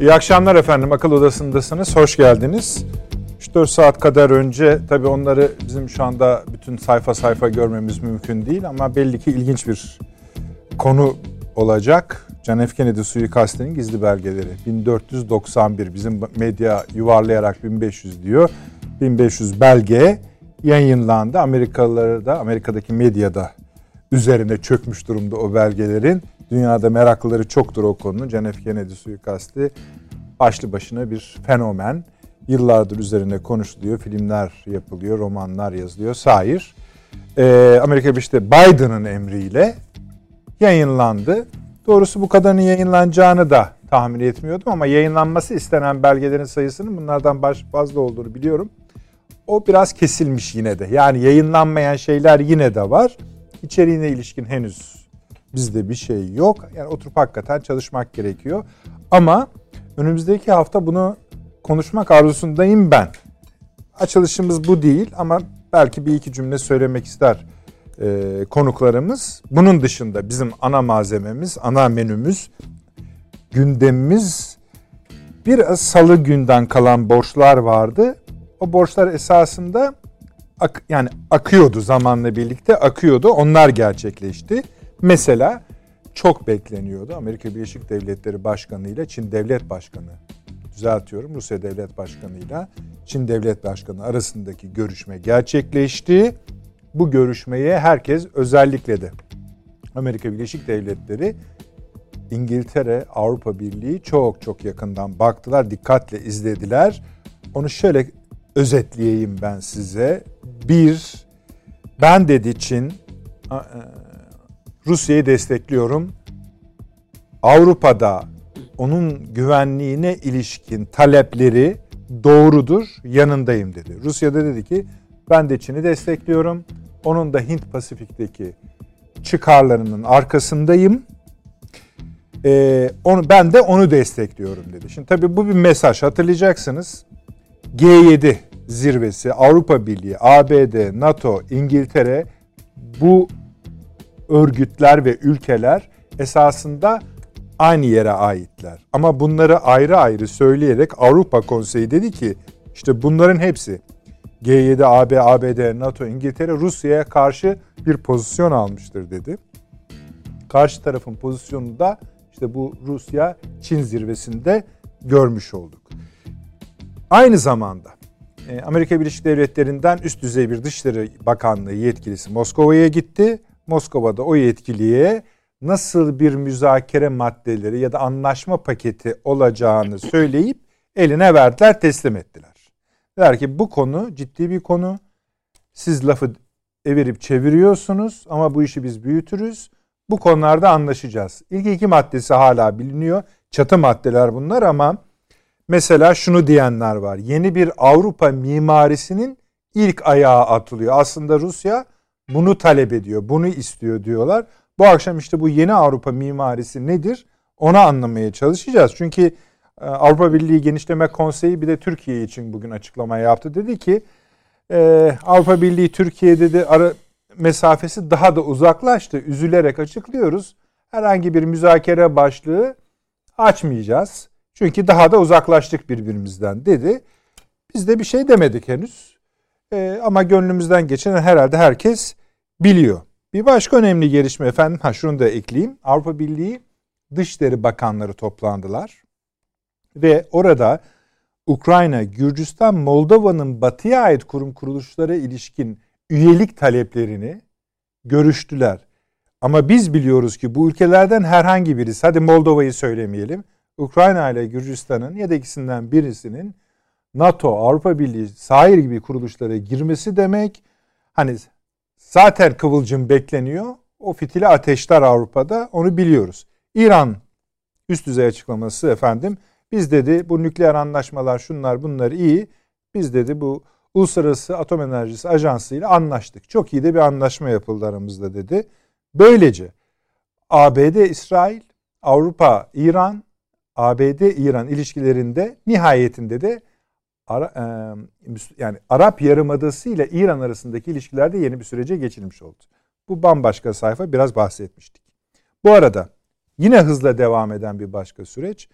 İyi akşamlar efendim. Akıl Odası'ndasınız. Hoş geldiniz. 3-4 saat kadar önce tabii onları bizim şu anda bütün sayfa sayfa görmemiz mümkün değil ama belli ki ilginç bir konu olacak. John F. Kennedy suikastinin gizli belgeleri. 1491 bizim medya yuvarlayarak 1500 diyor. 1500 belge yayınlandı. Amerikalıları da Amerika'daki medyada üzerine çökmüş durumda o belgelerin. Dünyada meraklıları çoktur o konunun. John F. Kennedy suikasti başlı başına bir fenomen. Yıllardır üzerine konuşuluyor, filmler yapılıyor, romanlar yazılıyor. Sair. Ee, Amerika işte Biden'ın emriyle yayınlandı. Doğrusu bu kadarının yayınlanacağını da tahmin etmiyordum ama yayınlanması istenen belgelerin sayısının bunlardan baş fazla olduğunu biliyorum. O biraz kesilmiş yine de. Yani yayınlanmayan şeyler yine de var. İçeriğine ilişkin henüz bizde bir şey yok. Yani oturup hakikaten çalışmak gerekiyor. Ama önümüzdeki hafta bunu konuşmak arzusundayım ben. Açılışımız bu değil ama belki bir iki cümle söylemek ister e, konuklarımız. Bunun dışında bizim ana malzememiz, ana menümüz, gündemimiz bir salı günden kalan borçlar vardı. O borçlar esasında ak, yani akıyordu zamanla birlikte akıyordu. Onlar gerçekleşti. Mesela çok bekleniyordu. Amerika Birleşik Devletleri Başkanı ile Çin Devlet Başkanı düzeltiyorum Rusya Devlet Başkanı ile Çin Devlet Başkanı arasındaki görüşme gerçekleşti. Bu görüşmeye herkes özellikle de Amerika Birleşik Devletleri, İngiltere, Avrupa Birliği çok çok yakından baktılar, dikkatle izlediler. Onu şöyle özetleyeyim ben size. Bir, ben dedi Çin, e, Rusya'yı destekliyorum. Avrupa'da onun güvenliğine ilişkin talepleri doğrudur, yanındayım dedi. Rusya da dedi ki ben de Çin'i destekliyorum. Onun da Hint Pasifik'teki çıkarlarının arkasındayım. Ee, onu ben de onu destekliyorum dedi. Şimdi tabii bu bir mesaj hatırlayacaksınız. G7 zirvesi, Avrupa Birliği, ABD, NATO, İngiltere bu örgütler ve ülkeler esasında aynı yere aitler. Ama bunları ayrı ayrı söyleyerek Avrupa Konseyi dedi ki işte bunların hepsi G7, AB, ABD, NATO, İngiltere Rusya'ya karşı bir pozisyon almıştır dedi. Karşı tarafın pozisyonunu da işte bu Rusya Çin zirvesinde görmüş olduk. Aynı zamanda Amerika Birleşik Devletleri'nden üst düzey bir Dışişleri Bakanlığı yetkilisi Moskova'ya gitti. Moskova'da o yetkiliye nasıl bir müzakere maddeleri ya da anlaşma paketi olacağını söyleyip eline verdiler, teslim ettiler. Der ki bu konu ciddi bir konu. Siz lafı evirip çeviriyorsunuz ama bu işi biz büyütürüz. Bu konularda anlaşacağız. İlk iki maddesi hala biliniyor. Çatı maddeler bunlar ama mesela şunu diyenler var. Yeni bir Avrupa mimarisinin ilk ayağı atılıyor. Aslında Rusya bunu talep ediyor, bunu istiyor diyorlar. Bu akşam işte bu yeni Avrupa mimarisi nedir? Onu anlamaya çalışacağız. Çünkü e, Avrupa Birliği Genişleme Konseyi bir de Türkiye için bugün açıklama yaptı. Dedi ki e, Avrupa Birliği Türkiye dedi ara mesafesi daha da uzaklaştı. Üzülerek açıklıyoruz. Herhangi bir müzakere başlığı açmayacağız. Çünkü daha da uzaklaştık birbirimizden dedi. Biz de bir şey demedik henüz. E, ama gönlümüzden geçen herhalde herkes biliyor. Bir başka önemli gelişme efendim, ha şunu da ekleyeyim. Avrupa Birliği Dışişleri Bakanları toplandılar. Ve orada Ukrayna, Gürcistan, Moldova'nın batıya ait kurum kuruluşlara ilişkin üyelik taleplerini görüştüler. Ama biz biliyoruz ki bu ülkelerden herhangi birisi, hadi Moldova'yı söylemeyelim, Ukrayna ile Gürcistan'ın ya da ikisinden birisinin NATO, Avrupa Birliği, sair gibi kuruluşlara girmesi demek, hani Zaten kıvılcım bekleniyor. O fitili ateşler Avrupa'da onu biliyoruz. İran üst düzey açıklaması efendim biz dedi bu nükleer anlaşmalar şunlar bunlar iyi. Biz dedi bu Uluslararası Atom Enerjisi Ajansı ile anlaştık. Çok iyi de bir anlaşma yapıldı aramızda dedi. Böylece ABD, İsrail, Avrupa, İran, ABD-İran ilişkilerinde nihayetinde de Ara, e, yani Arap Yarımadası ile İran arasındaki ilişkilerde yeni bir sürece geçilmiş oldu. Bu bambaşka sayfa biraz bahsetmiştik. Bu arada yine hızla devam eden bir başka süreç.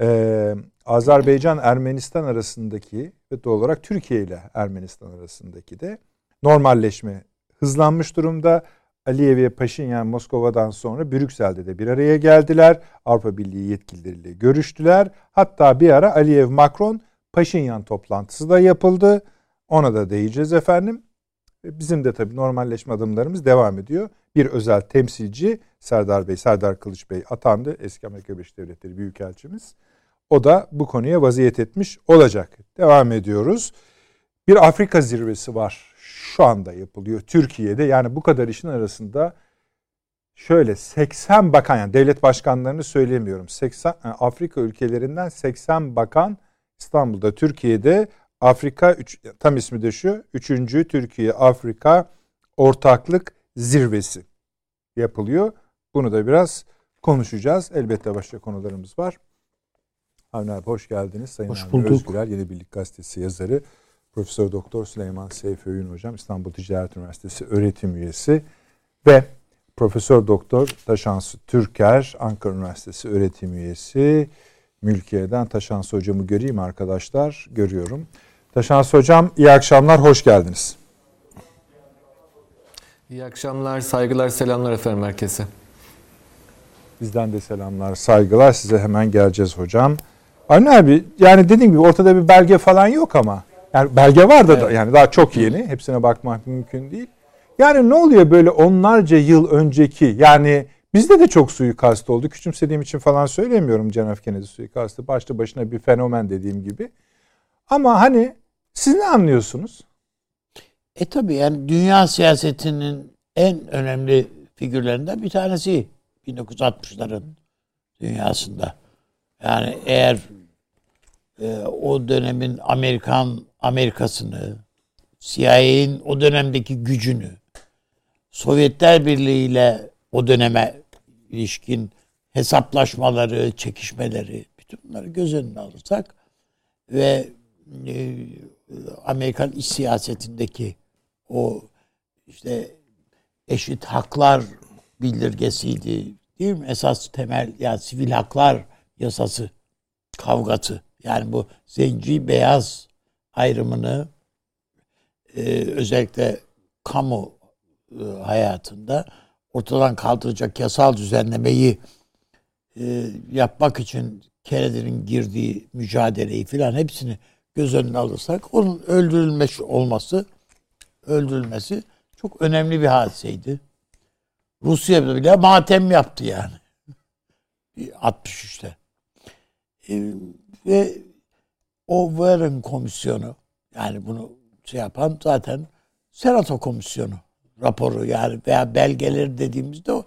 Ee, Azerbaycan Ermenistan arasındaki ve doğal olarak Türkiye ile Ermenistan arasındaki de normalleşme hızlanmış durumda. Aliyev ve Paşinyan Moskova'dan sonra Brüksel'de de bir araya geldiler. Avrupa Birliği yetkilileriyle görüştüler. Hatta bir ara Aliyev Macron Paşinyan toplantısı da yapıldı. Ona da değeceğiz efendim. Bizim de tabii normalleşme adımlarımız devam ediyor. Bir özel temsilci Serdar Bey, Serdar Kılıç Bey atandı. Eski Amerika Birleşik Devletleri Büyükelçimiz. O da bu konuya vaziyet etmiş olacak. Devam ediyoruz. Bir Afrika zirvesi var. Şu anda yapılıyor Türkiye'de. Yani bu kadar işin arasında şöyle 80 bakan yani devlet başkanlarını söylemiyorum. 80 yani Afrika ülkelerinden 80 bakan İstanbul'da Türkiye'de Afrika üç, tam ismi de şu. Üçüncü Türkiye Afrika Ortaklık Zirvesi yapılıyor. Bunu da biraz konuşacağız. Elbette başka konularımız var. Avni abi hoş geldiniz. Sayın hoş bulduk. Özgürel Yeni Birlik Gazetesi yazarı. Profesör Doktor Süleyman Seyfi Öğün Hocam İstanbul Ticaret Üniversitesi öğretim üyesi ve Profesör Doktor Taşansı Türker Ankara Üniversitesi öğretim üyesi. Mülkiye'den Taşansı Hocam'ı göreyim arkadaşlar. Görüyorum. Taşansı Hocam iyi akşamlar, hoş geldiniz. İyi akşamlar, saygılar, selamlar efendim herkese. Bizden de selamlar, saygılar. Size hemen geleceğiz hocam. Avni abi yani dediğim gibi ortada bir belge falan yok ama. Yani belge var da, evet. da yani daha çok yeni. Hepsine bakmak mümkün değil. Yani ne oluyor böyle onlarca yıl önceki yani bizde de çok suikast oldu. Küçümsediğim için falan söylemiyorum John F. Kennedy suikastı. Başlı başına bir fenomen dediğim gibi. Ama hani siz ne anlıyorsunuz? E tabi yani dünya siyasetinin en önemli figürlerinden bir tanesi 1960'ların dünyasında. Yani eğer e, o dönemin Amerikan Amerikasını, CIA'nin o dönemdeki gücünü, Sovyetler Birliği ile o döneme ilişkin hesaplaşmaları, çekişmeleri, bütün bunları göz önüne alırsak ve e, Amerikan iç siyasetindeki o işte eşit haklar bildirgesiydi. Değil mi? Esas temel yani sivil haklar yasası kavgası. Yani bu zenci beyaz ayrımını e, özellikle kamu e, hayatında ortadan kaldıracak yasal düzenlemeyi e, yapmak için Kennedy'nin girdiği mücadeleyi filan hepsini göz önüne alırsak onun öldürülmesi olması öldürülmesi çok önemli bir hadiseydi. Rusya bile matem yaptı yani. 63'te. E, ve o Warren komisyonu yani bunu şey yapan zaten Senato komisyonu raporu yani veya belgeleri dediğimizde o,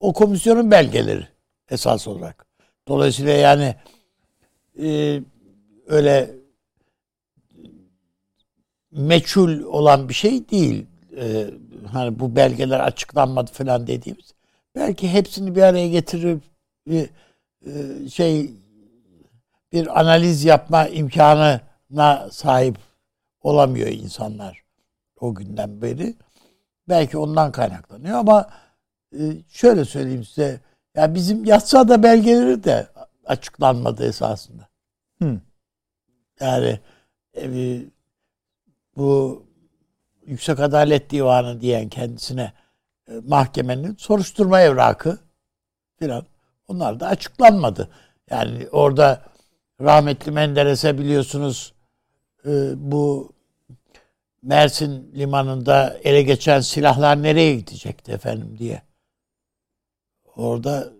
o komisyonun belgeleri esas olarak. Dolayısıyla yani e, öyle meçhul olan bir şey değil. Ee, hani bu belgeler açıklanmadı falan dediğimiz. Belki hepsini bir araya getirip bir e, şey bir analiz yapma imkanına sahip olamıyor insanlar o günden beri. Belki ondan kaynaklanıyor ama e, şöyle söyleyeyim size ya bizim yatsada belgeleri de açıklanmadı esasında. Hmm. Yani e, bu Yüksek Adalet Divanı diyen kendisine e, mahkemenin soruşturma evrakı filan onlar da açıklanmadı. Yani orada rahmetli Menderes'e biliyorsunuz e, bu Mersin limanında ele geçen silahlar nereye gidecekti efendim diye. Orada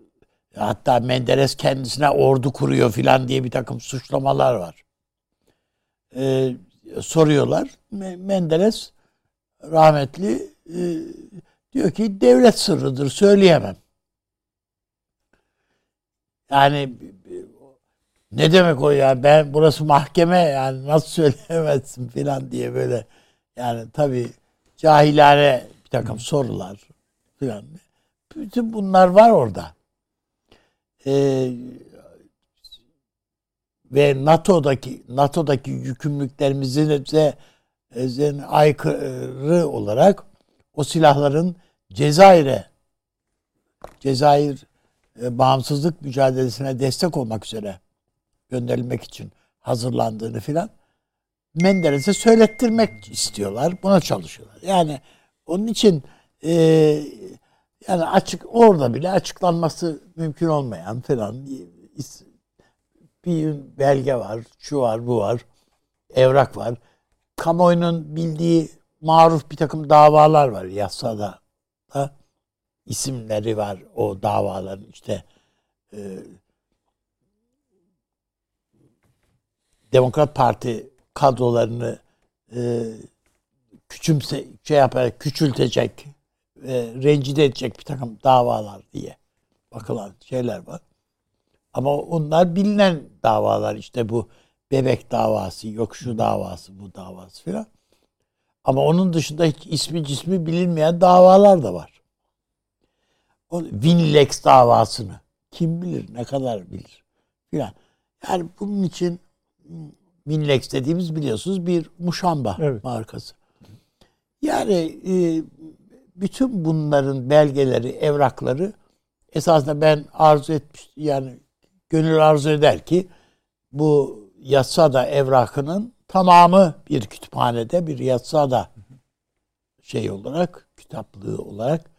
hatta Menderes kendisine ordu kuruyor filan diye bir takım suçlamalar var. Ee, soruyorlar. Menderes rahmetli e, diyor ki devlet sırrıdır söyleyemem. Yani ne demek o ya ben burası mahkeme yani nasıl söyleyemezsin filan diye böyle yani tabi cahilane bir takım sorular filan. Bütün bunlar var orada. Ee, ve NATO'daki NATO'daki yükümlülüklerimizin bize aykırı olarak o silahların Cezayir'e Cezayir e, bağımsızlık mücadelesine destek olmak üzere gönderilmek için hazırlandığını filan Menderes'e söylettirmek istiyorlar. Buna çalışıyorlar. Yani onun için e, yani açık orada bile açıklanması mümkün olmayan falan bir belge var, şu var, bu var, evrak var. Kamuoyunun bildiği maruf bir takım davalar var yasada da isimleri var o davaların işte e, Demokrat Parti kadrolarını e, küçümse şey yaparak küçültecek e, rencide edecek bir takım davalar diye bakılan şeyler var. Ama onlar bilinen davalar işte bu bebek davası, yok şu davası, bu davası filan. Ama onun dışında hiç ismi cismi bilinmeyen davalar da var. O Winlex davasını kim bilir ne kadar bilir filan. Yani bunun için Winlex dediğimiz biliyorsunuz bir muşamba evet. markası. Yani e, bütün bunların belgeleri, evrakları esasında ben arzu etmiş yani gönül arzu eder ki bu yatsada evrakının tamamı bir kütüphanede bir yatsada şey olarak kitaplığı olarak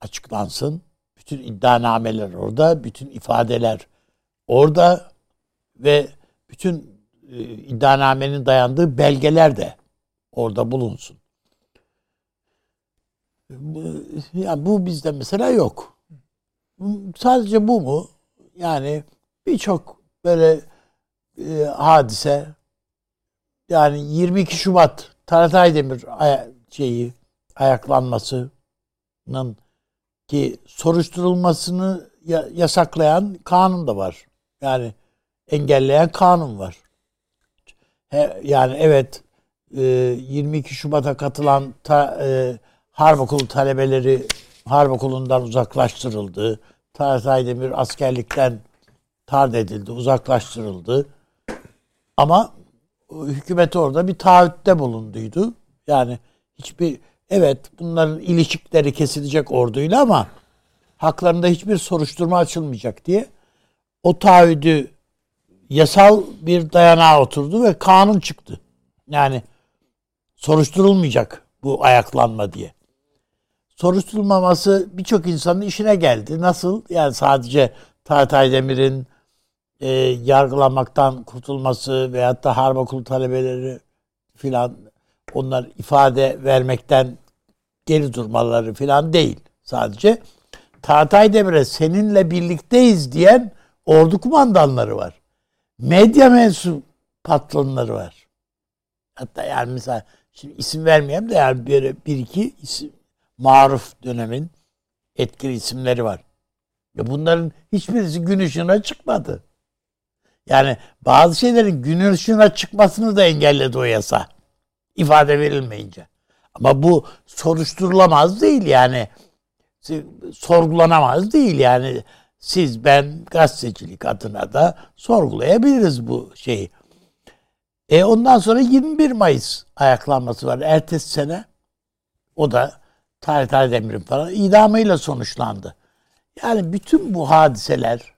açıklansın. Bütün iddianameler orada, bütün ifadeler orada ve bütün e, iddianamenin dayandığı belgeler de orada bulunsun. Yani bu bizde mesela yok. Sadece bu mu? Yani birçok böyle e, hadise yani 22 Şubat Talat Aydemir aya, şeyi ayaklanmasının ki soruşturulmasını yasaklayan kanun da var. Yani engelleyen kanun var. He, yani evet e, 22 Şubat'a katılan ta, e, harp okulu talebeleri harp okulundan uzaklaştırıldı. Talat Aydemir askerlikten tard edildi, uzaklaştırıldı. Ama hükümet orada bir taahhütte bulunduydu. Yani hiçbir evet bunların ilişkileri kesilecek orduyla ama haklarında hiçbir soruşturma açılmayacak diye o taahhüdü yasal bir dayanağa oturdu ve kanun çıktı. Yani soruşturulmayacak bu ayaklanma diye. Soruşturulmaması birçok insanın işine geldi. Nasıl? Yani sadece Tahtay Demir'in e, yargılanmaktan kurtulması veyahut da harp okulu talebeleri filan onlar ifade vermekten geri durmaları filan değil. Sadece Tahtay Demir'e seninle birlikteyiz diyen ordu kumandanları var. Medya mensup patronları var. Hatta yani mesela şimdi isim vermeyeyim de yani bir, bir iki isim maruf dönemin etkili isimleri var. Ya bunların hiçbirisi gün ışığına çıkmadı. Yani bazı şeylerin gün ışığına çıkmasını da engelledi o yasa. İfade verilmeyince. Ama bu soruşturulamaz değil yani. Sorgulanamaz değil yani. Siz ben gazetecilik adına da sorgulayabiliriz bu şeyi. E ondan sonra 21 Mayıs ayaklanması var. Ertesi sene o da Tarih Demir'in falan idamıyla sonuçlandı. Yani bütün bu hadiseler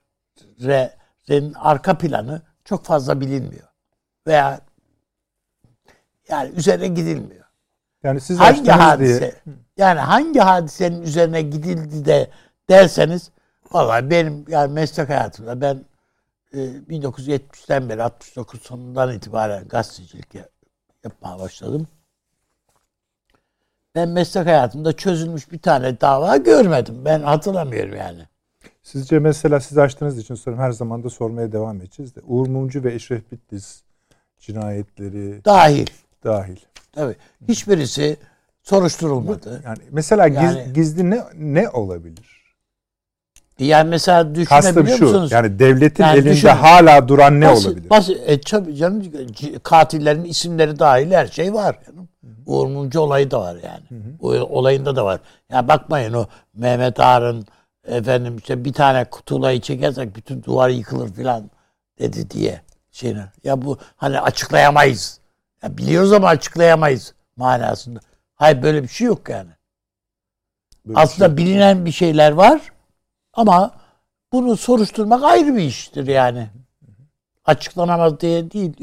senin arka planı çok fazla bilinmiyor. Veya yani üzerine gidilmiyor. Yani siz hangi hadise diye. yani hangi hadisenin üzerine gidildi de derseniz vallahi benim yani meslek hayatımda ben e, 1970'ten beri 69 sonundan itibaren gazetecilik yapmaya başladım. Ben meslek hayatımda çözülmüş bir tane dava görmedim. Ben hatırlamıyorum yani. Sizce mesela siz açtığınız için soruyorum her zaman da sormaya devam edeceğiz de Uğur Mumcu ve Eşref Bitlis cinayetleri dahil. Dahil. Tabii. Hiçbirisi soruşturulmadı. Yani mesela giz, yani, gizli ne ne olabilir? Yani mesela düşünebiliyor Kastım şu, musunuz? Yani devletin yani elinde düşün, hala duran ne basit, olabilir? Basit, e, tabii canım katillerin isimleri dahil her şey var. Canım. Uğur Mumcu olayı da var yani. Hı hı. O olayında da var. Ya yani bakmayın o Mehmet Ağar'ın efendim işte bir tane kutulayı çekersek bütün duvar yıkılır filan dedi diye şeyini. Ya bu hani açıklayamayız. Ya biliyoruz ama açıklayamayız manasında. Hayır böyle bir şey yok yani. Böyle Aslında şey bilinen bir şeyler var ama bunu soruşturmak ayrı bir iştir yani. açıklanamaz diye değil.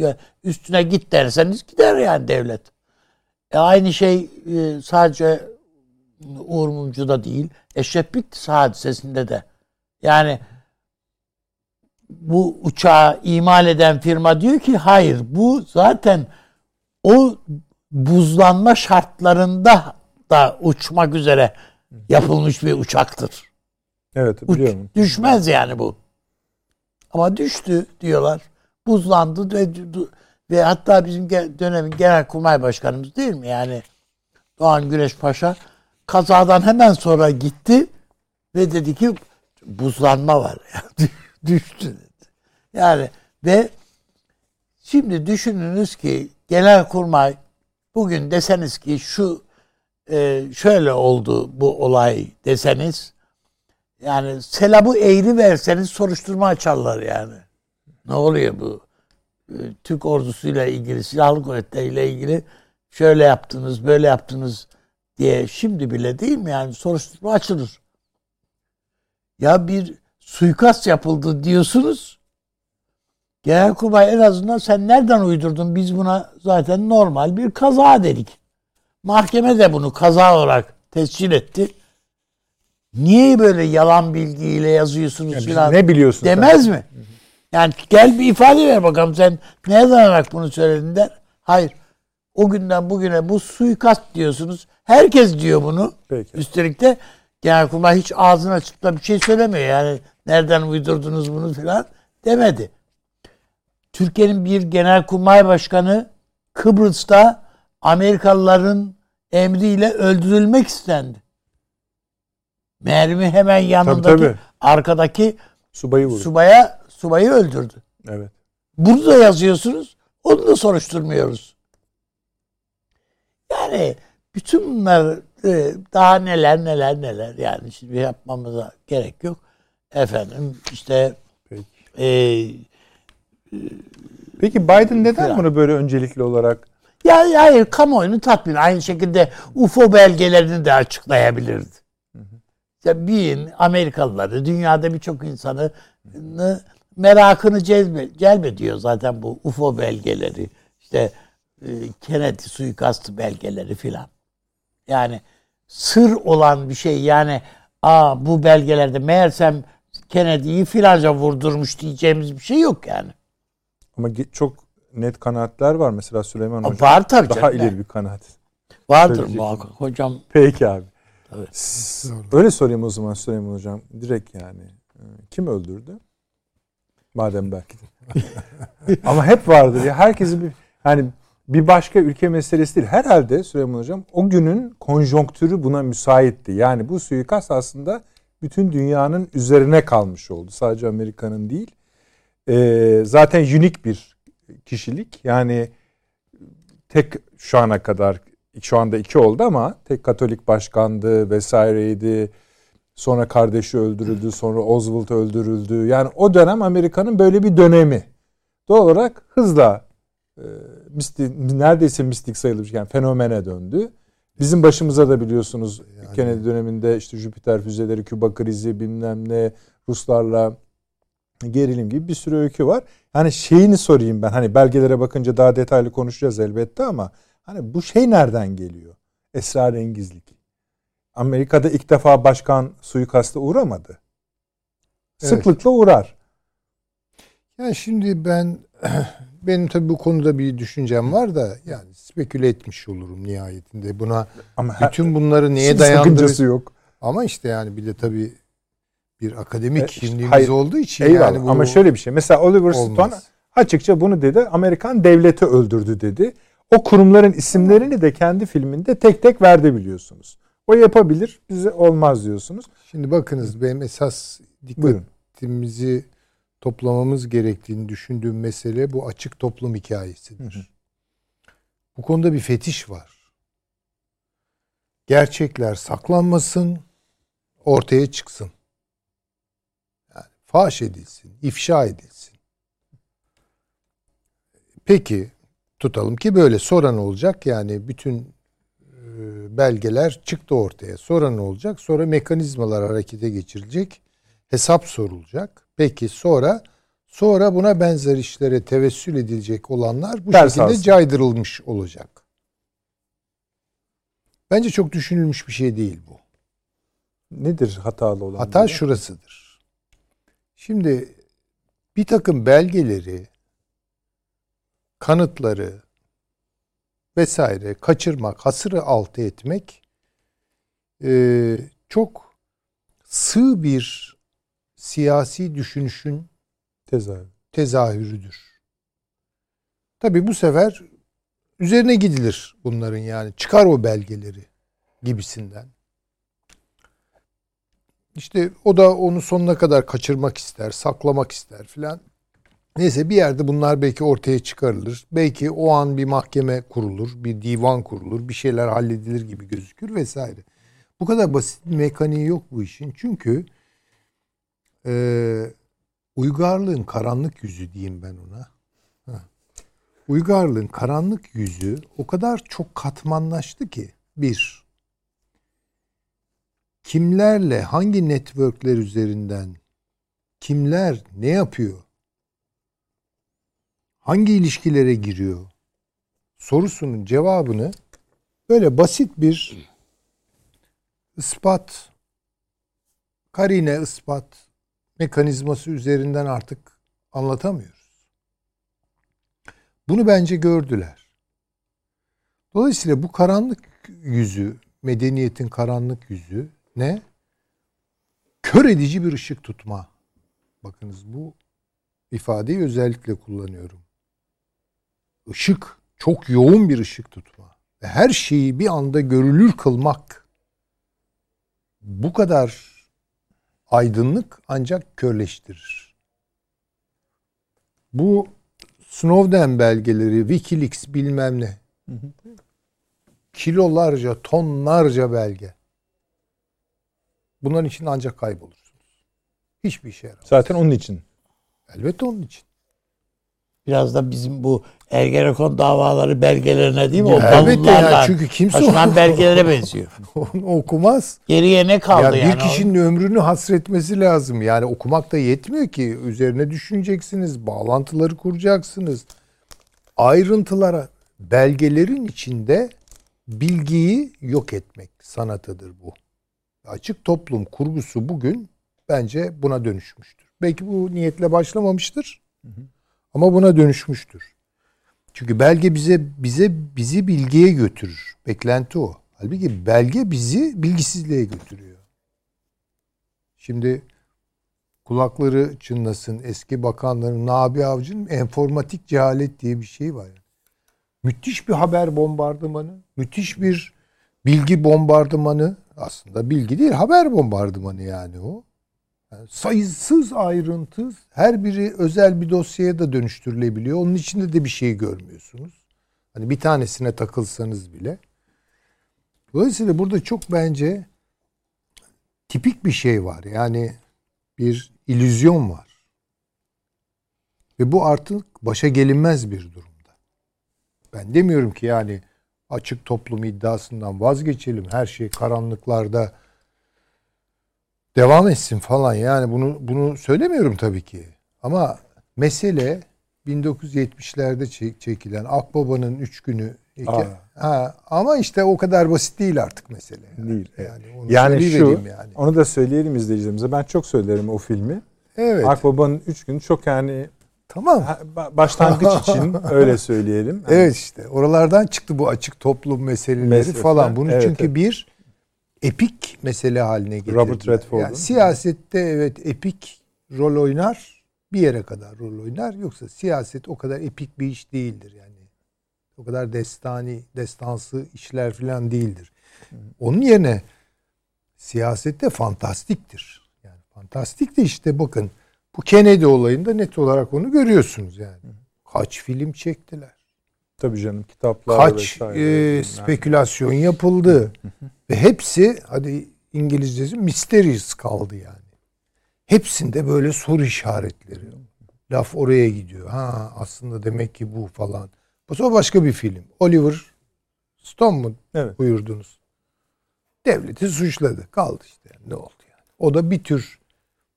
Üstüne git derseniz gider yani devlet. E aynı şey e, sadece Uğur Mumcu'da değil. Eşref Bitlis hadisesinde de. Yani bu uçağı imal eden firma diyor ki hayır bu zaten o buzlanma şartlarında da uçmak üzere yapılmış bir uçaktır. Evet Uç, biliyorum. düşmez yani bu. Ama düştü diyorlar. Buzlandı ve, ve hatta bizim dönemin genel kurmay başkanımız değil mi? Yani Doğan Güneş Paşa kazadan hemen sonra gitti ve dedi ki buzlanma var. Düştü dedi. Yani ve şimdi düşününüz ki genel kurmay bugün deseniz ki şu e, şöyle oldu bu olay deseniz yani selabı eğri verseniz soruşturma açarlar yani. Ne oluyor bu? E, Türk ordusuyla ilgili, silahlı kuvvetleriyle ilgili şöyle yaptınız, böyle yaptınız diye şimdi bile değil mi yani soruşturma açılır. Ya bir suikast yapıldı diyorsunuz. Genelkurmay en azından sen nereden uydurdun? Biz buna zaten normal bir kaza dedik. Mahkeme de bunu kaza olarak tescil etti. Niye böyle yalan bilgiyle yazıyorsunuz Yani filan? ne biliyorsun Demez mi? Yani gel bir ifade ver bakalım sen neye dayanarak bunu söyledin der. Hayır. O günden bugüne bu suikast diyorsunuz. Herkes diyor bunu. Peki. Üstelik de Genelkurmay hiç ağzını açıp da bir şey söylemiyor. Yani nereden uydurdunuz bunu filan demedi. Türkiye'nin bir genelkurmay başkanı Kıbrıs'ta Amerikalıların emriyle öldürülmek istendi. Mermi hemen yanındaki Tabii, tabii. arkadaki Subayı vurdu. subaya subayı öldürdü. evet. Bunu da yazıyorsunuz. Onu da soruşturmuyoruz. Yani bütün bunlar e, daha neler neler neler yani şimdi yapmamıza gerek yok. Efendim işte Peki. e, Peki Biden neden Falan. bunu böyle öncelikli olarak ya hayır kamuoyunu tatmin aynı şekilde UFO belgelerini de açıklayabilirdi. Ya bir Amerikalıları dünyada birçok insanı merakını celbe, celbediyor zaten bu UFO belgeleri. İşte e, Kennedy suikastı belgeleri filan. Yani sır olan bir şey yani aa bu belgelerde meğersem Kennedy'yi filanca vurdurmuş diyeceğimiz bir şey yok yani. ama çok net kanaatler var mesela Süleyman Hocam. var tabii Daha canım. ileri bir kanaat. Vardır muhakkak. Hocam Peki abi. Evet. Öyle sorayım o zaman Süleyman Hocam. Direkt yani. Ee, Kim öldürdü? Madem belki de. Ama hep vardır ya. Herkesi bir hani bir başka ülke meselesi değil. Herhalde Süleyman Hocam o günün konjonktürü buna müsaitti. Yani bu suikast aslında bütün dünyanın üzerine kalmış oldu. Sadece Amerika'nın değil. Ee, zaten unik bir kişilik. Yani tek şu ana kadar şu anda iki oldu ama tek Katolik başkandı vesaireydi. Sonra kardeşi öldürüldü, sonra Oswald öldürüldü. Yani o dönem Amerika'nın böyle bir dönemi. Doğal olarak hızla e, misti, neredeyse mistik sayılır yani fenomene döndü. Bizim başımıza da biliyorsunuz Kennedy döneminde işte Jüpiter füzeleri, Küba krizi bilmem ne, Ruslarla gerilim gibi bir sürü öykü var. Hani şeyini sorayım ben hani belgelere bakınca daha detaylı konuşacağız elbette ama hani bu şey nereden geliyor? Esrarengizlik. Amerika'da ilk defa başkan suikasta uğramadı. Evet. Sıklıkla uğrar. Yani şimdi ben benim tabii bu konuda bir düşüncem var da yani speküle etmiş olurum nihayetinde. Buna Ama her- bütün bunları neye dayandırır? yok. Ama işte yani bir de tabii bir akademik E, işte kimliğimiz hayır, olduğu için Eyvallah yani bu ama şöyle bir şey. Mesela Oliver olmaz. Stone açıkça bunu dedi. Amerikan devleti öldürdü dedi. O kurumların isimlerini de kendi filminde tek tek verdi biliyorsunuz. O yapabilir, bize olmaz diyorsunuz. Şimdi bakınız benim esas Buyurun. dikkatimizi toplamamız gerektiğini düşündüğüm mesele bu açık toplum hikayesidir. Hı hı. Bu konuda bir fetiş var. Gerçekler saklanmasın, ortaya çıksın. Yani faş edilsin, ifşa edilsin. Peki tutalım ki böyle sonra ne olacak? Yani bütün e, belgeler çıktı ortaya. Sonra ne olacak? Sonra mekanizmalar harekete geçirilecek. Hesap sorulacak. Peki sonra Sonra buna benzer işlere tevessül edilecek olanlar bu Ders şekilde alsın. caydırılmış olacak. Bence çok düşünülmüş bir şey değil bu. Nedir hatalı olan? Hata burada? şurasıdır. Şimdi bir takım belgeleri, kanıtları vesaire kaçırmak, hasırı altı etmek e, çok sığ bir siyasi düşünüşün Tezahür. tezahürüdür. Tabi bu sefer üzerine gidilir bunların yani çıkar o belgeleri gibisinden. İşte o da onu sonuna kadar kaçırmak ister, saklamak ister filan. Neyse bir yerde bunlar belki ortaya çıkarılır. Belki o an bir mahkeme kurulur, bir divan kurulur, bir şeyler halledilir gibi gözükür vesaire. Bu kadar basit bir mekaniği yok bu işin. Çünkü eee uygarlığın karanlık yüzü diyeyim ben ona. Uygarlığın karanlık yüzü o kadar çok katmanlaştı ki bir kimlerle hangi networkler üzerinden kimler ne yapıyor? Hangi ilişkilere giriyor? Sorusunun cevabını böyle basit bir ispat karine ispat mekanizması üzerinden artık anlatamıyoruz. Bunu bence gördüler. Dolayısıyla bu karanlık yüzü, medeniyetin karanlık yüzü ne? Kör edici bir ışık tutma. Bakınız bu ifadeyi özellikle kullanıyorum. Işık, çok yoğun bir ışık tutma. Ve her şeyi bir anda görülür kılmak. Bu kadar aydınlık ancak körleştirir. Bu Snowden belgeleri, Wikileaks bilmem ne. Kilolarca, tonlarca belge. Bunların için ancak kaybolursunuz. Hiçbir işe yaramaz. Zaten onun için. Elbette onun için. Biraz da bizim bu Ergenekon davaları belgelerine değil mi? O Ya elbette bavullarla yani çünkü kimse taşınan belgelere benziyor. Onu okumaz. Geriye ne kaldı Ya yani? bir kişinin ömrünü hasretmesi lazım. Yani okumak da yetmiyor ki. Üzerine düşüneceksiniz, bağlantıları kuracaksınız. Ayrıntılara, belgelerin içinde bilgiyi yok etmek sanatıdır bu. Açık toplum kurgusu bugün bence buna dönüşmüştür. Belki bu niyetle başlamamıştır. Ama buna dönüşmüştür. Çünkü belge bize bize bizi bilgiye götürür. Beklenti o. Halbuki belge bizi bilgisizliğe götürüyor. Şimdi kulakları çınlasın eski bakanların Nabi Avcı'nın enformatik cehalet diye bir şey var. Müthiş bir haber bombardımanı, müthiş bir bilgi bombardımanı. Aslında bilgi değil, haber bombardımanı yani o. Sayısız ayrıntı, her biri özel bir dosyaya da dönüştürülebiliyor. Onun içinde de bir şey görmüyorsunuz. Hani bir tanesine takılsanız bile. Dolayısıyla burada çok bence tipik bir şey var. Yani bir illüzyon var. Ve bu artık başa gelinmez bir durumda. Ben demiyorum ki yani açık toplum iddiasından vazgeçelim. Her şey karanlıklarda devam etsin falan. Yani bunu bunu söylemiyorum tabii ki. Ama mesele 1970'lerde çek- çekilen Akbaba'nın üç günü Aa. ha, ama işte o kadar basit değil artık mesele. Yani. Değil, evet. Yani, onu Yani şu, yani. onu da söyleyelim izleyicilerimize. Ben çok söylerim o filmi. Evet. Akbaba'nın üç günü çok yani tamam. başlangıç için öyle söyleyelim. Yani Evet işte oralardan çıktı bu açık toplum meseleleri Mesele, falan. Bunu evet, çünkü evet. bir epik mesele haline getirdiler. Robert Redford'un. Yani siyasette evet epik rol oynar bir yere kadar rol oynar. Yoksa siyaset o kadar epik bir iş değildir yani. O kadar destani, destansı işler falan değildir. Onun yerine siyasette fantastiktir. Yani fantastik de işte bakın bu Kennedy olayında net olarak onu görüyorsunuz yani. Kaç film çektiler tabii canım kitaplar kaç vesaire. e, spekülasyon yapıldı. Ve hepsi hadi İngilizcesi mysterious kaldı yani. Hepsinde böyle soru işaretleri. Laf oraya gidiyor. Ha aslında demek ki bu falan. Bu sonra başka bir film. Oliver Stone mu Evet. buyurdunuz? Devleti suçladı. Kaldı işte. Yani. Ne oldu yani? O da bir tür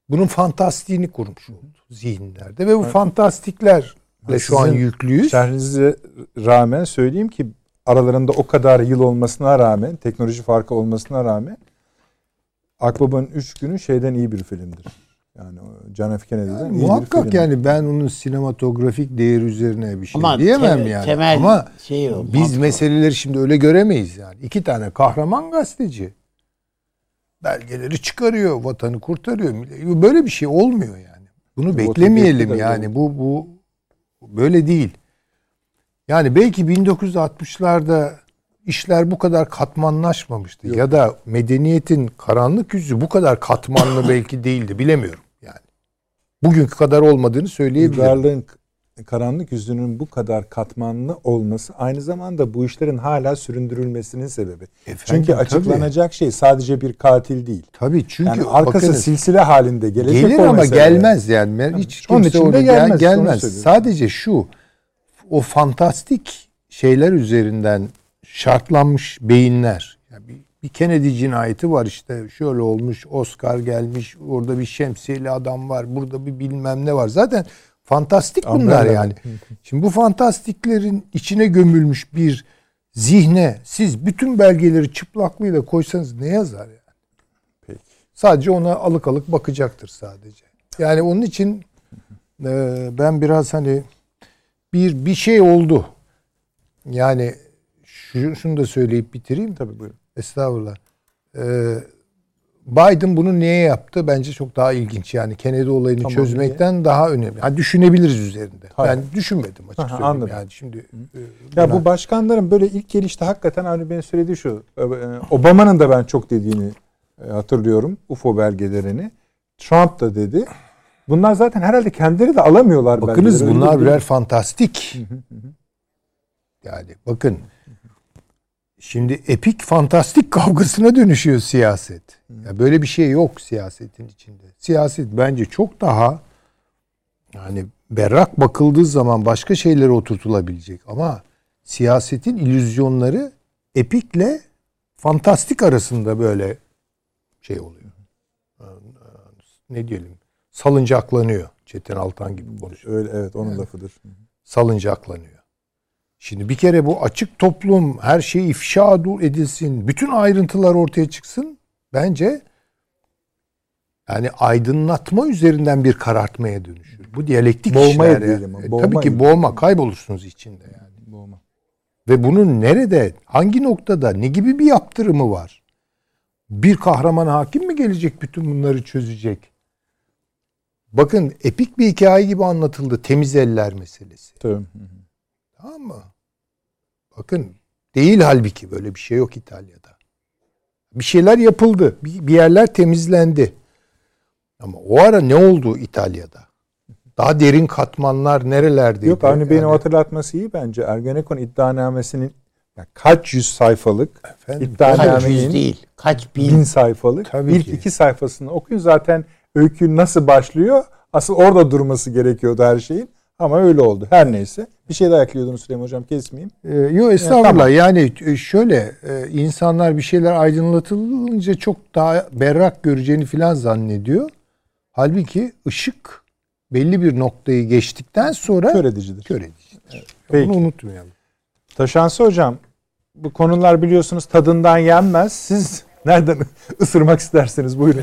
bunun fantastiğini kurmuş oldu zihinlerde ve bu fantastiklerle şu an yüklüyüz. Şerhinize rağmen söyleyeyim ki aralarında o kadar yıl olmasına rağmen, teknoloji farkı olmasına rağmen Akbaba'nın üç günü şeyden iyi bir filmdir. Yani o John F. Kennedy'den iyi bir Muhakkak filmdir. yani ben onun sinematografik değeri üzerine bir şey Ama diyemem te- yani. temel Ama şey o, biz mantık o. meseleleri şimdi öyle göremeyiz yani. İki tane kahraman gazeteci belgeleri çıkarıyor, vatanı kurtarıyor. Böyle bir şey olmuyor yani. Bunu Watergate'de beklemeyelim yani. Bu bu böyle değil. Yani belki 1960'larda işler bu kadar katmanlaşmamıştı ya da medeniyetin karanlık yüzü bu kadar katmanlı belki değildi bilemiyorum yani. Bugünkü kadar olmadığını söyleyebilirim. Uygarlığın karanlık yüzünün bu kadar katmanlı olması aynı zamanda bu işlerin hala süründürülmesinin sebebi. Efendim, Çünkü tabii. açıklanacak şey sadece bir katil değil. Tabii çünkü Yani arkası bakınız, silsile halinde gelecek gelir ama gelmez yani. Ben Hiç Onun kimse için de gelmez, gelmez. Sadece şu o fantastik şeyler üzerinden şartlanmış beyinler. Yani bir, bir Kennedy cinayeti var işte şöyle olmuş Oscar gelmiş orada bir şemsiyeli adam var burada bir bilmem ne var. Zaten fantastik bunlar Umbrella. yani. Şimdi bu fantastiklerin içine gömülmüş bir zihne siz bütün belgeleri çıplaklığıyla koysanız ne yazar yani? Peki. Sadece ona alık alık bakacaktır sadece. Yani onun için e, ben biraz hani bir bir şey oldu. Yani şu, şunu da söyleyip bitireyim. Tabii buyurun. Estağfurullah. Ee, Biden bunu niye yaptı? Bence çok daha ilginç. Yani Kennedy olayını Tamam, çözmekten daha önemli. Ha, düşünebiliriz üzerinde. Hayır. Ben düşünmedim açık söyleyeyim. anladım. Yani şimdi e, Ya buna- bu başkanların böyle ilk gelişte hakikaten Avni Bey'in söylediği şu. e, Obama'nın da ben çok dediğini e, hatırlıyorum. UFO belgelerini. Trump da dedi. Bunlar zaten herhalde kendileri de alamıyorlar Bakınız. Öyle bunlar bir- birer fantastik. Yani bakın şimdi epik fantastik kavgasına dönüşüyor siyaset. Ya böyle bir şey yok siyasetin içinde. Siyaset bence çok daha yani berrak bakıldığı zaman başka şeylere oturtulabilecek ama siyasetin illüzyonları epikle fantastik arasında böyle şey oluyor. Ne diyelim? Salıncaklanıyor. Çetin Altan gibi konuşuyor Öyle evet onun lafıdır. salıncaklanıyor. Şimdi bir kere bu açık toplum her şey ifşa edilsin, bütün ayrıntılar ortaya çıksın. Bence yani aydınlatma üzerinden bir karartmaya dönüşür. Bu diyalektik Boğmaya işler. ya. diyelim, E, boğma tabii ki boğma, kaybolursunuz içinde yani. Boğma. Ve bunun nerede, hangi noktada, ne gibi bir yaptırımı var? Bir kahraman hakim mi gelecek bütün bunları çözecek? Bakın epik bir hikaye gibi anlatıldı temiz eller meselesi. Tabii. Tamam mı? Bakın değil halbuki böyle bir şey yok İtalya'da. Bir şeyler yapıldı. Bir, yerler temizlendi. Ama o ara ne oldu İtalya'da? Daha derin katmanlar nerelerdeydi? Yok Avni Bey'in Yani- o hatırlatması iyi bence. Ergenekon iddianamesinin ya kaç yüz sayfalık Efendim, Kaç iddianamenin yüz değil. Kaç bin. bin sayfalık. Tabii İlk ki. iki sayfasını okuyun zaten öykü nasıl başlıyor. Asıl orada durması gerekiyordu her şeyin. Ama öyle oldu. Her neyse. Bir şey daha ekliyordunuz Süleyman Hocam kesmeyeyim. Ee, yok estağfurullah. tamam. Yani e, şöyle e, insanlar bir şeyler aydınlatılınca çok daha berrak göreceğini filan zannediyor. Halbuki ışık belli bir noktayı geçtikten sonra Kör edicidir. kör edicidir. Peki. Bunu unutmayalım. Taşansı Hocam bu konular biliyorsunuz tadından yenmez. Siz nereden ısırmak isterseniz buyurun.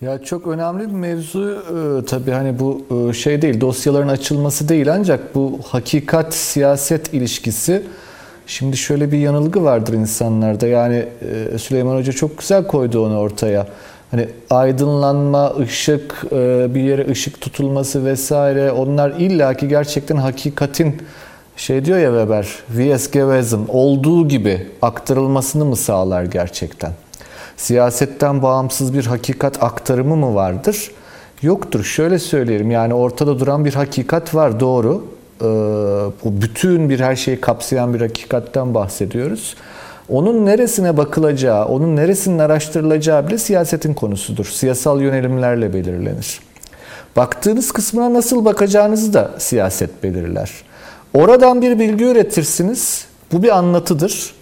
Ya çok önemli bir mevzu e, tabii hani bu e, şey değil dosyaların açılması değil ancak bu hakikat siyaset ilişkisi şimdi şöyle bir yanılgı vardır insanlarda yani e, Süleyman Hoca çok güzel koydu onu ortaya. Hani aydınlanma, ışık, e, bir yere ışık tutulması vesaire onlar illaki gerçekten hakikatin şey diyor ya Weber, Vies gewesen olduğu gibi aktarılmasını mı sağlar gerçekten? Siyasetten bağımsız bir hakikat aktarımı mı vardır? Yoktur. Şöyle söyleyelim yani ortada duran bir hakikat var doğru. Ee, bu bütün bir her şeyi kapsayan bir hakikatten bahsediyoruz. Onun neresine bakılacağı, onun neresinin araştırılacağı bile siyasetin konusudur. Siyasal yönelimlerle belirlenir. Baktığınız kısmına nasıl bakacağınızı da siyaset belirler. Oradan bir bilgi üretirsiniz. Bu bir anlatıdır.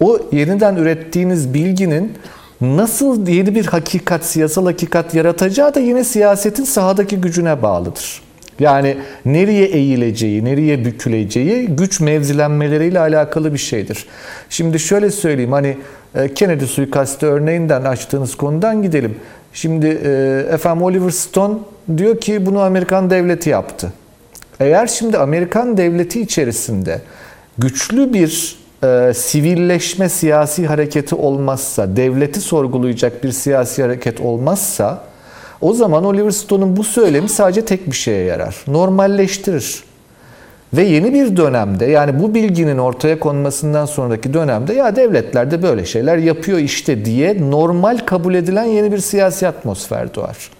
O yeniden ürettiğiniz bilginin nasıl yeni bir hakikat, siyasal hakikat yaratacağı da yine siyasetin sahadaki gücüne bağlıdır. Yani nereye eğileceği, nereye büküleceği güç mevzilenmeleriyle alakalı bir şeydir. Şimdi şöyle söyleyeyim hani e, Kennedy suikastı örneğinden açtığınız konudan gidelim. Şimdi e, efendim Oliver Stone diyor ki bunu Amerikan devleti yaptı. Eğer şimdi Amerikan devleti içerisinde güçlü bir e, sivilleşme siyasi hareketi olmazsa, devleti sorgulayacak bir siyasi hareket olmazsa o zaman Oliver Stone'un bu söylemi sadece tek bir şeye yarar. Normalleştirir. Ve yeni bir dönemde yani bu bilginin ortaya konmasından sonraki dönemde ya devletler de böyle şeyler yapıyor işte diye normal kabul edilen yeni bir siyasi atmosfer doğar.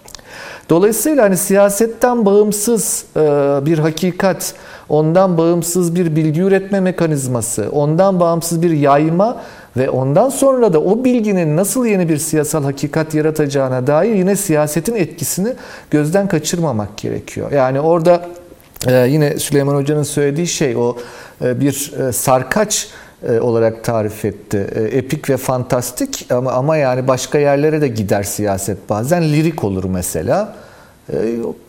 Dolayısıyla hani siyasetten bağımsız e, bir hakikat, ondan bağımsız bir bilgi üretme mekanizması, ondan bağımsız bir yayma ve ondan sonra da o bilginin nasıl yeni bir siyasal hakikat yaratacağına dair yine siyasetin etkisini gözden kaçırmamak gerekiyor. Yani orada e, yine Süleyman Hoca'nın söylediği şey o e, bir sarkaç olarak tarif etti. Epik ve fantastik ama ama yani başka yerlere de gider siyaset bazen lirik olur mesela.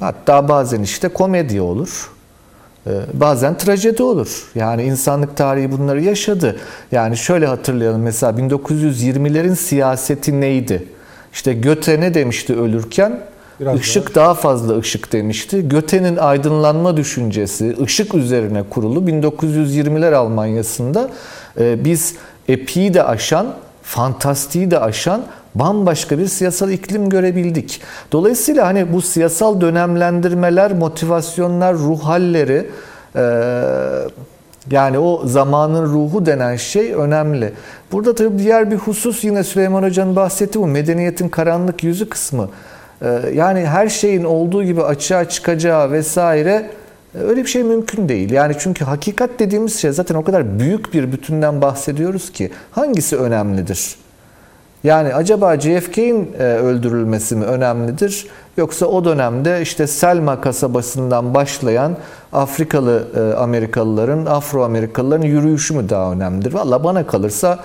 Hatta bazen işte komedi olur. Bazen trajedi olur. Yani insanlık tarihi bunları yaşadı. Yani şöyle hatırlayalım mesela 1920'lerin siyaseti neydi? İşte Göte ne demişti ölürken? Biraz ışık daha. daha fazla ışık demişti. Göte'nin aydınlanma düşüncesi ışık üzerine kurulu 1920'ler Almanya'sında biz epiyi de aşan, fantastiği de aşan bambaşka bir siyasal iklim görebildik. Dolayısıyla hani bu siyasal dönemlendirmeler, motivasyonlar, ruh halleri e, yani o zamanın ruhu denen şey önemli. Burada tabii diğer bir husus yine Süleyman Hoca'nın bahsettiği bu medeniyetin karanlık yüzü kısmı. E, yani her şeyin olduğu gibi açığa çıkacağı vesaire e, öyle bir şey mümkün değil. Yani çünkü hakikat dediğimiz şey zaten o kadar büyük bir bütünden bahsediyoruz ki hangisi önemlidir? Yani acaba JFK'in e, öldürülmesi mi önemlidir? Yoksa o dönemde işte Selma kasabasından başlayan Afrikalı e, Amerikalıların, Afro Amerikalıların yürüyüşü mü daha önemlidir? Valla bana kalırsa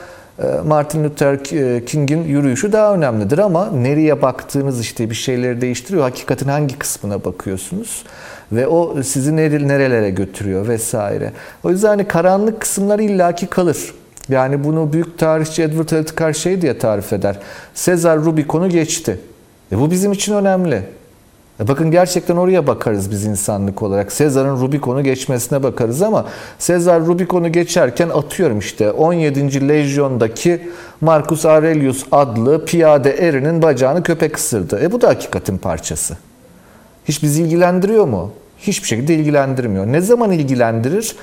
Martin Luther King'in yürüyüşü daha önemlidir ama nereye baktığınız işte bir şeyleri değiştiriyor. Hakikatin hangi kısmına bakıyorsunuz? Ve o sizi nerelere götürüyor vesaire. O yüzden hani karanlık kısımlar illaki kalır. Yani bunu büyük tarihçi Edward Elticard şey diye tarif eder. Sezar Rubicon'u geçti. E bu bizim için önemli. E bakın gerçekten oraya bakarız biz insanlık olarak. Sezar'ın Rubicon'u geçmesine bakarız ama Sezar Rubicon'u geçerken atıyorum işte 17. Lejyon'daki Marcus Aurelius adlı piyade erinin bacağını köpek ısırdı. E bu da hakikatin parçası. Hiç bizi ilgilendiriyor mu? Hiçbir şekilde ilgilendirmiyor. Ne zaman ilgilendirir?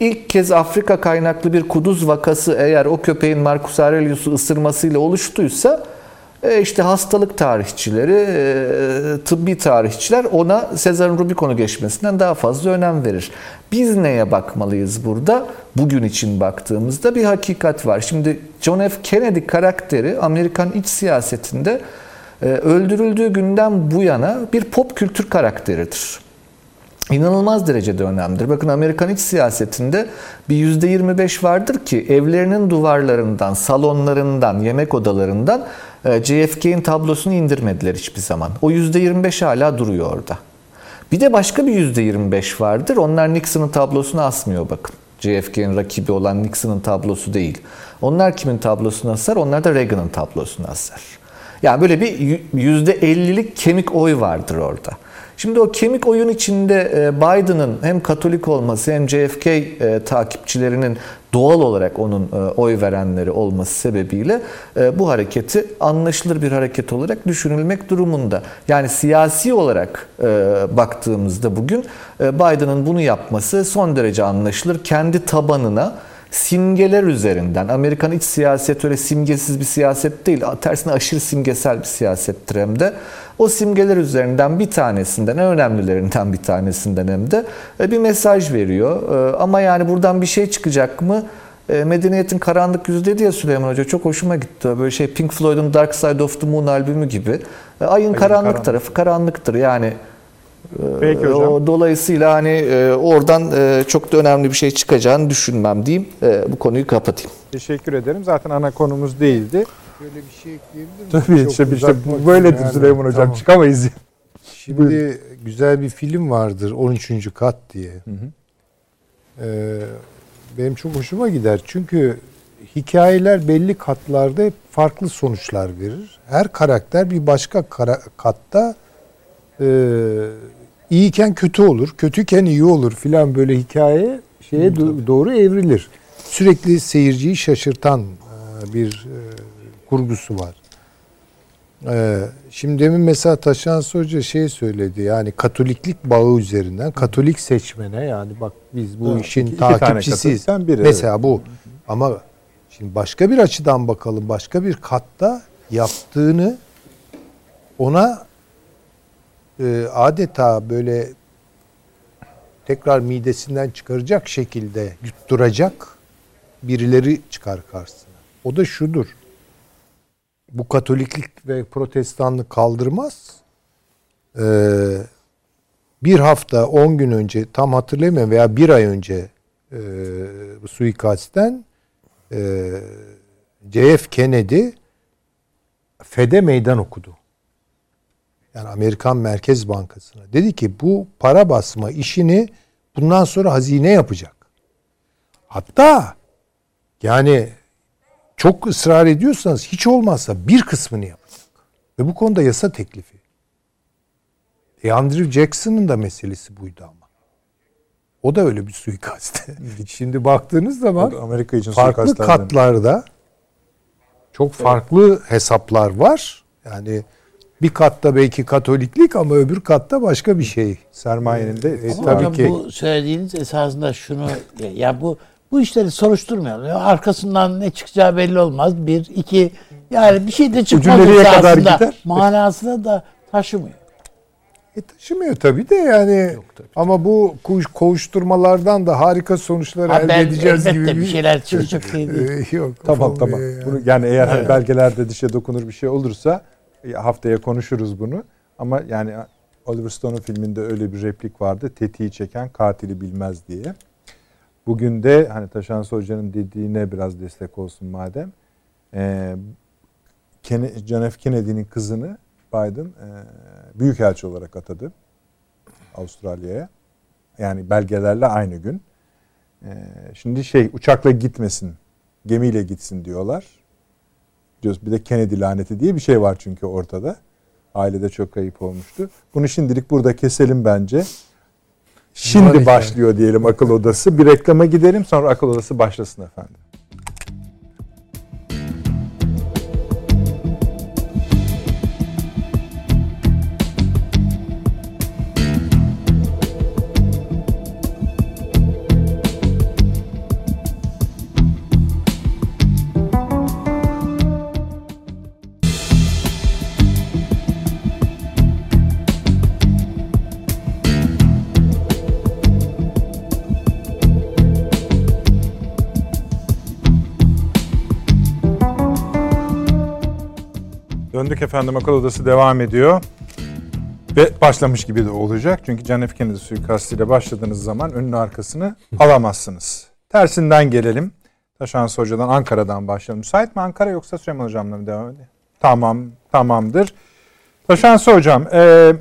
İlk kez Afrika kaynaklı bir kuduz vakası eğer o köpeğin Marcus Aurelius'u ısırmasıyla oluştuysa işte hastalık tarihçileri, e, tıbbi tarihçiler ona Sezar'ın Rubicon'u geçmesinden daha fazla önem verir. Biz neye bakmalıyız burada? Bugün için baktığımızda bir hakikat var. Şimdi John F. Kennedy karakteri Amerikan iç siyasetinde e, öldürüldüğü günden bu yana bir pop kültür karakteridir inanılmaz derecede önemlidir. Bakın Amerikan iç siyasetinde bir %25 vardır ki evlerinin duvarlarından, salonlarından, yemek odalarından e, JFK'in tablosunu indirmediler hiçbir zaman. O %25 hala duruyor orada. Bir de başka bir %25 vardır. Onlar Nixon'ın tablosunu asmıyor bakın. JFK'nin rakibi olan Nixon'ın tablosu değil. Onlar kimin tablosunu asar? Onlar da Reagan'ın tablosunu asar. Yani böyle bir %50'lik kemik oy vardır orada. Şimdi o kemik oyun içinde e, Biden'ın hem Katolik olması hem JFK e, takipçilerinin doğal olarak onun e, oy verenleri olması sebebiyle bu hareketi anlaşılır bir hareket olarak düşünülmek durumunda. Yani siyasi olarak baktığımızda bugün Biden'ın bunu yapması son derece anlaşılır. Kendi tabanına simgeler üzerinden, Amerikan iç siyaset öyle simgesiz bir siyaset değil, tersine aşırı simgesel bir siyasettir hem de. O simgeler üzerinden bir tanesinden, en önemlilerinden bir tanesinden hem de e, bir mesaj veriyor. E, ama yani buradan bir şey çıkacak mı? E, medeniyetin karanlık yüzü dedi ya Süleyman Hoca çok hoşuma gitti. Böyle şey Pink Floyd'un Dark Side of the Moon albümü gibi. Ayın, Ayın karanlık, karanlık tarafı karanlıktır. Yani Peki hocam. O, dolayısıyla hani e, oradan e, çok da önemli bir şey çıkacağını düşünmem diyeyim. E, bu konuyu kapatayım. Teşekkür ederim. Zaten ana konumuz değildi. şöyle bir şey ekleyebilir miyim? Tabii Çok işte, işte böyledir yani. Süleyman Hocam. Tamam. Çıkamayız. Şimdi güzel bir film vardır 13. kat diye. Ee, benim çok hoşuma gider. Çünkü hikayeler belli katlarda hep farklı sonuçlar verir. Her karakter bir başka kara- katta e, iyiyken kötü olur, kötüyken iyi olur filan böyle hikaye şeye do- doğru evrilir. Sürekli seyirciyi şaşırtan e, bir e, kurgusu var. Ee, şimdi demin mesela Taşan Hoca şey söyledi yani Katoliklik bağı üzerinden Katolik seçmene yani bak biz bu Evet, işin iki- iki takipçisiyiz. Katolikten biri, mesela bu. Ama şimdi başka bir açıdan bakalım. Başka bir katta yaptığını ona e, adeta böyle tekrar midesinden çıkaracak şekilde yutturacak birileri çıkar karşısına. O da şudur bu Katoliklik ve Protestanlık kaldırmaz. Ee, bir hafta, on gün önce tam hatırlamıyorum veya bir ay önce e, suikastten e, JF Kennedy FED'e meydan okudu. Yani Amerikan Merkez Bankası'na. Dedi ki bu para basma işini bundan sonra hazine yapacak. Hatta yani çok ısrar ediyorsanız hiç olmazsa bir kısmını yapacak. Ve bu konuda yasa teklifi. E Andrew Jackson'ın da meselesi buydu ama. O da öyle bir suikast. Şimdi baktığınız zaman Amerika için farklı katlarda çok farklı hesaplar var. Yani bir katta belki Katoliklik ama öbür katta başka bir şey. sermayenin de E, Ama tabii ki. bu söylediğiniz esasında şunu ya bu bu işleri soruşturmayalım. Ya arkasından ne çıkacağı belli olmaz. Bir, iki yani bir şey de çıkmaz kadar gider? Manasına da taşımıyor. E taşımıyor tabii de yani. Ama bu kuş- kovuşturmalardan da harika sonuçlar Ha, elde ben edeceğiz gibi bir şeyler çıkacak şey değil. Yok. Tamam tamam. yani. Bunu yani eğer belgelerde dişe dokunur bir şey olursa haftaya konuşuruz bunu. Ama yani Oliver Stone'un filminde öyle bir replik vardı. Tetiği çeken katili bilmez diye. Bugün de hani Taşan Hoca'nın dediğine biraz destek olsun madem. Kene- John F. Kennedy'nin kızını Biden e, büyükelçi olarak atadı Avustralya'ya. Yani belgelerle aynı gün. Ee, şimdi şey uçakla gitmesin, gemiyle gitsin diyorlar. Diyoruz bir de Kennedy laneti diye bir şey var çünkü ortada. Ailede çok kayıp olmuştu. Bunu şimdilik burada keselim bence. Şimdi başlıyor diyelim akıl odası. Bir reklama gidelim sonra akıl odası başlasın efendim. Döndük efendim akıl odası devam ediyor. Ve başlamış gibi de olacak. Çünkü John F. Kennedy suikastıyla başladığınız zaman önünü arkasını alamazsınız. Tersinden gelelim. Taşans Hoca'dan Ankara'dan başlayalım. Müsait mi Ankara yoksa Süleyman Hocam'la mı devam edelim? Tamam, tamamdır. Taşans Hocam, e,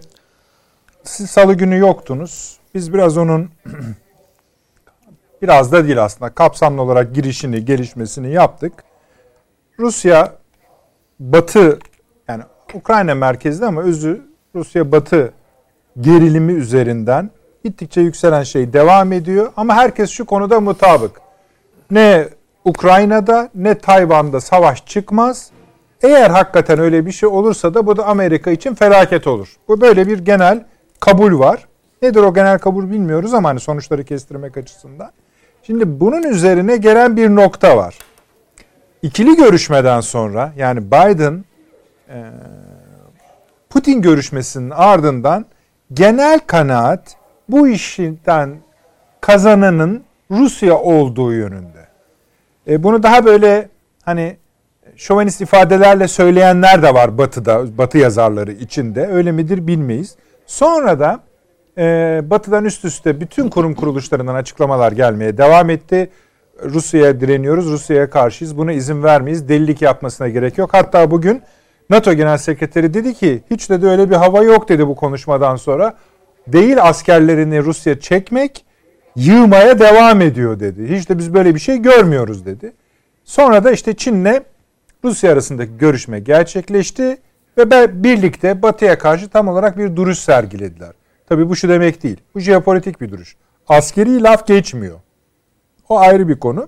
siz salı günü yoktunuz. Biz biraz onun biraz da değil aslında kapsamlı olarak girişini, gelişmesini yaptık. Rusya Batı Ukrayna merkezli ama özü Rusya Batı gerilimi üzerinden gittikçe yükselen şey devam ediyor ama herkes şu konuda mutabık. Ne Ukrayna'da ne Tayvan'da savaş çıkmaz. Eğer hakikaten öyle bir şey olursa da bu da Amerika için felaket olur. Bu böyle bir genel kabul var. Nedir o genel kabul bilmiyoruz ama hani sonuçları kestirmek açısından. Şimdi bunun üzerine gelen bir nokta var. İkili görüşmeden sonra yani Biden Putin görüşmesinin ardından genel kanaat bu işten kazananın Rusya olduğu yönünde. E, bunu daha böyle hani şovenist ifadelerle söyleyenler de var Batı'da, Batı yazarları içinde. Öyle midir bilmeyiz. Sonra da e, Batı'dan üst üste bütün kurum kuruluşlarından açıklamalar gelmeye devam etti. Rusya'ya direniyoruz, Rusya'ya karşıyız. Buna izin vermeyiz. Delilik yapmasına gerek yok. Hatta bugün NATO Genel Sekreteri dedi ki hiç de öyle bir hava yok dedi bu konuşmadan sonra. Değil askerlerini Rusya çekmek, yığmaya devam ediyor dedi. Hiç de biz böyle bir şey görmüyoruz dedi. Sonra da işte Çin'le Rusya arasındaki görüşme gerçekleşti ve birlikte Batı'ya karşı tam olarak bir duruş sergilediler. Tabii bu şu demek değil. Bu jeopolitik bir duruş. Askeri laf geçmiyor. O ayrı bir konu.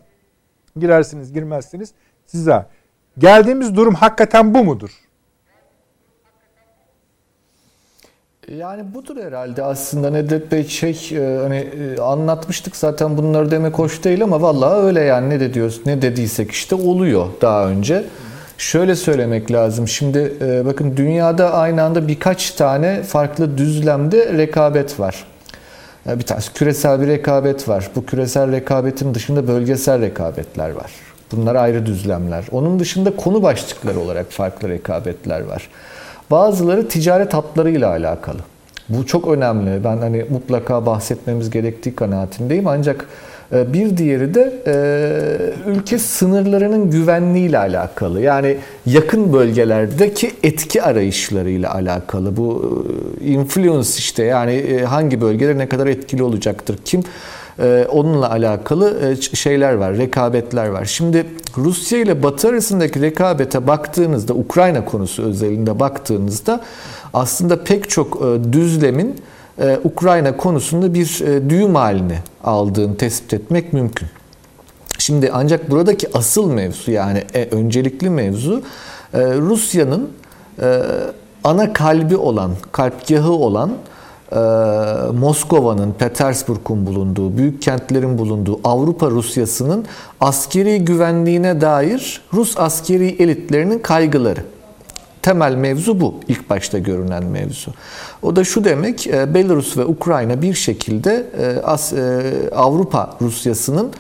Girersiniz girmezsiniz size. Geldiğimiz durum hakikaten bu mudur? Yani budur herhalde aslında Nedret Bey şey e, hani e, anlatmıştık zaten bunları demek hoş değil ama vallahi öyle yani ne de diyoruz ne dediysek işte oluyor daha önce. Şöyle söylemek lazım. Şimdi e, bakın dünyada aynı anda birkaç tane farklı düzlemde rekabet var. Bir tanesi küresel bir rekabet var. Bu küresel rekabetin dışında bölgesel rekabetler var. Bunlar ayrı düzlemler. Onun dışında konu başlıkları olarak farklı rekabetler var. Bazıları ticaret hatlarıyla alakalı. Bu çok önemli. Ben hani mutlaka bahsetmemiz gerektiği kanaatindeyim. Ancak e, bir diğeri de e, ülke sınırlarının güvenliğiyle alakalı. Yani yakın bölgelerdeki etki arayışlarıyla alakalı. Bu e, influence işte yani hangi bölgeler ne kadar etkili olacaktır? Kim onunla alakalı şeyler var, rekabetler var. Şimdi Rusya ile Batı arasındaki rekabete baktığınızda, Ukrayna konusu özelinde baktığınızda aslında pek çok düzlemin ee, Ukrayna konusunda bir e, düğüm halini aldığını tespit etmek mümkün. Şimdi ancak buradaki asıl mevzu yani e, öncelikli mevzu e, Rusya'nın ana kalbi olan, kalpgahı olan Moskova'nın, Petersburg'un bulunduğu, büyük kentlerin bulunduğu Avrupa Rusyası'nın askeri güvenliğine dair Rus askeri elitlerinin kaygıları. Temel mevzu bu. ilk başta görünen mevzu. O da şu demek, e, Belarus ve Ukrayna bir şekilde e, e, Avrupa Rusyası'nın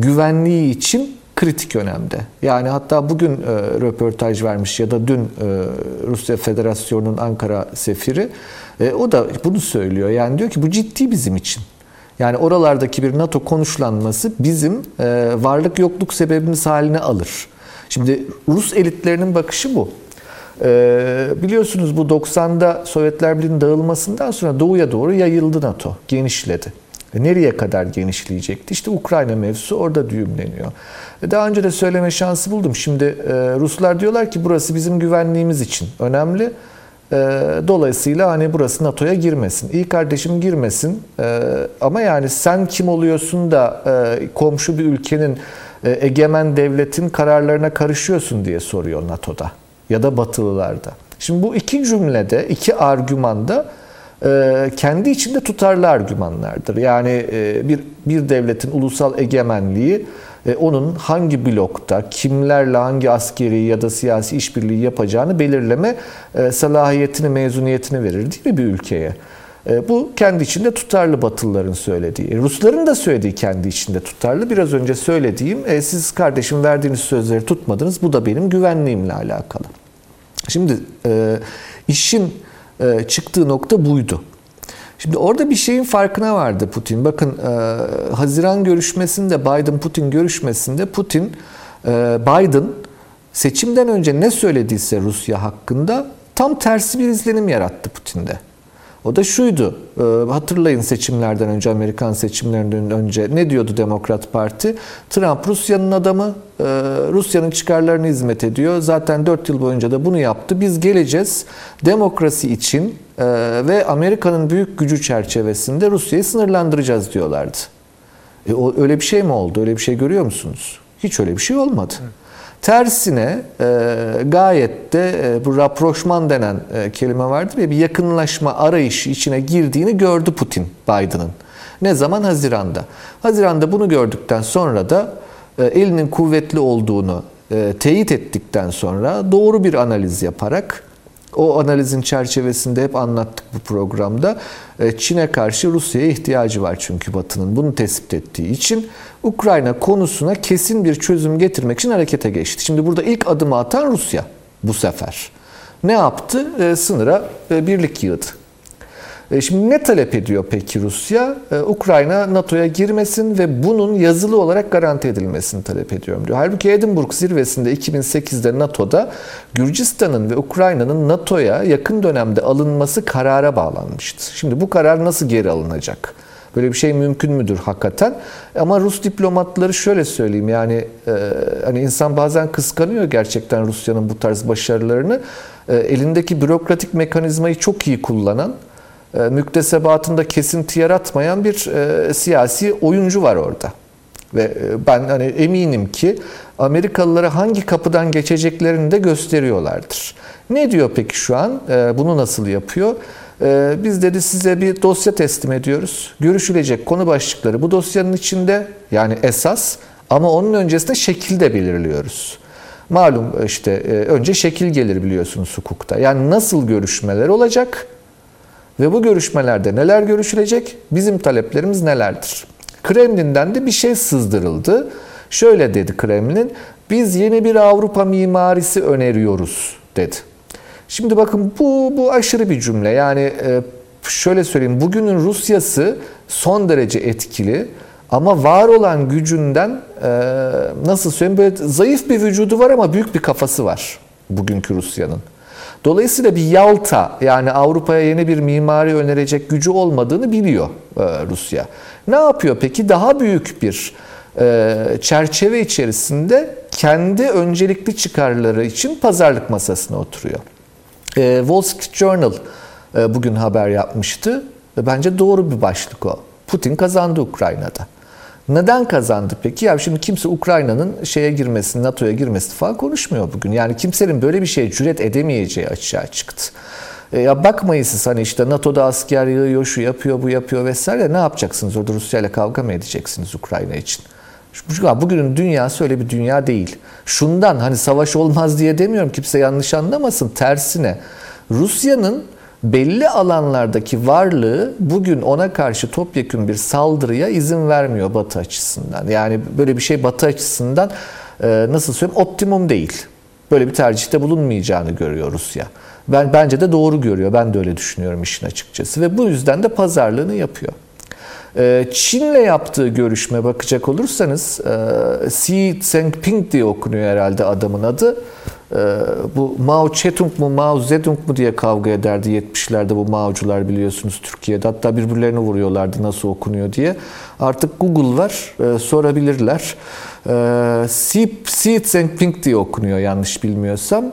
güvenliği için kritik önemde. Yani hatta bugün röportaj vermiş ya da dün Rusya Federasyonu'nun Ankara sefiri o da bunu söylüyor. Yani diyor ki bu ciddi bizim için. Yani oralardaki bir NATO konuşlanması bizim varlık yokluk sebebimiz haline alır. Şimdi Rus elitlerinin bakışı bu. Ee, biliyorsunuz bu 90'da Sovyetler Birliği'nin dağılmasından sonra doğuya doğru yayıldı NATO, genişledi. Nereye kadar genişleyecekti? İşte Ukrayna mevzusu orada düğümleniyor. E daha önce de söyleme şansı buldum. Şimdi e, Ruslar diyorlar ki burası bizim güvenliğimiz için önemli. E, dolayısıyla hani burası NATO'ya girmesin. İyi kardeşim girmesin. Ama yani sen kim oluyorsun da komşu bir ülkenin egemen devletin kararlarına karışıyorsun diye soruyor NATO'da ya da Batılılarda. Şimdi bu iki cümlede, iki argümanda kendi içinde tutarlı argümanlardır. Yani e, bir bir devletin ulusal egemenliği onun hangi blokta, kimlerle hangi askeri ya da siyasi işbirliği yapacağını belirleme salahiyetini, mezuniyetini verir değil mi bir ülkeye? E, bu kendi içinde tutarlı Batılıların söylediği. Rusların da söylediği kendi içinde tutarlı. Biraz önce söylediğim e, siz kardeşim verdiğiniz sözleri tutmadınız. Bu da benim güvenliğimle alakalı. Şimdi e, işin çıktığı nokta buydu. Şimdi orada bir şeyin farkına vardı Putin. Bakın Haziran görüşmesinde Biden-Putin görüşmesinde Putin Biden seçimden önce ne söylediyse Rusya hakkında tam tersi bir izlenim yarattı Putin'de. O da şuydu. E, hatırlayın seçimlerden önce, Amerikan seçimlerinden önce ne diyordu Demokrat Parti? Trump Rusya'nın adamı, e, Rusya'nın çıkarlarına hizmet ediyor. Zaten 4 yıl boyunca da bunu yaptı. Biz geleceğiz demokrasi için e, ve Amerika'nın büyük gücü çerçevesinde Rusya'yı sınırlandıracağız diyorlardı. E, öyle bir şey mi oldu? Öyle bir şey görüyor musunuz? Hiç öyle bir şey olmadı. Evet. Tersine e, gayet de e, bu rapproşman denen e, kelime vardır ya bir yakınlaşma arayışı içine girdiğini gördü Putin Biden'ın. Ne zaman? Haziranda. Haziranda bunu gördükten sonra da e, elinin kuvvetli olduğunu e, teyit ettikten sonra doğru bir analiz yaparak o analizin çerçevesinde hep anlattık bu programda. E, Çin'e karşı Rusya'ya ihtiyacı var çünkü Batı'nın bunu tespit ettiği için Ukrayna konusuna kesin bir çözüm getirmek için harekete geçti. Şimdi burada ilk adımı atan Rusya bu sefer. Ne yaptı? E, sınıra e, birlik yığdı. E, şimdi ne talep ediyor peki Rusya? E, Ukrayna NATO'ya girmesin ve bunun yazılı olarak garanti edilmesini talep ediyorum diyor. Halbuki Edinburgh zirvesinde 2008'de NATO'da Gürcistan'ın ve Ukrayna'nın NATO'ya yakın dönemde alınması karara bağlanmıştı. Şimdi bu karar nasıl geri alınacak? Böyle bir şey mümkün müdür hakikaten? Ama Rus diplomatları şöyle söyleyeyim yani e, hani insan bazen kıskanıyor gerçekten Rusya'nın bu tarz başarılarını. E, elindeki bürokratik mekanizmayı çok iyi kullanan, müktesebatında kesinti yaratmayan bir e, siyasi oyuncu var orada. Ve e, ben hani eminim ki Amerikalılara hangi kapıdan geçeceklerini de gösteriyorlardır. Ne diyor peki şu an? E, bunu nasıl yapıyor? Biz dedi size bir dosya teslim ediyoruz. Görüşülecek konu başlıkları bu dosyanın içinde yani esas ama onun öncesinde şekil de belirliyoruz. Malum işte e, önce şekil gelir biliyorsunuz hukukta. Yani nasıl görüşmeler olacak ve bu görüşmelerde neler görüşülecek? Bizim taleplerimiz nelerdir? Kremlin'den de bir şey sızdırıldı. Şöyle dedi Kremlin, biz yeni bir Avrupa mimarisi öneriyoruz dedi. Şimdi bakın bu, bu aşırı bir cümle. Yani e, şöyle söyleyeyim bugünün Rusyası son derece etkili ama var olan gücünden e, nasıl söyleyeyim böyle zayıf bir vücudu var ama büyük bir kafası var bugünkü Rusya'nın. Dolayısıyla bir Yalta yani Avrupa'ya yeni bir mimari önerecek gücü olmadığını biliyor e, Rusya. Ne yapıyor peki? Daha büyük bir çerçeve içerisinde kendi öncelikli çıkarları için pazarlık masasına oturuyor. E, Wall Street Journal e, bugün haber yapmıştı. Bence doğru bir başlık o. Putin kazandı Ukrayna'da. Neden kazandı peki? Ya şimdi kimse Ukrayna'nın şeye girmesini, NATO'ya girmesini falan konuşmuyor bugün. Yani kimsenin böyle bir şeye cüret edemeyeceği açığa çıktı. E ya bakmayın siz hani işte NATO'da asker yığıyor, şu yapıyor, bu yapıyor vesaire. Ne yapacaksınız orada Rusya ile kavga mı edeceksiniz Ukrayna için? Bugünün dünyası öyle bir dünya değil. Şundan hani savaş olmaz diye demiyorum kimse yanlış anlamasın. Tersine Rusya'nın belli alanlardaki varlığı bugün ona karşı topyekun bir saldırıya izin vermiyor Batı açısından. Yani böyle bir şey Batı açısından e, nasıl söyleyeyim optimum değil. Böyle bir tercihte bulunmayacağını görüyor Rusya. Ben bence de doğru görüyor. Ben de öyle düşünüyorum işin açıkçası ve bu yüzden de pazarlığını yapıyor. Ee, Çin'le yaptığı görüşme bakacak olursanız e, Xi Jinping diye okunuyor herhalde adamın adı. Ee, bu Mao Zedong mu Mao Zedong mu diye kavga ederdi 70'lerde bu Mao'cular biliyorsunuz Türkiye'de. Hatta birbirlerini vuruyorlardı nasıl okunuyor diye. Artık Google var e, sorabilirler. Ee, Xi, Xi Jinping diye okunuyor yanlış bilmiyorsam.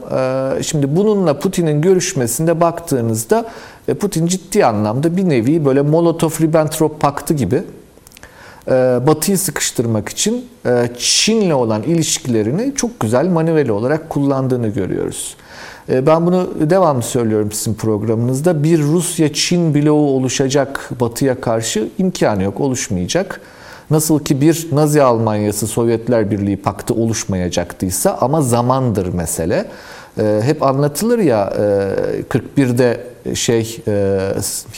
Şimdi bununla Putin'in görüşmesinde baktığınızda ve Putin ciddi anlamda bir nevi böyle Molotov-Ribbentrop paktı gibi e, Batı'yı sıkıştırmak için e, Çin'le olan ilişkilerini çok güzel maniveli olarak kullandığını görüyoruz. E, ben bunu devamlı söylüyorum sizin programınızda. Bir Rusya-Çin bloğu oluşacak Batı'ya karşı imkanı yok, oluşmayacak. Nasıl ki bir Nazi Almanyası Sovyetler Birliği paktı oluşmayacaktıysa ama zamandır mesele. Hep anlatılır ya 41'de şey e,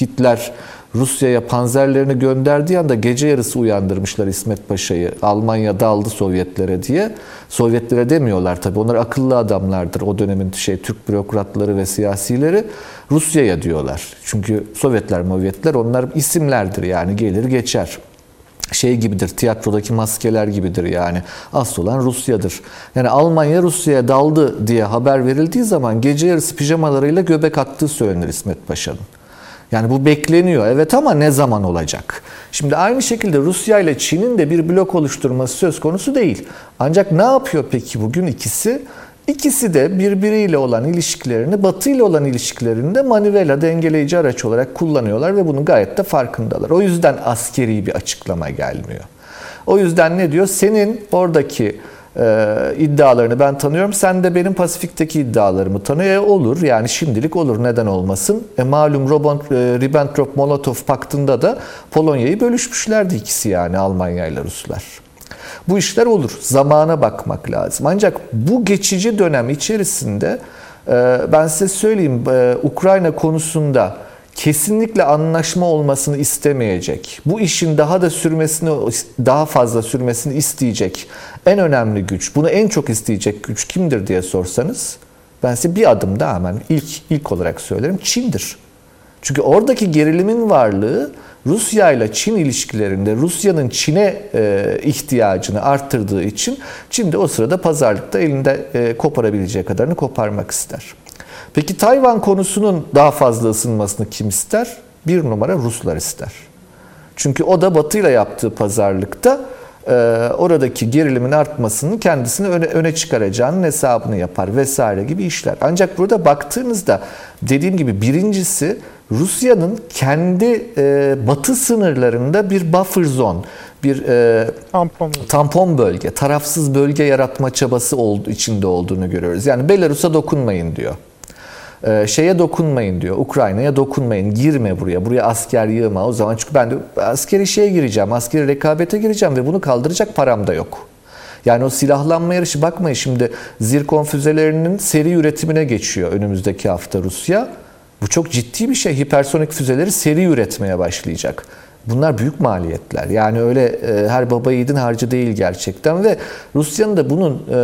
Hitler Rusya'ya panzerlerini gönderdiği anda gece yarısı uyandırmışlar İsmet Paşa'yı. Almanya daldı Sovyetlere diye. Sovyetlere demiyorlar tabii. Onlar akıllı adamlardır. O dönemin şey Türk bürokratları ve siyasileri Rusya'ya diyorlar. Çünkü Sovyetler, Movyetler onlar isimlerdir yani gelir geçer şey gibidir, tiyatrodaki maskeler gibidir yani. Asıl olan Rusya'dır. Yani Almanya Rusya'ya daldı diye haber verildiği zaman gece yarısı pijamalarıyla göbek attığı söylenir İsmet Paşa'nın. Yani bu bekleniyor evet ama ne zaman olacak? Şimdi aynı şekilde Rusya ile Çin'in de bir blok oluşturması söz konusu değil. Ancak ne yapıyor peki bugün ikisi? İkisi de birbiriyle olan ilişkilerini, Batı ile olan ilişkilerini de manivela dengeleyici araç olarak kullanıyorlar ve bunun gayet de farkındalar. O yüzden askeri bir açıklama gelmiyor. O yüzden ne diyor? Senin oradaki e, iddialarını ben tanıyorum. Sen de benim Pasifik'teki iddialarımı tanıyor. E, olur yani şimdilik olur neden olmasın. E, malum e, Ribbentrop-Molotov paktında da Polonya'yı bölüşmüşlerdi ikisi yani Almanya ile Ruslar. Bu işler olur. Zamana bakmak lazım. Ancak bu geçici dönem içerisinde e, ben size söyleyeyim e, Ukrayna konusunda kesinlikle anlaşma olmasını istemeyecek. Bu işin daha da sürmesini daha fazla sürmesini isteyecek en önemli güç, bunu en çok isteyecek güç kimdir diye sorsanız ben size bir adım daha hemen ilk ilk olarak söylerim Çin'dir. Çünkü oradaki gerilimin varlığı Rusya ile Çin ilişkilerinde Rusya'nın Çin'e e, ihtiyacını arttırdığı için Çin de o sırada pazarlıkta elinde e, koparabileceği kadarını koparmak ister. Peki Tayvan konusunun daha fazla ısınmasını kim ister? Bir numara Ruslar ister. Çünkü o da Batı ile yaptığı pazarlıkta e, oradaki gerilimin artmasının kendisini öne, öne çıkaracağının hesabını yapar vesaire gibi işler. Ancak burada baktığınızda dediğim gibi birincisi Rusya'nın kendi e, batı sınırlarında bir buffer zone, bir e, Tampon. tampon bölge, tarafsız bölge yaratma çabası oldu, içinde olduğunu görüyoruz. Yani Belarus'a dokunmayın diyor. Ee, şeye dokunmayın diyor. Ukrayna'ya dokunmayın. Girme buraya. Buraya asker yığma. O zaman çünkü ben de askeri şeye gireceğim. Askeri rekabete gireceğim ve bunu kaldıracak param da yok. Yani o silahlanma yarışı bakmayın şimdi zirkon füzelerinin seri üretimine geçiyor önümüzdeki hafta Rusya. Bu çok ciddi bir şey. Hipersonik füzeleri seri üretmeye başlayacak. Bunlar büyük maliyetler. Yani öyle e, her baba yiğidin harcı değil gerçekten ve Rusya'nın da bunun e,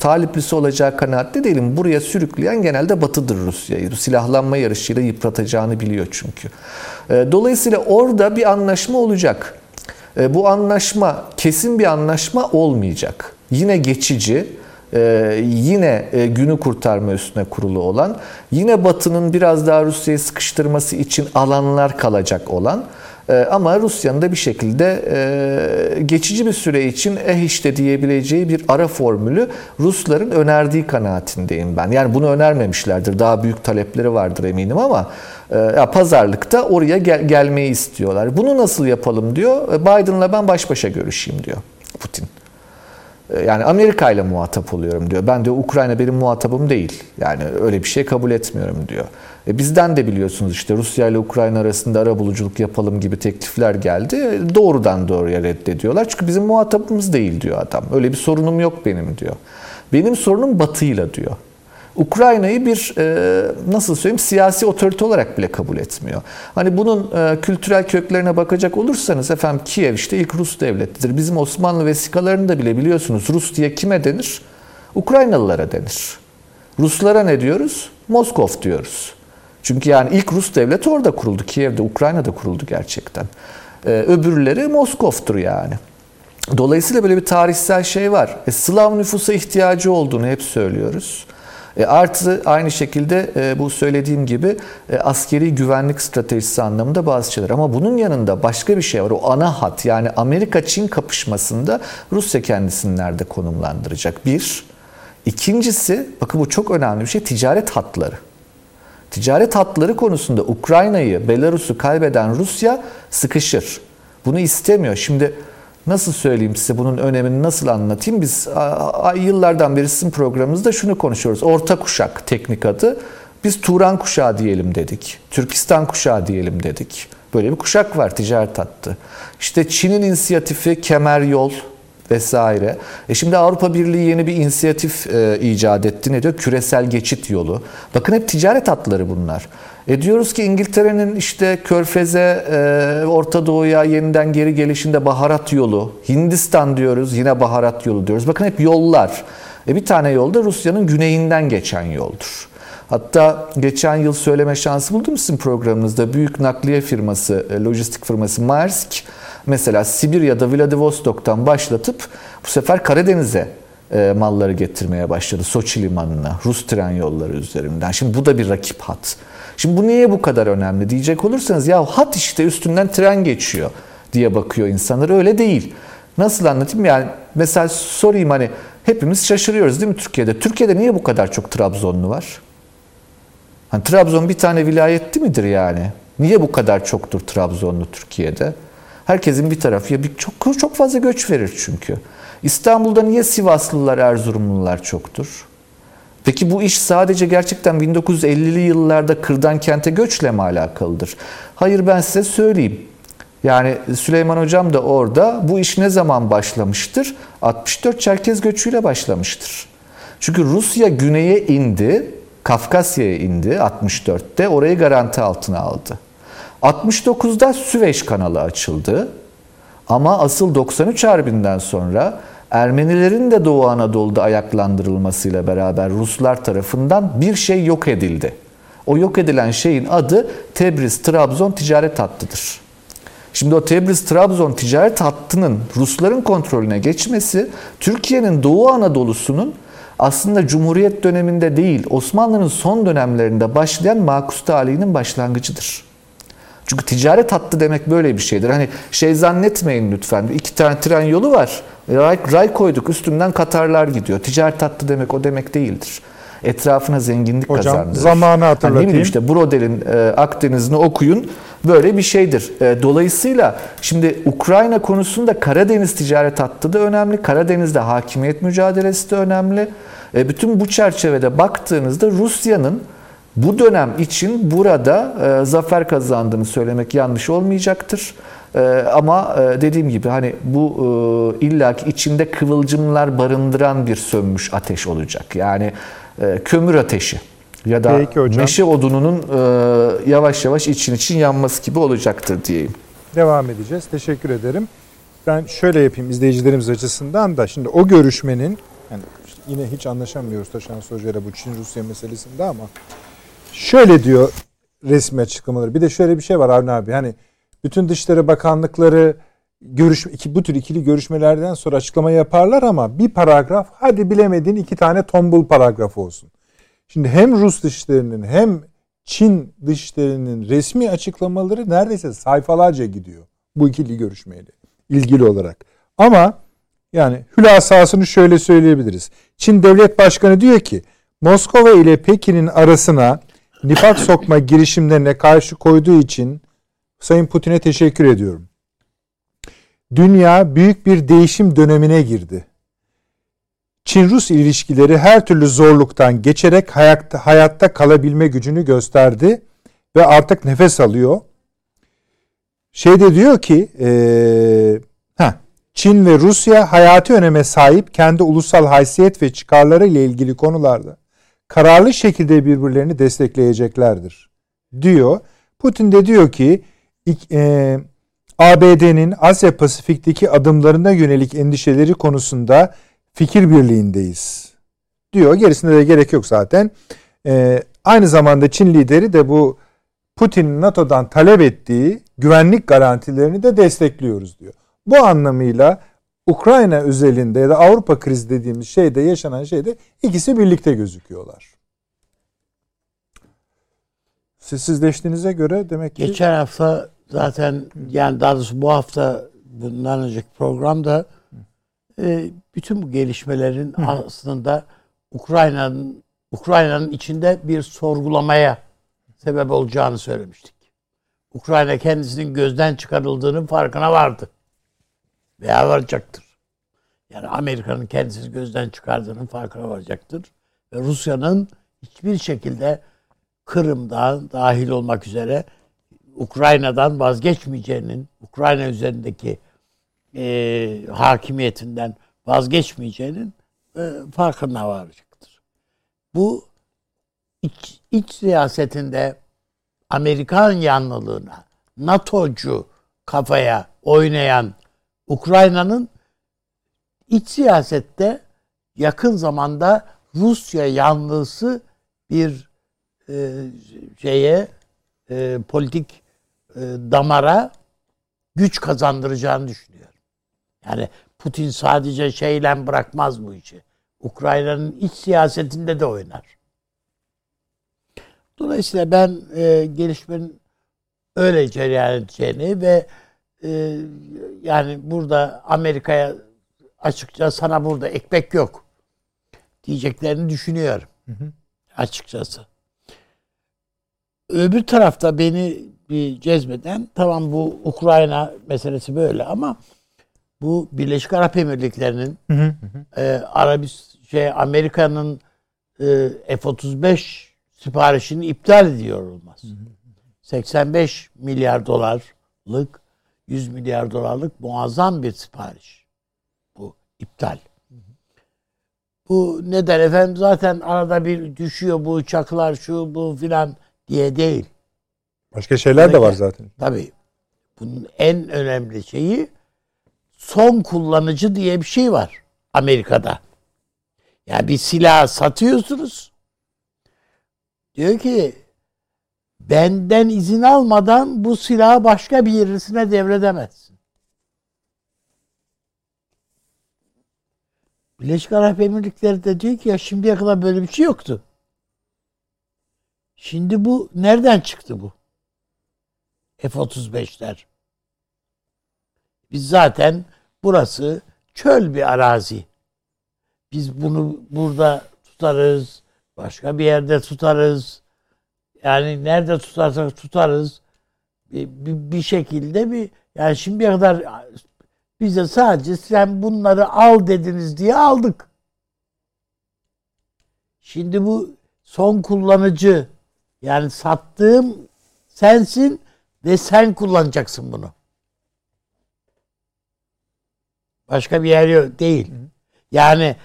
taliplisi olacağı kanaatte değilim. Buraya sürükleyen genelde batıdır Rusya'yı. Silahlanma yarışıyla yıpratacağını biliyor çünkü. E, dolayısıyla orada bir anlaşma olacak. E, bu anlaşma kesin bir anlaşma olmayacak. Yine geçici, ee, yine e, günü kurtarma üstüne kurulu olan, yine Batı'nın biraz daha Rusya'yı sıkıştırması için alanlar kalacak olan ama Rusya'nın da bir şekilde e, geçici bir süre için eh işte diyebileceği bir ara formülü Rusların önerdiği kanaatindeyim ben. Yani bunu önermemişlerdir. Daha büyük talepleri vardır eminim ama e, pazarlıkta oraya gel- gelmeyi istiyorlar. Bunu nasıl yapalım diyor. Biden'la ben baş başa görüşeyim diyor Putin. Yani Amerika ile muhatap oluyorum diyor. Ben de Ukrayna benim muhatabım değil. Yani öyle bir şey kabul etmiyorum diyor. E bizden de biliyorsunuz işte Rusya ile Ukrayna arasında ara buluculuk yapalım gibi teklifler geldi. Doğrudan doğruya reddediyorlar. Çünkü bizim muhatabımız değil diyor adam. Öyle bir sorunum yok benim diyor. Benim sorunum Batı'yla diyor. Ukrayna'yı bir e, nasıl söyleyeyim siyasi otorite olarak bile kabul etmiyor. Hani bunun e, kültürel köklerine bakacak olursanız efendim Kiev işte ilk Rus devletidir. Bizim Osmanlı vesikalarında bile biliyorsunuz Rus diye kime denir? Ukraynalılara denir. Ruslara ne diyoruz? Moskov diyoruz. Çünkü yani ilk Rus devleti orada kuruldu. Kiev'de, Ukrayna'da kuruldu gerçekten. E, öbürleri Moskov'tur yani. Dolayısıyla böyle bir tarihsel şey var. E, Slav nüfusa ihtiyacı olduğunu hep söylüyoruz. E, artı aynı şekilde e, bu söylediğim gibi e, askeri güvenlik stratejisi anlamında bazı şeyler. Ama bunun yanında başka bir şey var. O ana hat yani Amerika-Çin kapışmasında Rusya kendisini nerede konumlandıracak? Bir. İkincisi, bakın bu çok önemli bir şey, ticaret hatları. Ticaret hatları konusunda Ukrayna'yı, Belarus'u kaybeden Rusya sıkışır. Bunu istemiyor. Şimdi nasıl söyleyeyim size bunun önemini nasıl anlatayım? Biz yıllardan beri sizin programımızda şunu konuşuyoruz. Orta kuşak teknik adı. Biz Turan kuşağı diyelim dedik. Türkistan kuşağı diyelim dedik. Böyle bir kuşak var ticaret hattı. İşte Çin'in inisiyatifi kemer yol vesaire. E şimdi Avrupa Birliği yeni bir inisiyatif e, icat etti. Ne diyor? Küresel geçit yolu. Bakın hep ticaret hatları bunlar. E diyoruz ki İngiltere'nin işte Körfez'e, e, Orta Doğu'ya yeniden geri gelişinde baharat yolu. Hindistan diyoruz yine baharat yolu diyoruz. Bakın hep yollar. E bir tane yolda Rusya'nın güneyinden geçen yoldur. Hatta geçen yıl söyleme şansı buldum sizin programınızda. Büyük nakliye firması, e, lojistik firması Maersk mesela Sibirya'da Vladivostok'tan başlatıp bu sefer Karadeniz'e e, malları getirmeye başladı. Soçi limanına, Rus tren yolları üzerinden. Şimdi bu da bir rakip hat. Şimdi bu niye bu kadar önemli diyecek olursanız ya hat işte üstünden tren geçiyor diye bakıyor insanlar. Öyle değil. Nasıl anlatayım? Yani mesela sorayım hani hepimiz şaşırıyoruz değil mi Türkiye'de? Türkiye'de niye bu kadar çok Trabzonlu var? Hani Trabzon bir tane vilayetti midir yani? Niye bu kadar çoktur Trabzonlu Türkiye'de? Herkesin bir tarafı ya bir çok çok fazla göç verir çünkü. İstanbul'da niye Sivaslılar, Erzurumlular çoktur? Peki bu iş sadece gerçekten 1950'li yıllarda kırdan kente göçle mi alakalıdır? Hayır ben size söyleyeyim. Yani Süleyman Hocam da orada bu iş ne zaman başlamıştır? 64 Çerkez göçüyle başlamıştır. Çünkü Rusya güneye indi, Kafkasya'ya indi 64'te orayı garanti altına aldı. 69'da Süveyş kanalı açıldı. Ama asıl 93 Harbi'nden sonra Ermenilerin de Doğu Anadolu'da ayaklandırılmasıyla beraber Ruslar tarafından bir şey yok edildi. O yok edilen şeyin adı Tebriz-Trabzon ticaret hattıdır. Şimdi o Tebriz-Trabzon ticaret hattının Rusların kontrolüne geçmesi Türkiye'nin Doğu Anadolu'sunun aslında Cumhuriyet döneminde değil Osmanlı'nın son dönemlerinde başlayan makus talihinin başlangıcıdır. Çünkü ticaret hattı demek böyle bir şeydir. Hani şey zannetmeyin lütfen. İki tane tren yolu var. Ray, ray koyduk üstünden Katarlar gidiyor. Ticaret hattı demek o demek değildir. Etrafına zenginlik Hocam, kazandırır. zamanı hatırlatayım. Hani işte Brodel'in e, Akdeniz'ini okuyun. Böyle bir şeydir. E, dolayısıyla şimdi Ukrayna konusunda Karadeniz ticaret hattı da önemli. Karadeniz'de hakimiyet mücadelesi de önemli. E, bütün bu çerçevede baktığınızda Rusya'nın bu dönem için burada e, zafer kazandığını söylemek yanlış olmayacaktır. E, ama e, dediğim gibi hani bu e, illaki içinde kıvılcımlar barındıran bir sönmüş ateş olacak. Yani kömür ateşi ya da meşe odununun e, yavaş yavaş için için yanması gibi olacaktır diyeyim. Devam edeceğiz. Teşekkür ederim. Ben şöyle yapayım izleyicilerimiz açısından da şimdi o görüşmenin yani işte yine hiç anlaşamıyoruz Taşan Hoca ile bu Çin-Rusya meselesinde ama şöyle diyor resmi açıklamaları. Bir de şöyle bir şey var Avni abi. Hani bütün Dışişleri Bakanlıkları görüş iki bu tür ikili görüşmelerden sonra açıklama yaparlar ama bir paragraf hadi bilemediğin iki tane tombul paragraf olsun. Şimdi hem Rus dışişlerinin hem Çin dışişlerinin resmi açıklamaları neredeyse sayfalarca gidiyor bu ikili görüşmeyle ilgili olarak. Ama yani hülasasını şöyle söyleyebiliriz. Çin Devlet Başkanı diyor ki Moskova ile Pekin'in arasına nifak sokma girişimlerine karşı koyduğu için Sayın Putin'e teşekkür ediyorum. Dünya büyük bir değişim dönemine girdi. Çin-Rus ilişkileri her türlü zorluktan geçerek hayatta, hayatta kalabilme gücünü gösterdi ve artık nefes alıyor. Şey de diyor ki, ee, heh, Çin ve Rusya hayati öneme sahip kendi ulusal haysiyet ve çıkarları ile ilgili konularda kararlı şekilde birbirlerini destekleyeceklerdir diyor. Putin de diyor ki e, ABD'nin Asya Pasifik'teki adımlarına yönelik endişeleri konusunda fikir birliğindeyiz diyor. Gerisine de gerek yok zaten. E, aynı zamanda Çin lideri de bu Putin'in NATO'dan talep ettiği güvenlik garantilerini de destekliyoruz diyor. Bu anlamıyla Ukrayna özelinde ya da Avrupa krizi dediğimiz şeyde yaşanan şeyde ikisi birlikte gözüküyorlar. Sessizleştiğinize göre demek ki... Geçen hafta zaten yani daha doğrusu bu hafta bundan önceki programda e, bütün bu gelişmelerin Hı. aslında Ukrayna'nın Ukrayna'nın içinde bir sorgulamaya sebep olacağını söylemiştik. Ukrayna kendisinin gözden çıkarıldığının farkına vardı. Veya varacaktır. Yani Amerika'nın kendisini gözden çıkardığının farkına varacaktır. Ve Rusya'nın hiçbir şekilde Kırım'dan dahil olmak üzere Ukrayna'dan vazgeçmeyeceğinin, Ukrayna üzerindeki e, hakimiyetinden vazgeçmeyeceğinin e, farkına varacaktır. Bu iç, iç siyasetinde Amerikan yanlılığına, NATO'cu kafaya oynayan Ukrayna'nın iç siyasette yakın zamanda Rusya yanlısı bir e, şeye e, politik e, damara güç kazandıracağını düşünüyorum. Yani Putin sadece şeyle bırakmaz bu işi. Ukrayna'nın iç siyasetinde de oynar. Dolayısıyla ben e, gelişmenin öyle cereyan edeceğini ve e, yani burada Amerika'ya açıkça sana burada ekmek yok diyeceklerini düşünüyorum. Hı hı. Açıkçası. Öbür tarafta beni bir cezbeden tamam bu Ukrayna meselesi böyle ama bu Birleşik Arap Emirlikleri'nin hı hı. e, Arabist şey Amerika'nın e, F-35 siparişini iptal ediyor olmaz. Hı hı. 85 milyar dolarlık 100 milyar dolarlık muazzam bir sipariş. Bu iptal. Bu neden efendim zaten arada bir düşüyor bu uçaklar şu bu filan diye değil. Başka şeyler Tabii, de var zaten. Tabii. Bunun en önemli şeyi son kullanıcı diye bir şey var Amerika'da. Yani bir silah satıyorsunuz. Diyor ki benden izin almadan bu silahı başka birisine devredemezsin. Birleşik Arap Emirlikleri de diyor ki ya şimdiye kadar böyle bir şey yoktu. Şimdi bu nereden çıktı bu? F-35'ler. Biz zaten burası çöl bir arazi. Biz bunu burada tutarız, başka bir yerde tutarız. Yani nerede tutarsak tutarız. Bir, bir, bir şekilde bir yani şimdiye kadar bize sadece sen bunları al dediniz diye aldık. Şimdi bu son kullanıcı yani sattığım sensin ve sen kullanacaksın bunu. Başka bir yer yok değil. Yani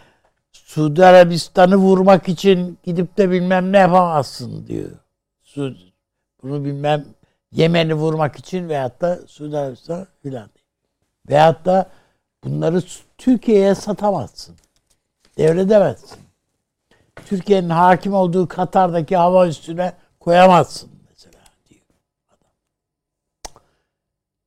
Suudi Arabistan'ı vurmak için gidip de bilmem ne yapamazsın diyor. Bunu bilmem Yemen'i vurmak için veyahut da Suudi Arabistan filan. Veyahut da bunları Türkiye'ye satamazsın. Devredemezsin. Türkiye'nin hakim olduğu Katar'daki hava üstüne koyamazsın mesela diyor adam.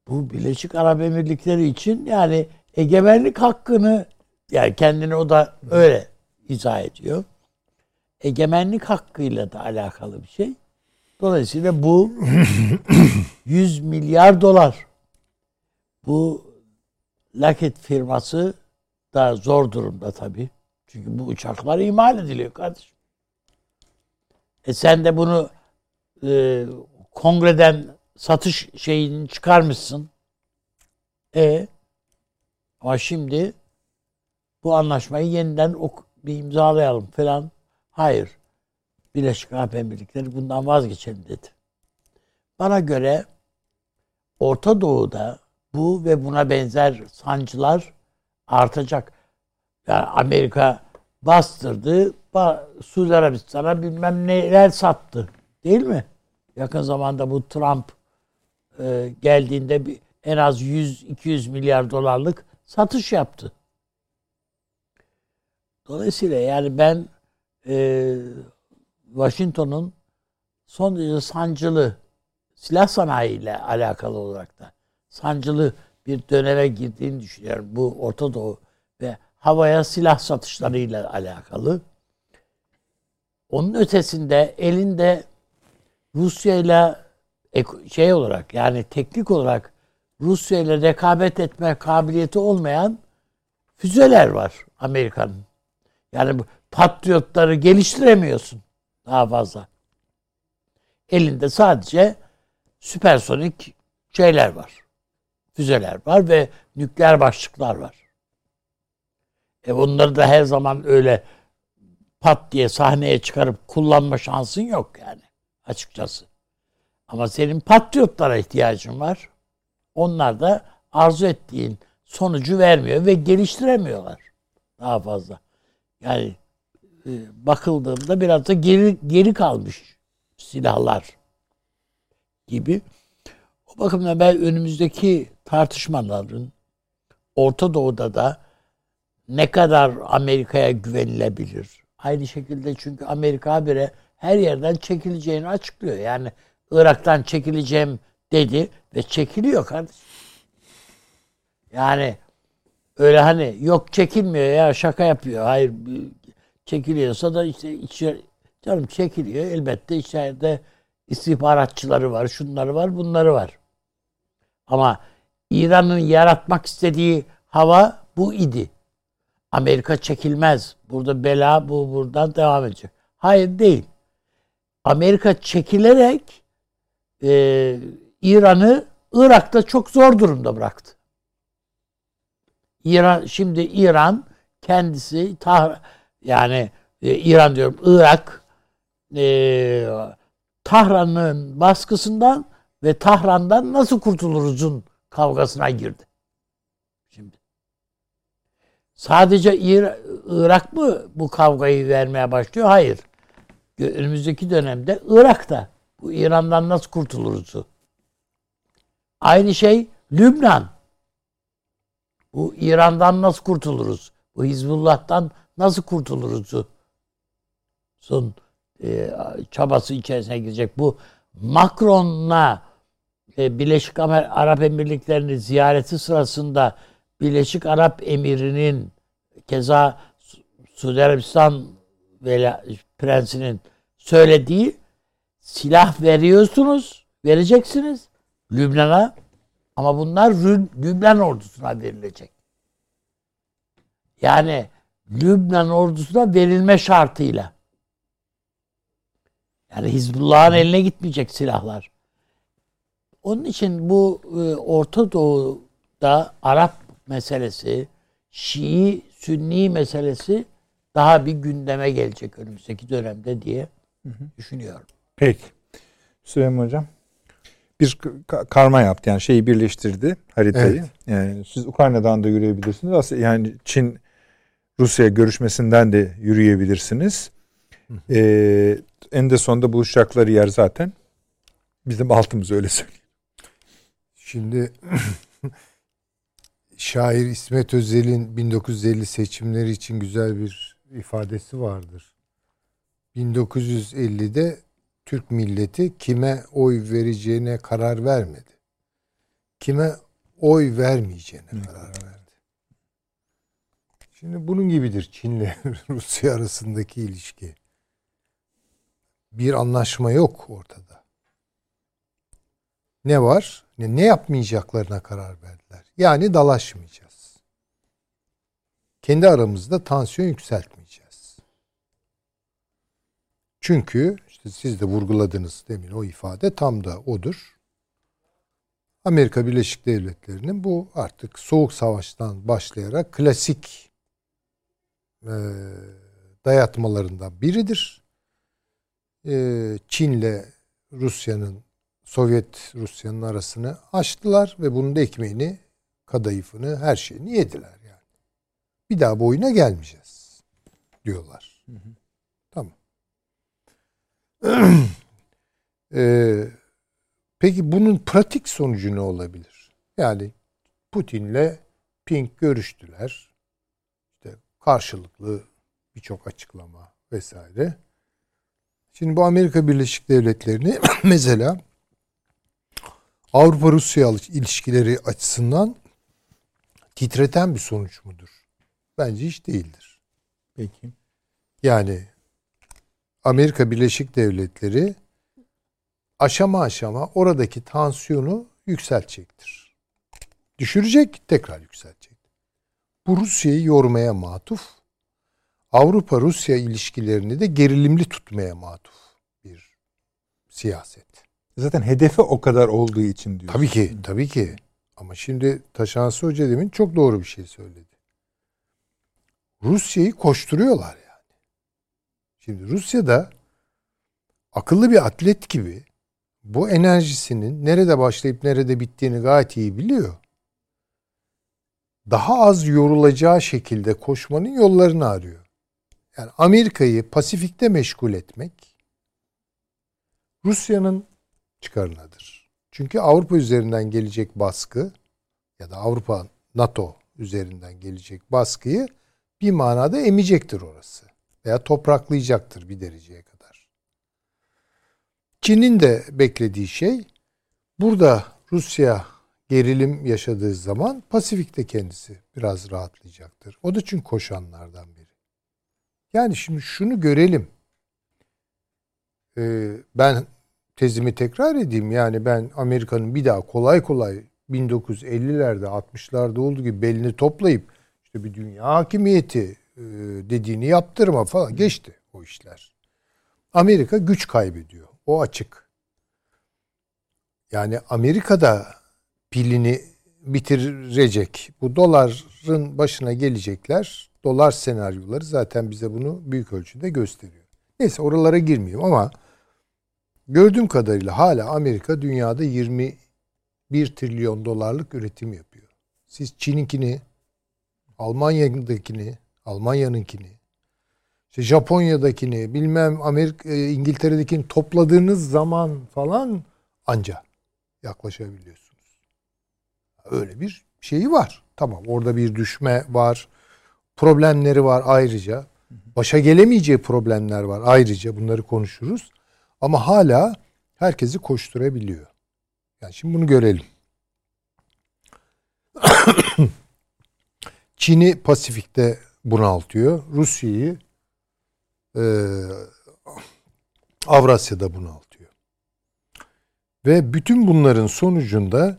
Bu Birleşik Arap Emirlikleri için yani egemenlik hakkını yani kendini o da öyle izah ediyor. Egemenlik hakkıyla da alakalı bir şey. Dolayısıyla bu 100 milyar dolar. Bu Lockheed firması da zor durumda tabii. Çünkü bu uçaklar imal ediliyor kardeşim. E sen de bunu e, kongreden satış şeyini çıkarmışsın. E ama şimdi bu anlaşmayı yeniden ok bir imzalayalım falan. Hayır. Birleşik Arap Emirlikleri bundan vazgeçelim dedi. Bana göre Orta Doğu'da bu ve buna benzer sancılar artacak. Yani Amerika bastırdı, Suudi Arabistan'a bilmem neler sattı. Değil mi? Yakın zamanda bu Trump e, geldiğinde bir, en az 100-200 milyar dolarlık satış yaptı. Dolayısıyla yani ben e, Washington'un son derece sancılı silah sanayi ile alakalı olarak da sancılı bir döneme girdiğini düşünüyorum. Bu Orta Doğu ve havaya silah satışlarıyla alakalı. Onun ötesinde elinde Rusya ile şey olarak yani teknik olarak Rusya ile rekabet etme kabiliyeti olmayan füzeler var Amerika'nın. Yani bu patriotları geliştiremiyorsun daha fazla. Elinde sadece süpersonik şeyler var. Füzeler var ve nükleer başlıklar var. E bunları da her zaman öyle pat diye sahneye çıkarıp kullanma şansın yok yani açıkçası. Ama senin patriotlara ihtiyacın var. Onlar da arzu ettiğin sonucu vermiyor ve geliştiremiyorlar daha fazla. Yani e, bakıldığında biraz da geri geri kalmış silahlar gibi. O bakımdan ben önümüzdeki tartışmaların Orta Doğu'da da ne kadar Amerika'ya güvenilebilir? Aynı şekilde çünkü Amerika habire her yerden çekileceğini açıklıyor. Yani Irak'tan çekileceğim dedi ve çekiliyor kardeşim. Yani öyle hani yok çekilmiyor ya şaka yapıyor. Hayır çekiliyorsa da işte içeri, canım çekiliyor. Elbette içeride istihbaratçıları var, şunları var, bunları var. Ama İran'ın yaratmak istediği hava bu idi. Amerika çekilmez. Burada bela bu buradan devam edecek. Hayır değil. Amerika çekilerek e, İran'ı Irak'ta çok zor durumda bıraktı. İran şimdi İran kendisi tah, yani e, İran diyorum Irak e, Tahran'ın baskısından ve Tahran'dan nasıl kurtuluruzun kavgasına girdi. Şimdi sadece İr Irak mı bu kavgayı vermeye başlıyor? Hayır. Önümüzdeki dönemde Irak'ta bu İran'dan nasıl kurtuluruzu. Aynı şey Lübnan. Bu İran'dan nasıl kurtuluruz? Bu Hizbullah'tan nasıl kurtuluruzu? Son e, çabası içerisine girecek. Bu Macron'la e, Birleşik Arap Emirlikleri'ni ziyareti sırasında Birleşik Arap Emirinin keza Suudi Arabistan prensinin söylediği silah veriyorsunuz, vereceksiniz Lübnan'a ama bunlar Lübnan ordusuna verilecek. Yani Lübnan ordusuna verilme şartıyla. Yani Hizbullah'ın eline gitmeyecek silahlar. Onun için bu e, Orta Doğu'da Arap meselesi, Şii, Sünni meselesi daha bir gündeme gelecek önümüzdeki dönemde diye düşünüyorum. Peki. Süleyman Hocam bir karma yaptı yani şeyi birleştirdi haritayı. Evet. Yani siz Ukrayna'dan da yürüyebilirsiniz. Aslında yani Çin Rusya görüşmesinden de yürüyebilirsiniz. Ee, en de sonunda buluşacakları yer zaten bizim altımız öyle söyleyeyim. Şimdi şair İsmet Özel'in 1950 seçimleri için güzel bir ifadesi vardır. 1950'de Türk milleti kime oy vereceğine karar vermedi. Kime oy vermeyeceğine karar verdi. Şimdi bunun gibidir Çin'le Rusya arasındaki ilişki. Bir anlaşma yok ortada. Ne var? Ne, ne yapmayacaklarına karar verdiler. Yani dalaşmayacağız. Kendi aramızda tansiyon yükseltmeyeceğiz. Çünkü işte siz de vurguladınız demin o ifade tam da odur. Amerika Birleşik Devletleri'nin bu artık soğuk savaştan başlayarak klasik e, dayatmalarından biridir. E, Çin'le Rusya'nın Sovyet Rusya'nın arasını açtılar ve bunun da ekmeğini, kadayıfını, her şeyini yediler yani. Bir daha bu oyuna gelmeyeceğiz diyorlar. Hı hı. Ee, peki bunun pratik sonucu ne olabilir? Yani Putin'le Pink görüştüler. İşte karşılıklı birçok açıklama vesaire. Şimdi bu Amerika Birleşik Devletleri'ni mesela Avrupa-Rusya ilişkileri açısından titreten bir sonuç mudur? Bence hiç değildir. Peki. Yani Amerika Birleşik Devletleri aşama aşama oradaki tansiyonu yükseltecektir. Düşürecek, tekrar yükseltecek. Bu Rusya'yı yormaya matuf, Avrupa-Rusya ilişkilerini de gerilimli tutmaya matuf bir siyaset. Zaten hedefi o kadar olduğu için diyor. Tabii ki, tabii ki. Ama şimdi Taşansı Hoca demin çok doğru bir şey söyledi. Rusya'yı koşturuyorlar. Şimdi Rusya'da akıllı bir atlet gibi bu enerjisinin nerede başlayıp nerede bittiğini gayet iyi biliyor. Daha az yorulacağı şekilde koşmanın yollarını arıyor. Yani Amerika'yı Pasifik'te meşgul etmek Rusya'nın çıkarınadır. Çünkü Avrupa üzerinden gelecek baskı ya da Avrupa NATO üzerinden gelecek baskıyı bir manada emecektir orası. Veya topraklayacaktır bir dereceye kadar. Çin'in de beklediği şey burada Rusya gerilim yaşadığı zaman Pasifik'te kendisi biraz rahatlayacaktır. O da çünkü koşanlardan biri. Yani şimdi şunu görelim. Ee, ben tezimi tekrar edeyim. Yani ben Amerika'nın bir daha kolay kolay 1950'lerde 60'larda olduğu gibi belini toplayıp işte bir dünya hakimiyeti dediğini yaptırma falan geçti o işler. Amerika güç kaybediyor. O açık. Yani Amerika'da pilini bitirecek. Bu doların başına gelecekler. Dolar senaryoları zaten bize bunu büyük ölçüde gösteriyor. Neyse oralara girmeyeyim ama Gördüğüm kadarıyla hala Amerika dünyada 21 trilyon dolarlık üretim yapıyor. Siz Çin'inkini, Almanya'dakini, Almanya'nınkini, işte Japonya'dakini, bilmem Amerika, e, İngiltere'dekini topladığınız zaman falan anca yaklaşabiliyorsunuz. Öyle bir şeyi var. Tamam orada bir düşme var. Problemleri var ayrıca. Başa gelemeyeceği problemler var ayrıca. Bunları konuşuruz. Ama hala herkesi koşturabiliyor. Yani şimdi bunu görelim. Çin'i Pasifik'te bunaltıyor. Rusya'yı e, Avrasya'da bunaltıyor. Ve bütün bunların sonucunda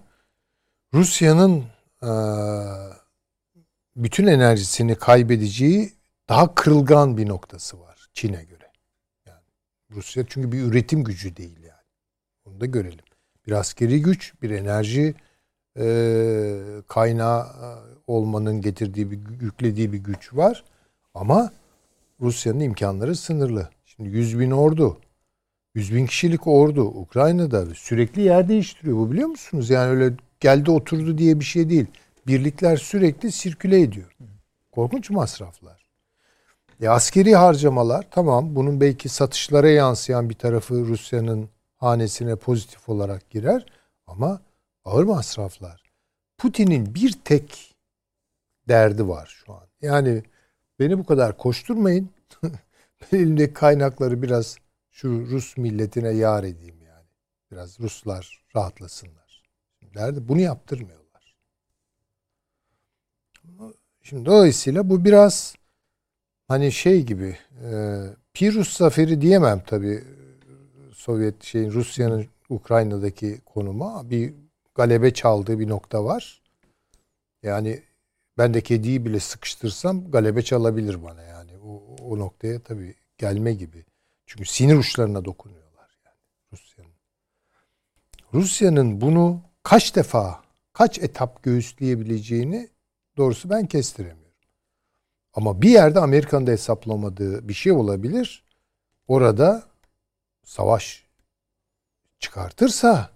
Rusya'nın e, bütün enerjisini kaybedeceği daha kırılgan bir noktası var Çin'e göre. Yani Rusya çünkü bir üretim gücü değil yani. Onu da görelim. Bir askeri güç, bir enerji e, kaynağı olmanın getirdiği bir yüklediği bir güç var. Ama Rusya'nın imkanları sınırlı. Şimdi 100 bin ordu, 100 bin kişilik ordu Ukrayna'da sürekli yer değiştiriyor. Bu biliyor musunuz? Yani öyle geldi oturdu diye bir şey değil. Birlikler sürekli sirküle ediyor. Korkunç masraflar. E askeri harcamalar tamam bunun belki satışlara yansıyan bir tarafı Rusya'nın hanesine pozitif olarak girer ama ağır masraflar. Putin'in bir tek derdi var şu an. Yani beni bu kadar koşturmayın. Elimdeki kaynakları biraz şu Rus milletine yar edeyim yani. Biraz Ruslar rahatlasınlar. Derdi bunu yaptırmıyorlar. Şimdi dolayısıyla bu biraz hani şey gibi e, Pirus zaferi diyemem tabii Sovyet şeyin Rusya'nın Ukrayna'daki konuma bir galebe çaldığı bir nokta var. Yani ben de kediyi bile sıkıştırsam galebe çalabilir bana yani. O, o noktaya tabii gelme gibi. Çünkü sinir uçlarına dokunuyorlar yani Rusya'nın. Rusya'nın bunu kaç defa, kaç etap göğüsleyebileceğini doğrusu ben kestiremiyorum. Ama bir yerde Amerika'nın da hesaplamadığı bir şey olabilir. Orada savaş çıkartırsa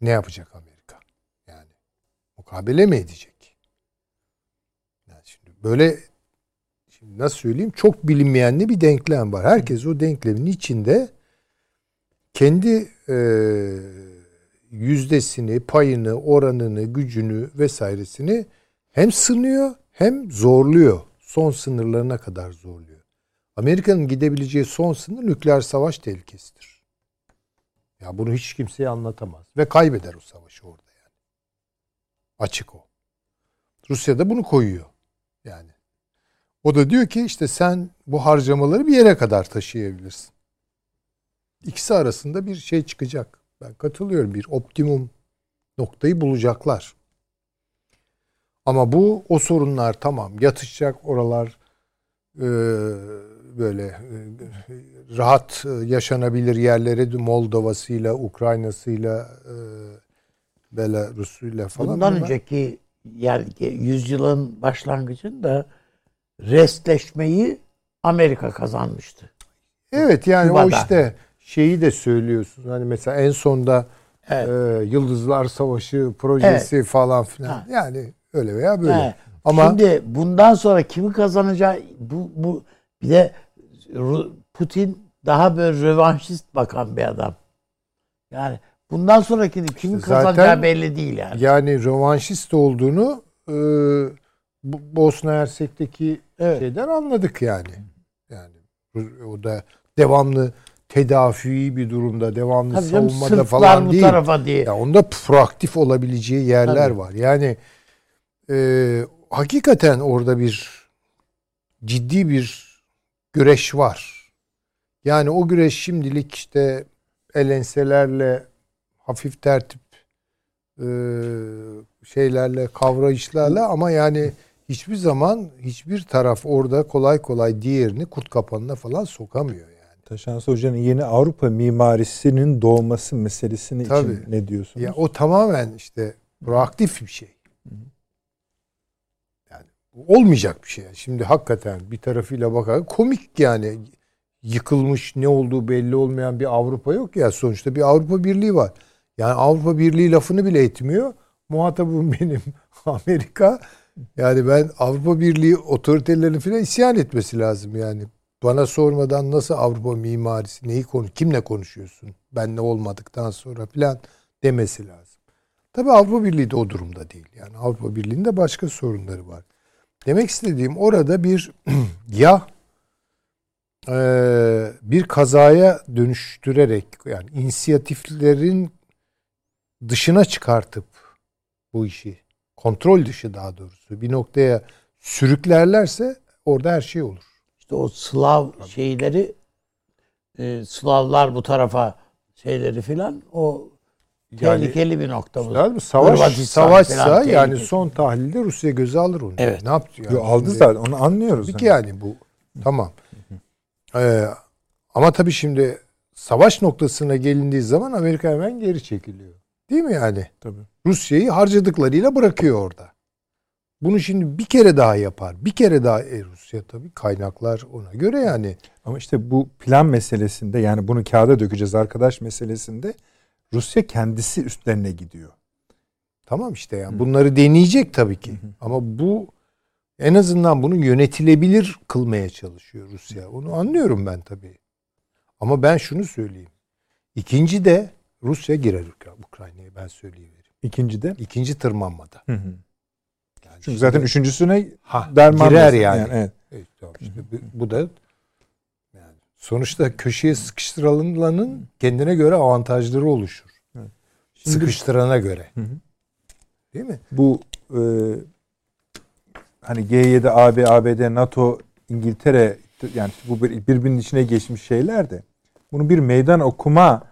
ne yapacak Amerika? Yani mukabele mi edecek? Böyle şimdi nasıl söyleyeyim çok bilinmeyenli bir denklem var. Herkes o denklemin içinde kendi e, yüzdesini, payını, oranını, gücünü vesairesini hem sınıyor hem zorluyor. Son sınırlarına kadar zorluyor. Amerika'nın gidebileceği son sınır nükleer savaş tehlikesidir. Ya bunu hiç kimseye anlatamaz. Ve kaybeder o savaşı orada yani. Açık o. Rusya da bunu koyuyor. Yani. O da diyor ki işte sen bu harcamaları bir yere kadar taşıyabilirsin. İkisi arasında bir şey çıkacak. Ben katılıyorum. Bir optimum noktayı bulacaklar. Ama bu o sorunlar tamam yatışacak oralar e, böyle e, rahat e, yaşanabilir yerlere Moldova'sıyla, Ukrayna'sıyla, e, Belarus'uyla falan. Bundan ama, önceki yani yüzyılın başlangıcında restleşmeyi Amerika kazanmıştı. Evet yani o Küba'da. işte şeyi de söylüyorsun. Hani mesela en sonda Evet. e, Yıldızlar Savaşı projesi falan filan. Ha. Yani öyle veya böyle. He. Ama Şimdi bundan sonra kimi kazanacağı bu, bu bir de Putin daha böyle rövanşist bakan bir adam. Yani bundan sonrakini kimin İşte kazanacağı belli değil yani. yani rövanşist olduğunu e, Bosna Hersek'teki Evet. şeyden anladık yani. Yani o da devamlı tedafi bir durumda, devamlı Tabii canım, savunmada Sırplar falan bu değil. tarafa diye. Ya onda proaktif olabileceği yerler Tabii. var. Yani e, hakikaten orada bir ciddi bir güreş var. Yani o güreş şimdilik işte elenselerle hafif tertip e, şeylerle kavrayışlarla ama yani hiçbir zaman hiçbir taraf orada kolay kolay diğerini kurt kapanına falan sokamıyor yani. Taşans Hoca'nın yeni Avrupa mimarisinin doğması meselesini Tabii. için ne diyorsunuz? Ya o tamamen işte proaktif bir şey. Yani olmayacak bir şey. Şimdi hakikaten bir tarafıyla bakar komik yani yıkılmış ne olduğu belli olmayan bir Avrupa yok ya sonuçta bir Avrupa Birliği var. Yani Avrupa Birliği lafını bile etmiyor. Muhatabım benim Amerika. Yani ben Avrupa Birliği otoritelerinin falan isyan etmesi lazım yani. Bana sormadan nasıl Avrupa mimarisi, neyi konu, kimle konuşuyorsun? Benle olmadıktan sonra falan demesi lazım. Tabii Avrupa Birliği de o durumda değil. Yani Avrupa Birliği'nde başka sorunları var. Demek istediğim orada bir ya bir kazaya dönüştürerek yani inisiyatiflerin dışına çıkartıp bu işi kontrol dışı daha doğrusu bir noktaya sürüklerlerse orada her şey olur. İşte o Slav şeyleri e, Slavlar bu tarafa şeyleri filan o Yani- tehlikeli bir noktamız. Değil mi? Savaş Hırvatistan savaşsa falan yani tehlikeli. son tahlilde Rusya göze alır onu. Evet. Ne yaptı yani? Yo, aldı Şimdi- zaten onu anlıyoruz. Tabii ki hani. yani bu tamam. Ee, ama tabii şimdi savaş noktasına gelindiği zaman Amerika hemen geri çekiliyor. Değil mi yani? Tabii. Rusya'yı harcadıklarıyla bırakıyor orada. Bunu şimdi bir kere daha yapar. Bir kere daha e, Rusya tabii kaynaklar ona göre yani. Ama işte bu plan meselesinde yani bunu kağıda dökeceğiz arkadaş meselesinde Rusya kendisi üstlerine gidiyor. Tamam işte yani bunları deneyecek tabii ki. Ama bu en azından bunu yönetilebilir kılmaya çalışıyor Rusya. Onu anlıyorum ben tabii. Ama ben şunu söyleyeyim. İkinci de Rusya girer Ukra- Ukrayna'ya ben söyleyeyim. İkinci de. İkinci tırmanmada. Hı hı. Yani Çünkü şimdi- zaten üçüncüsüne ha, derman girer meselesi. yani. evet. Evet, tamam işte bu, bu da yani sonuçta köşeye sıkıştırılanın kendine göre avantajları oluşur. Şimdi Sıkıştırana göre. Hı hı. Değil mi? bu e, hani G7, AB, ABD, NATO, İngiltere yani bu bir- birbirinin içine geçmiş şeyler de bunu bir meydan okuma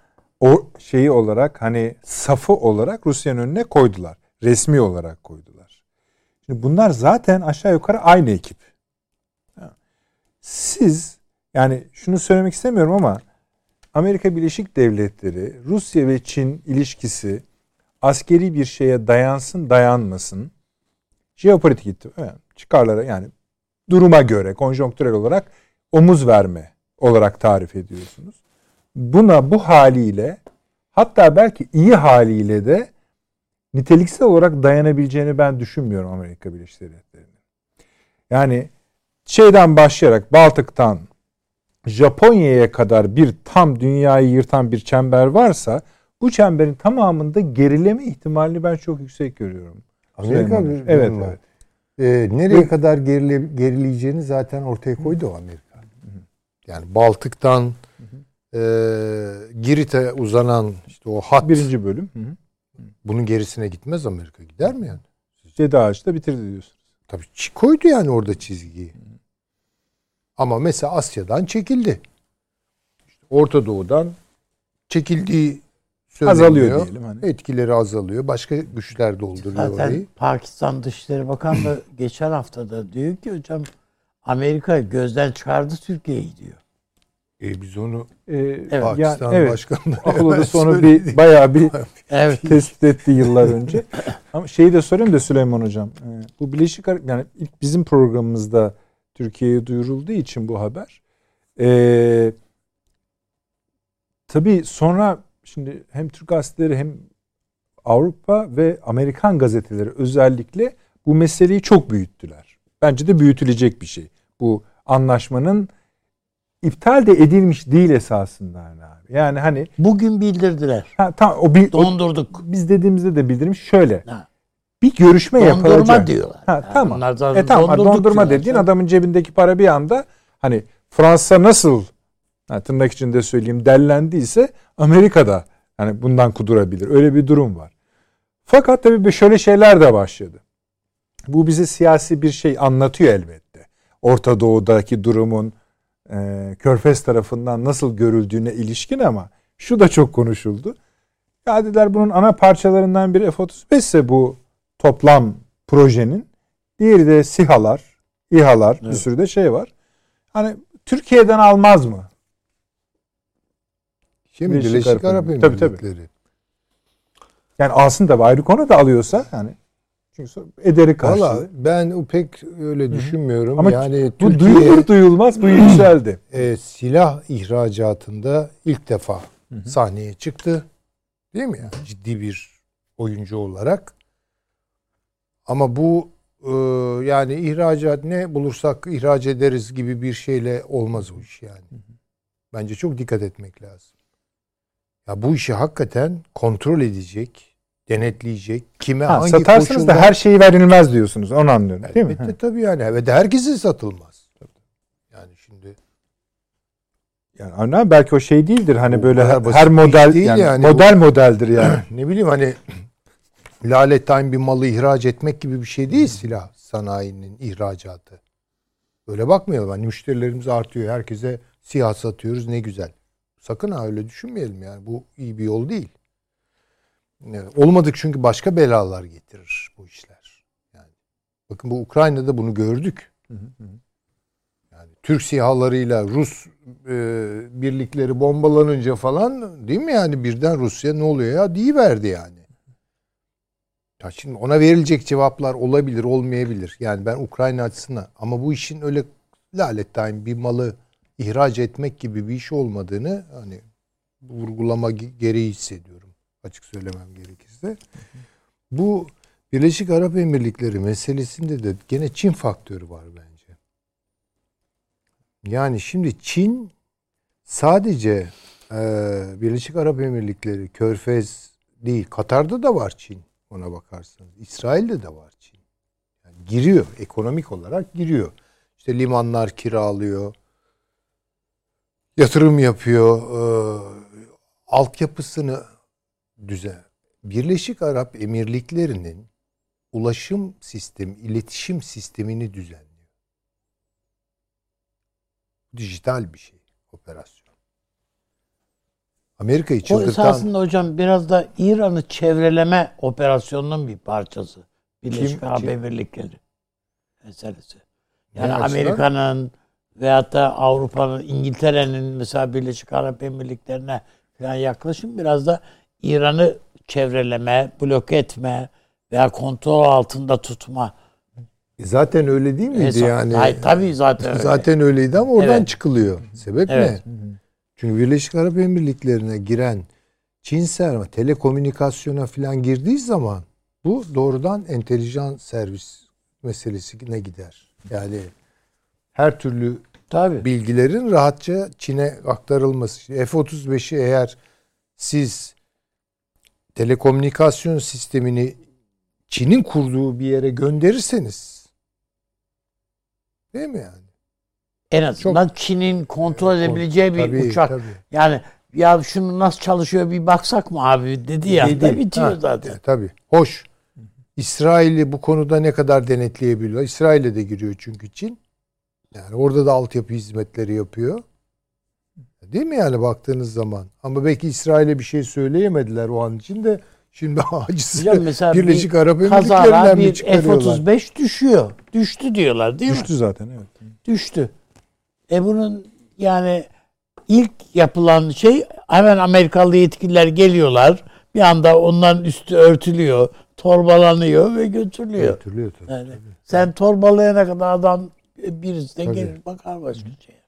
o şeyi olarak hani safı olarak Rusya'nın önüne koydular. Resmi olarak koydular. Şimdi bunlar zaten aşağı yukarı aynı ekip. Siz yani şunu söylemek istemiyorum ama Amerika Birleşik Devletleri, Rusya ve Çin ilişkisi askeri bir şeye dayansın dayanmasın jeopolitik ittifak yani çıkarlara yani duruma göre konjonktürel olarak omuz verme olarak tarif ediyorsunuz. Buna bu haliyle hatta belki iyi haliyle de niteliksel olarak dayanabileceğini ben düşünmüyorum Amerika Birleşik Devletleri'nin. Yani şeyden başlayarak Baltık'tan Japonya'ya kadar bir tam dünyayı yırtan bir çember varsa bu çemberin tamamında gerileme ihtimalini ben çok yüksek görüyorum. Amerika bir evet, evet. Ee, nereye kadar gerile, gerileyeceğini zaten ortaya koydu o Amerika. Yani Baltık'tan e, Girit'e uzanan işte o hat Birinci bölüm. Hı hı. bunun gerisine gitmez Amerika gider mi yani? Cedi Ağaç'ta bitirdi diyorsunuz. Tabii koydu yani orada çizgiyi. Ama mesela Asya'dan çekildi. İşte Orta Doğu'dan çekildiği söyleniyor. Azalıyor diyelim hani. Etkileri azalıyor. Başka güçler dolduruyor Zaten orayı. Pakistan Dışişleri Bakanı da geçen hafta da diyor ki hocam Amerika gözden çıkardı Türkiye'yi diyor. E biz onu Ee, Evet. Pakistan evet. başkanları Akıl hemen odası onu söyledi. bir bayağı bir Evet. tespit etti yıllar önce. Ama şeyi de sorayım da Süleyman Hocam. Ee, Bu Birleşik Arap yani ilk bizim programımızda Türkiye'ye duyurulduğu için bu haber. Ee, tabii sonra şimdi hem Türk gazeteleri hem Avrupa ve Amerikan gazeteleri özellikle bu meseleyi çok büyüttüler. Bence de büyütülecek bir şey. Bu anlaşmanın iptal de edilmiş değil esasında yani abi. Yani hani Bugün bildirdiler. ha, tam o, bir, o Dondurduk. biz dediğimizde de bildirmiş şöyle. Ha. Bir görüşme Dondurma yapılacak. diyorlar. Ha, Yani tamam. E tamam dondurma dediğin adamın cebindeki para bir anda hani Fransa nasıl ha, tırnak içinde söyleyeyim dellendiyse Amerika'da hani bundan kudurabilir. Öyle bir durum var. Fakat tabii şöyle şeyler de başladı. Bu bize siyasi bir şey anlatıyor elbette. Orta Doğu'daki durumun e, Körfez tarafından nasıl görüldüğüne ilişkin ama şu da çok konuşuldu. Ya dediler bunun ana parçalarından biri F-35 ise bu toplam projenin. Diğeri de SİHA'lar, İHA'lar bir Evet. sürü de şey var. Hani Türkiye'den almaz mı? Şimdi Birleşik Birleşik, Arap Emirlikleri. Tabii, Emirlikleri. Yani alsın da ayrı konu da alıyorsa yani. Ederi karşı. Valla ben pek öyle düşünmüyorum. Ama yani bu Türkiye duyulur duyulmaz bu yükseldi. e, silah ihracatında ilk defa sahneye çıktı. Değil mi? Yani ciddi bir oyuncu olarak. Ama bu e, yani ihracat ne bulursak ihraç ederiz gibi bir şeyle olmaz o iş yani. Bence çok dikkat etmek lazım. Ya bu işi hakikaten kontrol edecek, denetleyecek, kime Ha, hangi satarsınız da koşulda- her şeyi verilmez diyorsunuz. Onu anlıyorum değil mi? Elbette Ha. tabii yani. Ve de herkese satılmaz. Yani şimdi Yani belki o şey değildir hani O böyle her, her iş model değil yani, yani. model modeldir yani. ne bileyim hani lalettayn bir malı ihraç etmek gibi bir şey değil silah sanayinin ihracatı. Öyle bakmayalım. Hani müşterilerimiz artıyor. Herkese siyah satıyoruz ne güzel. Sakın ha öyle düşünmeyelim yani. Bu iyi bir yol değil. Olmadık çünkü başka belalar getirir bu işler. Yani bakın bu Ukrayna'da bunu gördük. Yani Türk sihalarıyla Rus e, birlikleri bombalanınca falan değil mi yani birden Rusya ne oluyor ya verdi yani. Ya şimdi ona verilecek cevaplar olabilir, olmayabilir. Yani ben Ukrayna açısından ama bu işin öyle lalettayn bir malı ihraç etmek gibi bir iş olmadığını hani vurgulama gereği hissediyorum. Açık söylemem gerekirse. Bu Birleşik Arap Emirlikleri meselesinde de gene Çin faktörü var bence. Yani şimdi Çin sadece e, Birleşik Arap Emirlikleri, Körfez değil, Katar'da da var Çin ona bakarsanız. İsrail'de de var Çin. Yani giriyor, ekonomik olarak giriyor. İşte limanlar kiralıyor, yatırım yapıyor, e, altyapısını düzen. Birleşik Arap Emirlikleri'nin ulaşım sistemi, iletişim sistemini düzenliyor. Dijital bir şey, operasyon. Amerika'yı O çıldırtan... esasında hocam biraz da İran'ı çevreleme operasyonunun bir parçası. Birleşik Arap? Emirlikleri meselesi. Yani? Amerika'nın veyahut da Avrupa'nın, İngiltere'nin mesela Birleşik Arap Emirlikleri'ne falan yaklaşım biraz da İran'ı çevreleme, bloke etme veya kontrol altında tutma. Zaten öyle değil miydi Hesap- yani? Hayır, tabii zaten öyle. Zaten öyleydi ama oradan Evet. çıkılıyor. Sebep Evet. ne? Çünkü Birleşik Arap Emirlikleri'ne giren Çin sermaye telekomünikasyona falan girdiği zaman bu doğrudan entelijan servis meselesine gider. Yani her türlü Tabii. bilgilerin rahatça Çin'e aktarılması. F-35'i eğer siz telekomünikasyon sistemini Çin'in kurduğu bir yere gönderirseniz değil mi yani? En azından Çin'in kontrol edebileceği bir Tabii, uçak. tabii. Yani ya şunu nasıl çalışıyor bir baksak mı abi dedi ya. Dedi. Da bitiyor Ha, zaten. e, tabii. Hoş. İsrail'i bu konuda ne kadar denetleyebiliyor? İsrail'e de giriyor çünkü Çin. Yani orada da altyapı hizmetleri yapıyor. Değil mi yani baktığınız zaman? Ama belki İsrail'e bir şey söyleyemediler o an için de şimdi acısı Hocam mesela Birleşik bir Arap Emirlikleri'nden mi bir çıkarıyorlar? F-35 düşüyor. Düştü diyorlar değil mi? Düştü zaten evet. Düştü. E bunun yani ilk yapılan şey hemen Amerikalı yetkililer geliyorlar. Bir anda onların üstü örtülüyor, torbalanıyor ve götürülüyor. Hatırlıyor tabii. Yani sen torbalayana kadar adam birisi de Tabii. gelir bakar başka şeye.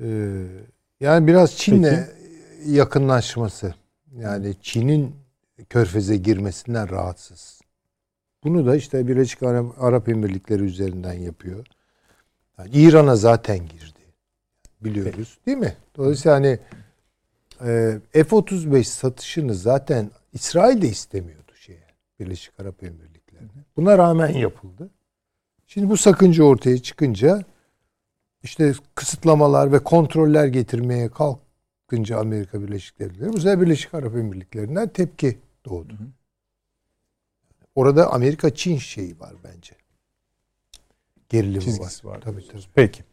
Ee, yani biraz Çin'le yakınlaşması. Yani Çin'in körfeze girmesinden rahatsız. Bunu da işte Birleşik Arap, Arap Emirlikleri üzerinden yapıyor. Yani İran'a zaten girdi. Biliyoruz değil mi? Dolayısıyla hani e, F-35 satışını zaten İsrail de istemiyordu şeye. Birleşik Arap Emirlikleri'ne. Buna rağmen yapıldı. Şimdi bu sakınca ortaya çıkınca işte kısıtlamalar ve kontroller getirmeye kalkınca Amerika Birleşik Devletleri bu sefer Birleşik Arap Emirlikleri'nden tepki doğdu. Orada Amerika Çin şeyi var bence. Gerilimi Çizgisi var. var Tabii tabii. Peki.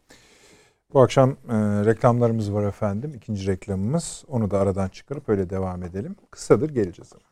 Bu akşam e, reklamlarımız var efendim. İkinci reklamımız. Onu da aradan çıkarıp öyle devam edelim. Kısadır geleceğiz. ama.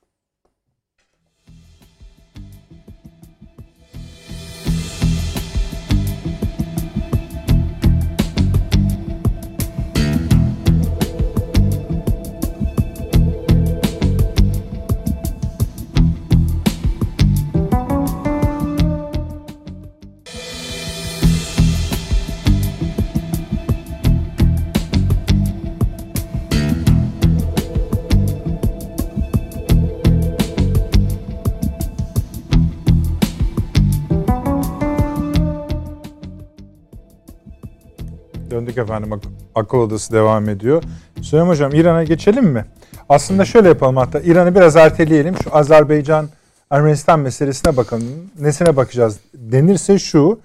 Döndük efendim. Ak- Akıl Odası devam ediyor. Süleyman Hocam İran'a geçelim mi? Aslında şöyle yapalım hatta. İran'ı biraz erteleyelim. Şu Azerbaycan Ermenistan meselesine bakalım. Nesine bakacağız? Denirse şu.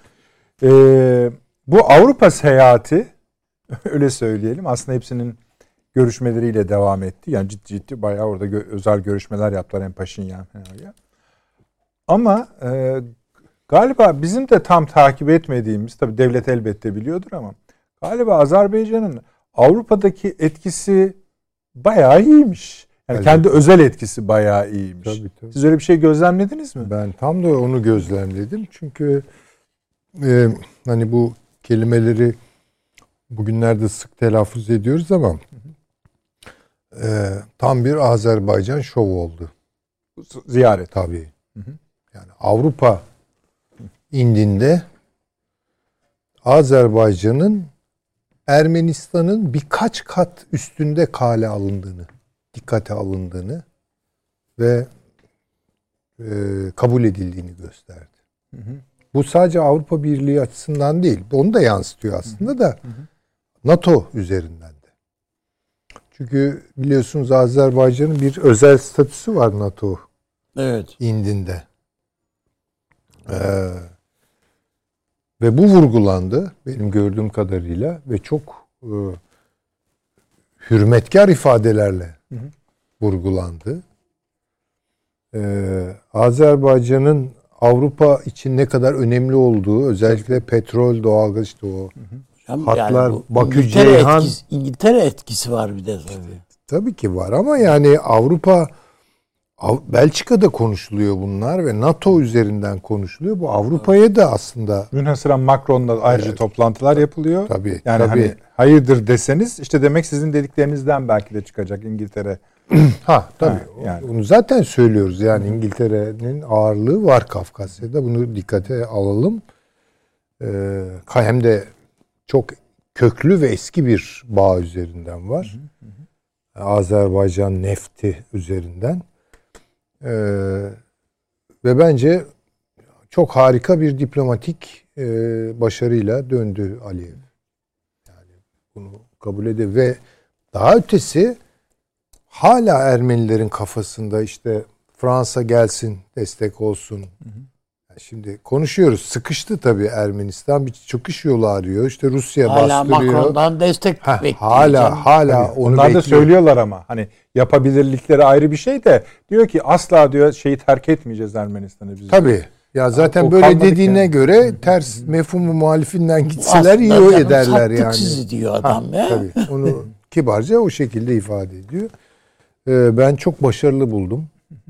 e, bu Avrupa seyahati Öyle söyleyelim. Aslında hepsinin görüşmeleriyle devam etti. Yani ciddi ciddi bayağı orada gö- özel görüşmeler yaptılar hem Paşinyan hem. Ama e, galiba bizim de tam takip etmediğimiz, tabii devlet elbette biliyordur ama galiba Azerbaycan'ın Avrupa'daki etkisi bayağı iyiymiş. Yani Elbette. kendi özel etkisi bayağı iyiymiş. Tabii, tabii. Siz öyle bir şey gözlemlediniz mi? Ben tam da onu gözlemledim. Çünkü e, hani bu kelimeleri bugünlerde sık telaffuz ediyoruz ama e, tam bir Azerbaycan şovu oldu. Ziyaret. Tabii. Yani Avrupa indinde Azerbaycan'ın Ermenistan'ın birkaç kat üstünde kale alındığını, dikkate alındığını ve e, kabul edildiğini gösterdi. Bu sadece Avrupa Birliği açısından değil, onu da yansıtıyor aslında da NATO üzerinden de. Çünkü biliyorsunuz Azerbaycan'ın bir özel statüsü var NATO Evet. indinde. Ee, ve bu vurgulandı benim gördüğüm kadarıyla ve çok e, hürmetkar ifadelerle vurgulandı. Ee, Azerbaycan'ın Avrupa için ne kadar önemli olduğu özellikle petrol, doğalgaz işte o Hocam, Hatlar, bu Bakü, İngiltere Ceyhan- etkisi, İngiltere etkisi var bir de tabii. Tabii ki var ama yani Avrupa Av- Belçika'da konuşuluyor bunlar ve NATO üzerinden konuşuluyor. Bu Avrupa'ya da aslında Münhasıran Macron'la ayrıca toplantılar yapılıyor. tabii Yani tabii hani hayırdır deseniz işte demek sizin dediklerinizden belki de çıkacak İngiltere. ha tabii Ha, yani. onu zaten söylüyoruz. Yani İngiltere'nin ağırlığı var Kafkasya'da. Bunu dikkate alalım. Ee, hem de çok köklü ve eski bir bağ üzerinden var. Azerbaycan nefti üzerinden. Ee, ve bence çok harika bir diplomatik e, başarıyla döndü Aliyev. Yani bunu kabul ediyor ve daha ötesi hala Ermenilerin kafasında işte Fransa gelsin destek olsun. Yani Şimdi konuşuyoruz. Sıkıştı tabii Ermenistan. Bir çıkış yolu arıyor. İşte Rusya Hala bastırıyor. Macron'dan destek Heh, bekliyor. hala canım. hala Tabii. onu Onlar da bekliyor. söylüyorlar ama hani yapabilirlikleri ayrı bir şey de diyor ki asla diyor şeyi terk etmeyeceğiz Ermenistan'ı biz. Tabii. Ya zaten o böyle dediğine yani. göre ters mefhumu muhalifinden gitseler iyi o canım ederler yani. sizi diyor adam ya. Tabii. Onu kibarca o şekilde ifade ediyor. Ee, ben çok başarılı buldum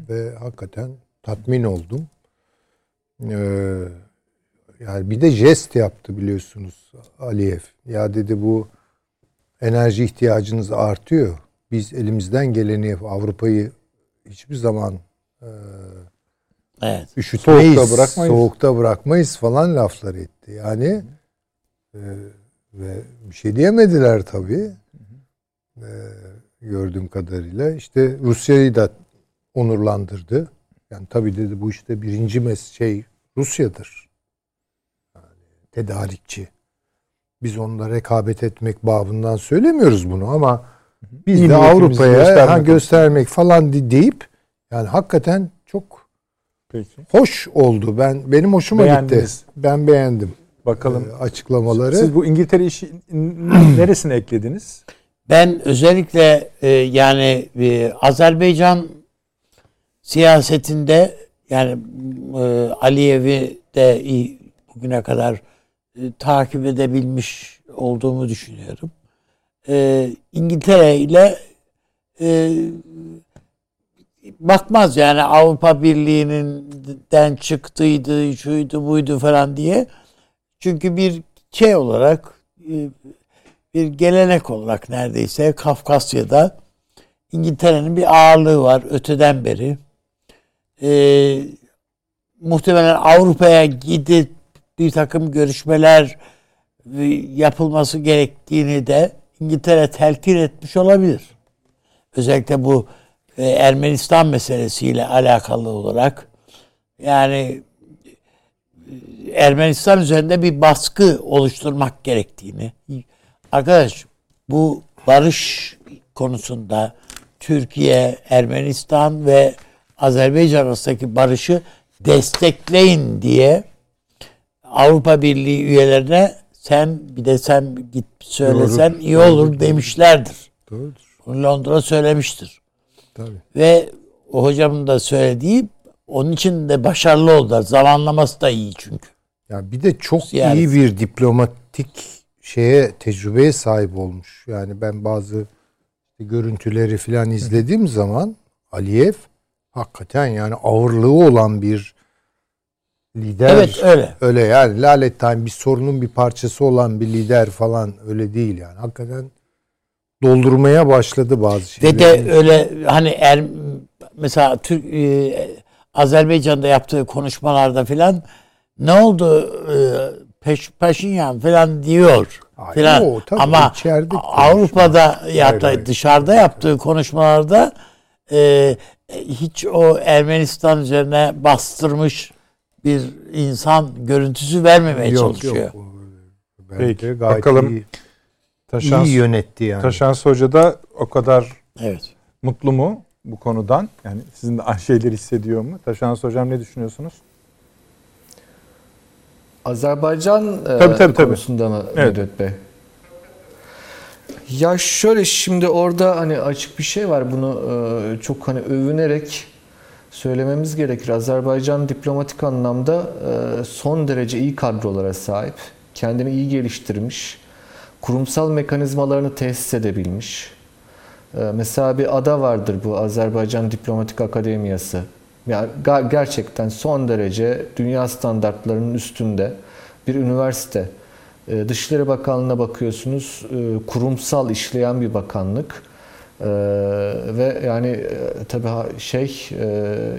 ve hakikaten tatmin oldum. Ee, yani bir de jest yaptı biliyorsunuz Aliyev. Ya dedi bu enerji ihtiyacınız artıyor. Biz elimizden geleni Avrupa'yı hiçbir zaman e, Evet. üşütmeyiz, Soğukta bırakmayız. soğukta bırakmayız falan laflar etti. Yani e, ve bir şey diyemediler tabii. E, gördüğüm kadarıyla işte Rusya'yı da onurlandırdı. Yani tabii dedi bu işte birinci mes şey Rusya'dır. Yani tedarikçi. Biz onunla rekabet etmek babından söylemiyoruz bunu ama biz İyi de Avrupa'ya göstermek göstermek falan de- deyip yani hakikaten çok Peki. hoş oldu. Ben benim hoşuma Beğendiniz. gitti. Ben beğendim Bakalım. e, açıklamaları. Siz bu İngiltere işi neresine eklediniz? Ben özellikle e, yani e, Azerbaycan siyasetinde yani e, Aliyev'i de iyi, bugüne kadar e, takip edebilmiş olduğumu düşünüyorum. E, İngiltere ile e, bakmaz yani Avrupa Birliği'nden çıktıydı, şuydu buydu falan diye. Çünkü bir şey olarak e, bir gelenek olarak neredeyse Kafkasya'da İngiltere'nin bir ağırlığı var öteden beri. Ee, muhtemelen Avrupa'ya gidip bir takım görüşmeler e, yapılması gerektiğini de İngiltere telkin etmiş olabilir. Özellikle bu e, Ermenistan meselesiyle alakalı olarak yani e, Ermenistan üzerinde bir baskı oluşturmak gerektiğini. Arkadaş bu barış konusunda Türkiye, Ermenistan ve Azerbaycan arasındaki barışı destekleyin diye Avrupa Birliği üyelerine sen bir de sen git söylesen iyi olur demişlerdir. Doğrudur. Bunu Londra söylemiştir. Tabii. Ve o hocamın da söylediği onun için de başarılı oldu. Zamanlaması da iyi çünkü. Ya bir de çok Ziyaret. iyi bir diplomatik şeye tecrübeye sahip olmuş. Yani ben bazı görüntüleri falan izlediğim zaman Aliyev hakikaten yani ağırlığı olan bir lider. Evet öyle. Öyle yani laletten bir sorunun bir parçası olan bir lider falan öyle değil yani. Hakikaten doldurmaya başladı bazı şeyleri. Ve de öyle hani er, mesela Türk e, Azerbaycan'da yaptığı konuşmalarda filan ne oldu e, Peş, Paşinyan filan diyor Ay, filan. o tabii Ama. Avrupa'da ya da hayır. dışarıda yaptığı konuşmalarda e, hiç o Ermenistan üzerine bastırmış bir insan görüntüsü vermemeye çalışıyor. Bence Peki, gayet bakalım. iyi, Taşan, iyi yönetti yani. Taşans Hoca da o kadar Evet. mutlu mu bu konudan? Yani sizin de şeyleri hissediyor mu? Taşans Hocam ne düşünüyorsunuz? Azerbaycan e, Tabii, tabii, tabii. konusunda mı Evet. Bey? Ya şöyle şimdi orada hani açık bir şey var bunu e, çok hani övünerek söylememiz gerekir. Azerbaycan diplomatik anlamda e, son derece iyi kadrolara sahip. Kendini iyi geliştirmiş. Kurumsal mekanizmalarını tesis edebilmiş. E, Mesela bir ada vardır bu Azerbaycan Diplomatik Akademiyası. Yani gerçekten son derece dünya standartlarının üstünde bir üniversite. E, Dışişleri Bakanlığı'na bakıyorsunuz, e, kurumsal işleyen bir bakanlık. E, ve yani tabii şey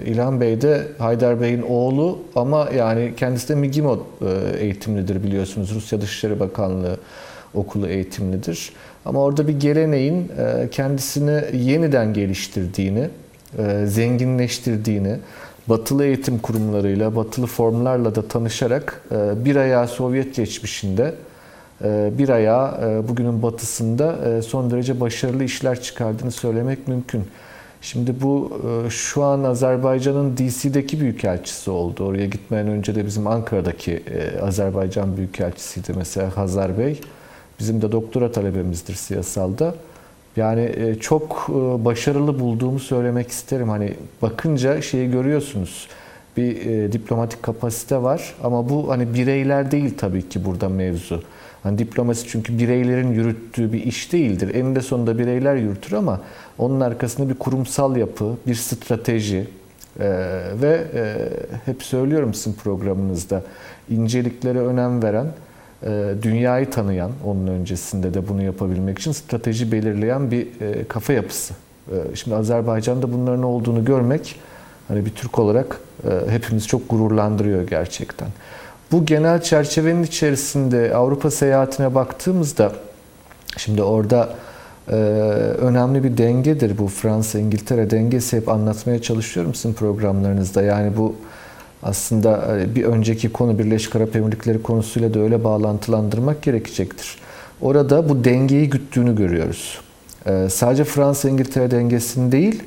İlhan Bey de Haydar Bey'in oğlu ama yani kendisi de MİGİMO e, eğitimlidir biliyorsunuz. Rusya Dışişleri Bakanlığı okulu eğitimlidir. Ama orada bir geleneğin kendisini yeniden geliştirdiğini, zenginleştirdiğini, batılı eğitim kurumlarıyla, batılı formlarla da tanışarak e, bir ayağı Sovyet geçmişinde, e, bir ayağı e, bugünün batısında son derece başarılı işler çıkardığını söylemek mümkün. Şimdi bu şu an Azerbaycan'ın DC'deki büyükelçisi oldu. Oraya gitmeden önce de bizim Ankara'daki Azerbaycan büyükelçisiydi mesela Hazar Bey. Bizim de doktora talebemizdir siyasalda. Yani e, çok e, başarılı bulduğumu söylemek isterim. Hani bakınca şeyi görüyorsunuz. Bir e, diplomatik kapasite var ama bu hani bireyler değil tabii ki burada mevzu. Hani diplomasi çünkü bireylerin yürüttüğü bir iş değildir. Eninde sonunda bireyler yürütür ama onun arkasında bir kurumsal yapı, bir strateji e, ve e, hep söylüyorum sizin programınızda inceliklere önem veren dünyayı tanıyan, onun öncesinde de bunu yapabilmek için strateji belirleyen bir e, kafa yapısı. E, Şimdi Azerbaycan'da bunların olduğunu görmek, hani bir Türk olarak e, hepimiz çok gururlandırıyor gerçekten. Bu genel çerçevenin içerisinde Avrupa seyahatine baktığımızda, şimdi orada e, önemli bir dengedir bu Fransa-İngiltere dengesi hep anlatmaya çalışıyorum sizin programlarınızda. Yani bu aslında e, bir önceki konu Birleşik Arap Emirlikleri konusuyla da öyle bağlantılandırmak gerekecektir. Orada bu dengeyi güttüğünü görüyoruz. E, Sadece Fransa-İngiltere dengesini değil,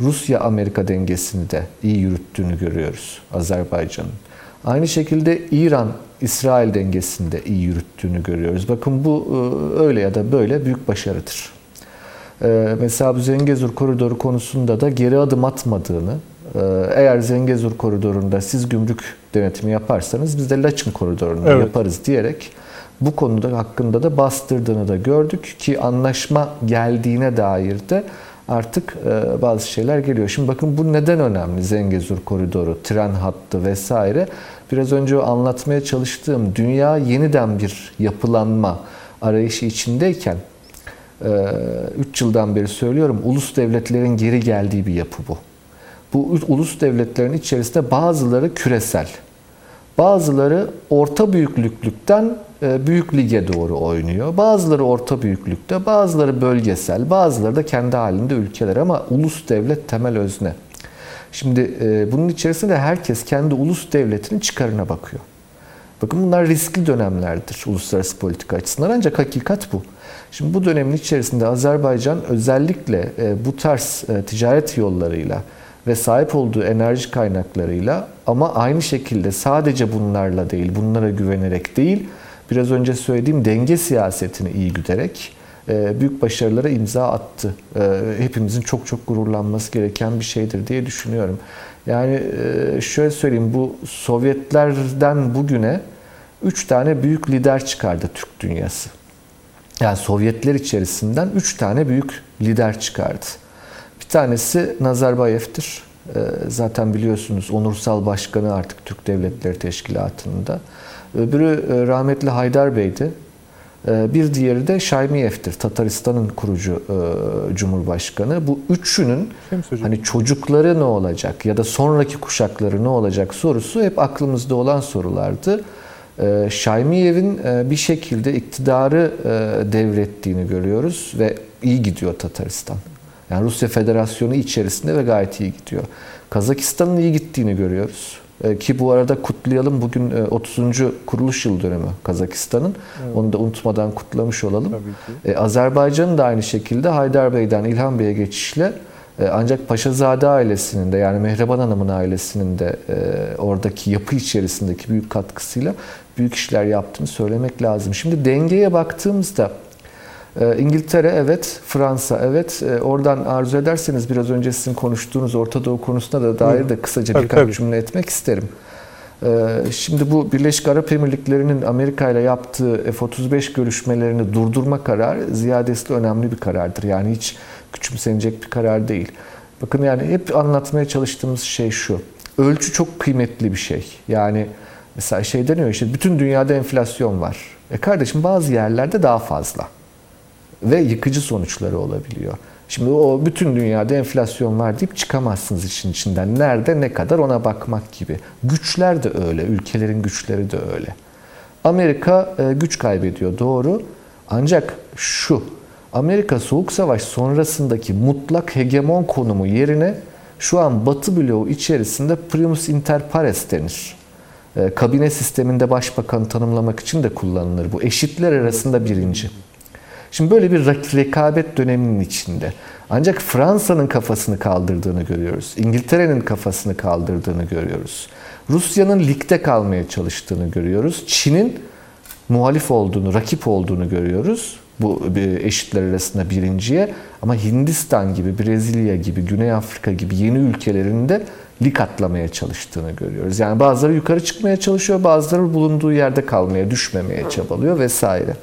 Rusya-Amerika dengesini de iyi yürüttüğünü görüyoruz Azerbaycan'ın. Aynı şekilde İran-İsrail dengesini de iyi yürüttüğünü görüyoruz. Bakın bu e, öyle ya da böyle büyük başarıdır. Mesela bu Zengezur koridoru konusunda da geri adım atmadığını, eğer Zengezur koridorunda siz gümrük denetimi yaparsanız biz de Laçın koridorunu Evet. yaparız diyerek bu konuda hakkında da bastırdığını da gördük ki anlaşma geldiğine dair de artık e, bazı şeyler geliyor. Şimdi bakın bu neden önemli? Zengezur koridoru, tren hattı vesaire. Biraz önce anlatmaya çalıştığım dünya yeniden bir yapılanma arayışı içindeyken 3 yıldan beri söylüyorum ulus devletlerin geri geldiği bir yapı bu. Bu ulus devletlerin içerisinde bazıları küresel, bazıları orta büyüklüklükten e, büyük lige doğru oynuyor. Bazıları orta büyüklükte, bazıları bölgesel, bazıları da kendi halinde ülkeler ama ulus devlet temel özne. Şimdi e, bunun içerisinde herkes kendi ulus devletinin çıkarına bakıyor. Bakın bunlar riskli dönemlerdir uluslararası politika açısından ancak hakikat bu. Şimdi bu dönemin içerisinde Azerbaycan özellikle e, bu tarz ticaret yollarıyla ve sahip olduğu enerji kaynaklarıyla ama aynı şekilde sadece bunlarla değil, bunlara güvenerek değil, biraz önce söylediğim denge siyasetini iyi güderek e, büyük başarılara imza attı. E, hepimizin çok çok gururlanması gereken bir şeydir diye düşünüyorum. Yani e, şöyle söyleyeyim bu Sovyetlerden bugüne üç tane büyük lider çıkardı Türk dünyası. Yani Sovyetler içerisinden üç tane büyük lider çıkardı. Bir tanesi Nazarbayev'tir. Zaten biliyorsunuz onursal başkanı artık Türk Devletleri Teşkilatı'nda. Öbürü rahmetli Haydar Bey'di. Ee, bir diğeri de Şaymiyev'tir. Tataristan'ın kurucu e, cumhurbaşkanı. Bu üçünün hani çocukları ne olacak ya da sonraki kuşakları ne olacak sorusu hep aklımızda olan sorulardı. Ee, Şaymiyev'in e, bir şekilde iktidarı e, devrettiğini görüyoruz ve iyi gidiyor Tataristan. Yani Rusya Federasyonu içerisinde ve gayet iyi gidiyor. Kazakistan'ın iyi gittiğini görüyoruz. E, ki bu arada kutlayalım. Bugün 30. E, kuruluş yıl dönümü Kazakistan'ın. Evet. Onu da unutmadan kutlamış olalım. Tabii ki. E, Azerbaycan'ın da aynı şekilde Haydar Bey'den İlhan Bey'e geçişle ancak Paşazade ailesinin de yani Mehreban Hanım'ın ailesinin de oradaki yapı içerisindeki büyük katkısıyla büyük işler yaptığını söylemek lazım. Şimdi dengeye baktığımızda ee, İngiltere evet, Fransa evet. Ee, oradan arzu ederseniz biraz önce sizin konuştuğunuz Orta Doğu konusuna da dair de kısaca tabii, birkaç tabii. cümle etmek isterim. Ee, şimdi bu Birleşik Arap Emirlikleri'nin Amerika ile yaptığı F-35 görüşmelerini durdurma kararı ziyadesiyle önemli bir karardır. Yani hiç küçümsenecek bir karar değil. Bakın yani hep anlatmaya çalıştığımız şey şu. Ölçü çok kıymetli bir şey. Yani mesela şey deniyor işte bütün dünyada enflasyon var. E kardeşim bazı yerlerde daha fazla ve yıkıcı sonuçları olabiliyor. Şimdi o bütün dünyada enflasyon var deyip çıkamazsınız işin içinden. Nerede ne kadar ona bakmak gibi. Güçler de öyle, ülkelerin güçleri de öyle. Amerika e, güç kaybediyor doğru. Ancak şu Amerika Soğuk Savaş sonrasındaki mutlak hegemon konumu yerine şu an Batı bloğu içerisinde primus inter pares denir. E, kabine sisteminde başbakanı tanımlamak için de kullanılır. Bu eşitler arasında birinci. Şimdi böyle bir rekabet döneminin içinde. Ancak Fransa'nın kafasını kaldırdığını görüyoruz. İngiltere'nin kafasını kaldırdığını görüyoruz. Rusya'nın ligde kalmaya çalıştığını görüyoruz. Çin'in muhalif olduğunu, rakip olduğunu görüyoruz. Bu eşitler arasında birinciye. Ama Hindistan gibi, Brezilya gibi, Güney Afrika gibi yeni ülkelerin de lig atlamaya çalıştığını görüyoruz. Yani bazıları yukarı çıkmaya çalışıyor, bazıları bulunduğu yerde kalmaya, düşmemeye çabalıyor vesaire.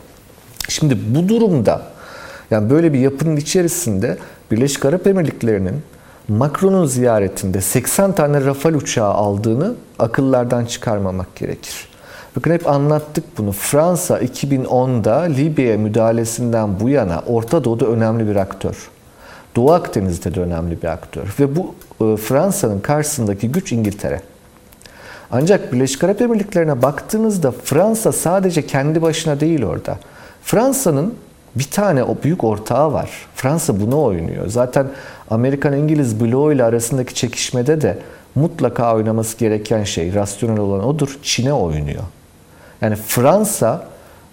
Şimdi bu durumda yani böyle bir yapının içerisinde Birleşik Arap Emirlikleri'nin Macron'un ziyaretinde 80 tane Rafale uçağı aldığını akıllardan çıkarmamak gerekir. Bakın hep anlattık bunu. Fransa 2010'da Libya müdahalesinden bu yana Orta Doğu'da önemli bir aktör. Doğu Akdeniz'de de önemli bir aktör. Ve bu e, Fransa'nın karşısındaki güç İngiltere. Ancak Birleşik Arap Emirlikleri'ne baktığınızda Fransa sadece kendi başına değil orada. Fransa'nın bir tane o büyük ortağı var. Fransa bunu oynuyor. Zaten Amerikan-İngiliz bloğu ile arasındaki çekişmede de mutlaka oynaması gereken şey, rasyonel olan odur. Çin'e oynuyor. Yani Fransa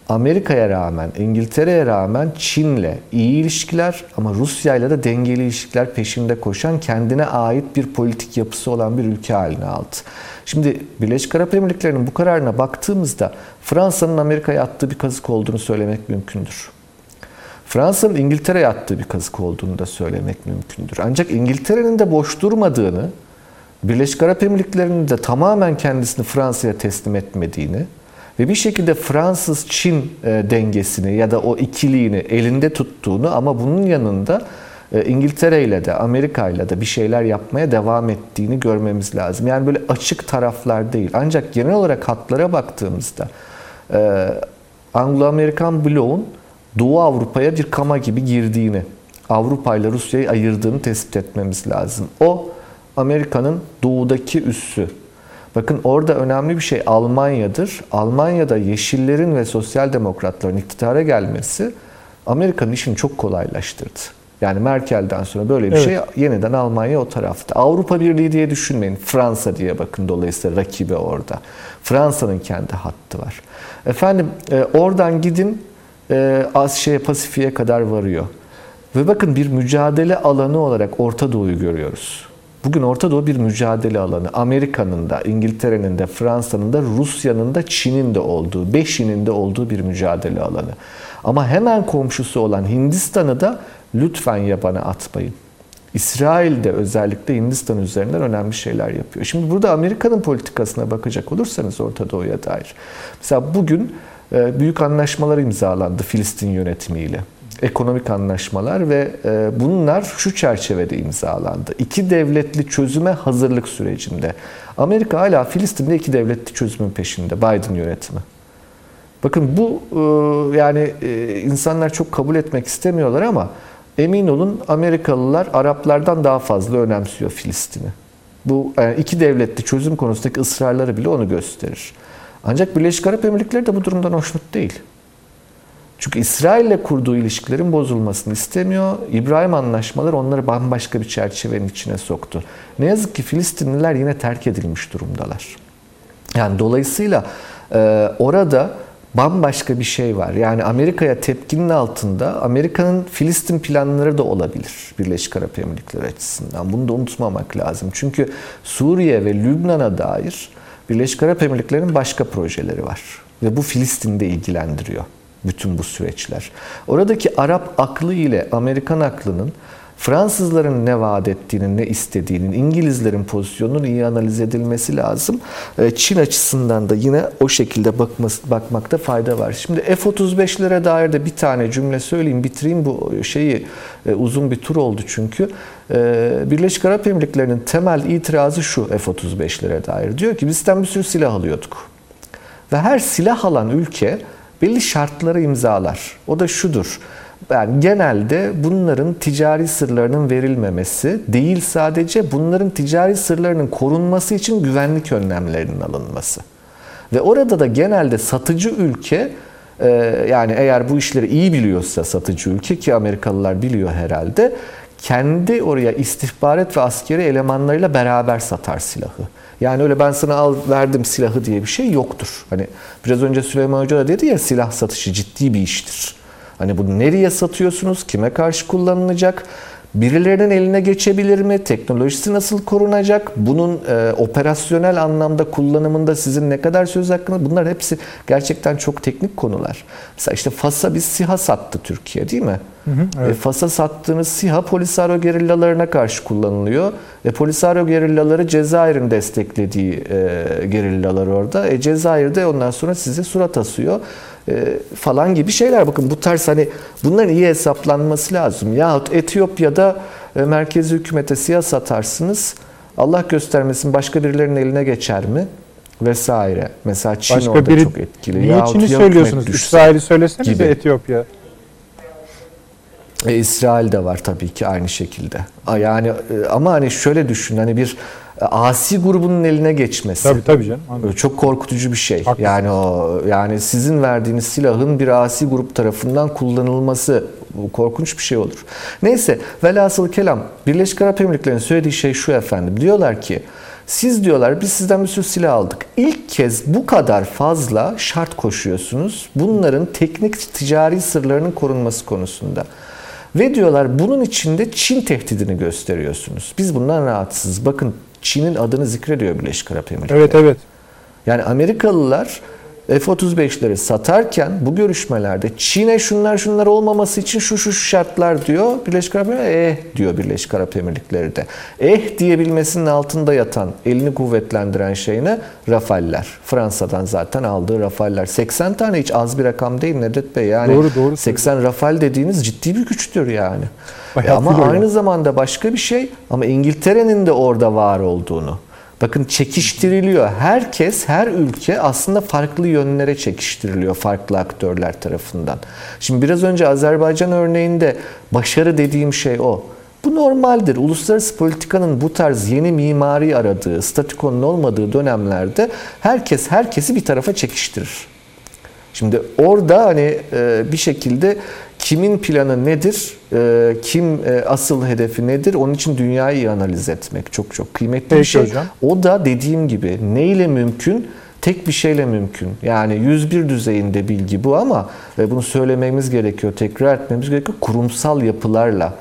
Amerika'ya rağmen, İngiltere'ye rağmen Çin'le iyi ilişkiler ama Rusya ile de dengeli ilişkiler peşinde koşan kendine ait bir politik yapısı olan bir ülke haline aldı. Şimdi Birleşik Arap Emirlikleri'nin bu kararına baktığımızda Fransa'nın Amerika'ya attığı bir kazık olduğunu söylemek mümkündür. Fransa'nın İngiltere'ye attığı bir kazık olduğunu da söylemek mümkündür. Ancak İngiltere'nin de boş durmadığını, Birleşik Arap Emirlikleri'nin de tamamen kendisini Fransa'ya teslim etmediğini ve bir şekilde Fransız-Çin e, dengesini ya da o ikiliğini elinde tuttuğunu ama bunun yanında e, İngiltere ile de Amerika ile de bir şeyler yapmaya devam ettiğini görmemiz lazım. Yani böyle açık taraflar değil. Ancak genel olarak hatlara baktığımızda e, Anglo-Amerikan bloğun Doğu Avrupa'ya bir kama gibi girdiğini, Avrupa ile Rusya'yı ayırdığını tespit etmemiz lazım. O Amerika'nın doğudaki üssü. Bakın orada önemli bir şey Almanya'dır. Almanya'da Yeşillerin ve Sosyal Demokratların iktidara gelmesi Amerika'nın işini çok kolaylaştırdı. Yani Merkel'den sonra böyle bir evet. şey yeniden Almanya o tarafta. Avrupa Birliği diye düşünmeyin. Fransa diye bakın dolayısıyla rakibi orada. Fransa'nın kendi hattı var. Efendim e, oradan gidin e, Asya'ya Pasifik'e kadar varıyor. Ve bakın bir mücadele alanı olarak Orta Doğu'yu görüyoruz. Bugün Orta Doğu bir mücadele alanı. Amerika'nın da, İngiltere'nin de, Fransa'nın da, Rusya'nın da, Çin'in de olduğu, Beşin'in de olduğu bir mücadele alanı. Ama hemen komşusu olan Hindistan'ı da lütfen yabana atmayın. İsrail de özellikle Hindistan üzerinden önemli şeyler yapıyor. Şimdi burada Amerika'nın politikasına bakacak olursanız Orta Doğu'ya dair. Mesela bugün e, büyük anlaşmalar imzalandı Filistin yönetimiyle. Ekonomik anlaşmalar ve e, bunlar şu çerçevede imzalandı. İki devletli çözüme hazırlık sürecinde. Amerika hala Filistin'de iki devletli çözümün peşinde Biden yönetimi. Bakın bu e, yani insanlar çok kabul etmek istemiyorlar ama Emin olun Amerikalılar Araplardan daha fazla önemsiyor Filistin'i. Bu yani iki devletli çözüm konusundaki ısrarları bile onu gösterir. Ancak Birleşik Arap Emirlikleri de bu durumdan hoşnut değil. Çünkü İsrail ile kurduğu ilişkilerin bozulmasını istemiyor. İbrahim anlaşmaları onları bambaşka bir çerçevenin içine soktu. Ne yazık ki Filistinliler yine terk edilmiş durumdalar. Yani dolayısıyla e, orada bambaşka bir şey var. Yani Amerika'ya tepkinin altında Amerika'nın Filistin planları da olabilir Birleşik Arap Emirlikleri açısından. Bunu da unutmamak lazım. Çünkü Suriye ve Lübnan'a dair Birleşik Arap Emirlikleri'nin başka projeleri var. Ve bu Filistin'de ilgilendiriyor bütün bu süreçler. Oradaki Arap aklı ile Amerikan aklının Fransızların ne vaat ettiğinin, ne istediğinin, İngilizlerin pozisyonunun iyi analiz edilmesi lazım. Ee, Çin açısından da yine o şekilde bakması, bakmakta fayda var. Şimdi F-35'lere dair de bir tane cümle söyleyeyim, bitireyim bu şeyi. E, uzun bir tur oldu çünkü. Ee, Birleşik Arap Emirlikleri'nin temel itirazı şu F-35'lere dair. Diyor ki bizden bir sürü silah alıyorduk. Ve her silah alan ülke belli şartları imzalar. O da şudur yani genelde bunların ticari sırlarının verilmemesi değil sadece bunların ticari sırlarının korunması için güvenlik önlemlerinin alınması. Ve orada da genelde satıcı ülke e, yani eğer bu işleri iyi biliyorsa satıcı ülke ki Amerikalılar biliyor herhalde kendi oraya istihbarat ve askeri elemanlarıyla beraber satar silahı. Yani öyle ben sana al verdim silahı diye bir şey yoktur. Hani biraz önce Süleyman Hoca da dedi ya silah satışı ciddi bir iştir. Hani bunu nereye satıyorsunuz? Kime karşı kullanılacak? Birilerinin eline geçebilir mi? Teknolojisi nasıl korunacak? Bunun e, operasyonel anlamda kullanımında sizin ne kadar söz hakkınız? Bunlar hepsi gerçekten çok teknik konular. Mesela işte FAS'a biz SİHA sattı Türkiye değil mi? Hı hı, evet. e, FAS'a sattığınız SİHA Polisario gerillalarına karşı kullanılıyor. E, Polisario gerillaları Cezayir'in desteklediği e, gerillalar orada. E, Cezayir'de ondan sonra size surat asıyor e, falan gibi şeyler. Bakın bu tarz hani bunların iyi hesaplanması lazım. Yahut Etiyopya'da e, merkezi hükümete siyah satarsınız. Allah göstermesin başka birilerinin eline geçer mi? Vesaire. Mesela Çin başka orada biri, çok etkili. Niye Yahut Çin'i söylüyorsunuz? İsrail'i söyleseniz de Etiyopya. E, İsrail de var tabii ki aynı şekilde. Yani e, ama hani şöyle düşün hani bir asi grubunun eline geçmesi. Tabii tabii canım. Anladım. Çok korkutucu bir şey. Haklısın. Yani o yani sizin verdiğiniz silahın bir asi grup tarafından kullanılması bu korkunç bir şey olur. Neyse velhasıl kelam Birleşik Arap Emirlikleri'nin söylediği şey şu efendim. Diyorlar ki siz diyorlar biz sizden bir sürü silah aldık. İlk kez bu kadar fazla şart koşuyorsunuz. Bunların teknik ticari sırlarının korunması konusunda. Ve diyorlar bunun içinde Çin tehdidini gösteriyorsunuz. Biz bundan rahatsız. Bakın Çin'in adını zikrediyor Birleşik Arap Emirlikleri. Evet evet. Yani Amerikalılar F-35'leri satarken bu görüşmelerde Çin'e şunlar şunlar olmaması için şu şu şartlar diyor. Birleşik Arap Emirlikleri eh diyor Birleşik Arap Emirlikleri de. Eh diyebilmesinin altında yatan, elini kuvvetlendiren şey ne? Rafaller. Fransa'dan zaten aldığı Rafaller. 80 tane hiç az bir rakam değil Nedet Bey. Yani doğru, doğru. 80 Rafal dediğiniz ciddi bir güçtür yani. E ama aynı zamanda başka bir şey ama İngiltere'nin de orada var olduğunu Bakın çekiştiriliyor. Herkes, her ülke aslında farklı yönlere çekiştiriliyor farklı aktörler tarafından. Şimdi biraz önce Azerbaycan örneğinde başarı dediğim şey o. Bu normaldir. Uluslararası politikanın bu tarz yeni mimari aradığı, statükonun olmadığı dönemlerde herkes herkesi bir tarafa çekiştirir. Şimdi orada hani e, bir şekilde kimin planı nedir, e, kim e, asıl hedefi nedir onun için dünyayı analiz etmek çok çok kıymetli Peki bir şey. Hocam. O da dediğim gibi neyle mümkün? Tek bir şeyle mümkün. Yani 101 düzeyinde bilgi bu ama ve bunu söylememiz gerekiyor, tekrar etmemiz gerekiyor kurumsal yapılarla.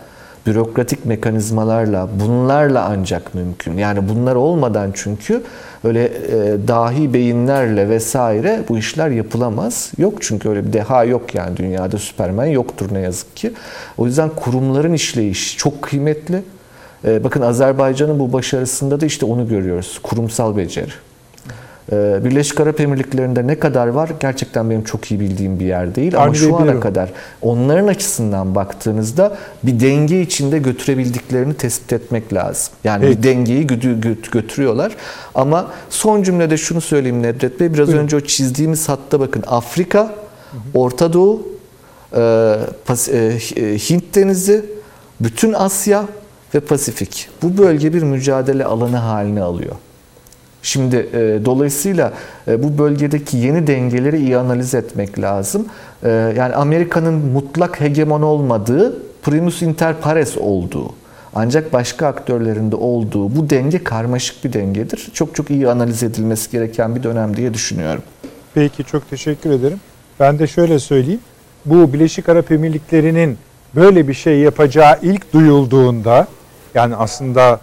Bürokratik mekanizmalarla, bunlarla ancak mümkün. Yani bunlar olmadan çünkü öyle e, dahi beyinlerle vesaire bu işler yapılamaz. Yok çünkü öyle bir deha yok yani dünyada Süpermen yoktur ne yazık ki. O yüzden kurumların işleyişi çok kıymetli. E, bakın Azerbaycan'ın bu başarısında da işte onu görüyoruz. Kurumsal beceri. Ee, Birleşik Arap Emirlikleri'nde ne kadar var gerçekten benim çok iyi bildiğim bir yer değil ama şu ana kadar onların açısından baktığınızda bir denge içinde götürebildiklerini tespit etmek lazım. Yani Peki. bir dengeyi götürüyorlar ama son cümlede şunu söyleyeyim Nedret Bey biraz Buyurun. önce o çizdiğimiz hatta bakın Afrika, Orta Doğu, e, e, Hint Denizi, bütün Asya ve Pasifik. Bu bölge bir mücadele alanı haline alıyor. Şimdi e, dolayısıyla e, bu bölgedeki yeni dengeleri iyi analiz etmek lazım. E, yani Amerika'nın mutlak hegemon olmadığı, primus inter pares olduğu, ancak başka aktörlerinde olduğu bu denge karmaşık bir dengedir. Çok çok iyi analiz edilmesi gereken bir dönem diye düşünüyorum. Peki çok teşekkür ederim. Ben de şöyle söyleyeyim. Bu Birleşik Arap Emirlikleri'nin böyle bir şey yapacağı ilk duyulduğunda yani aslında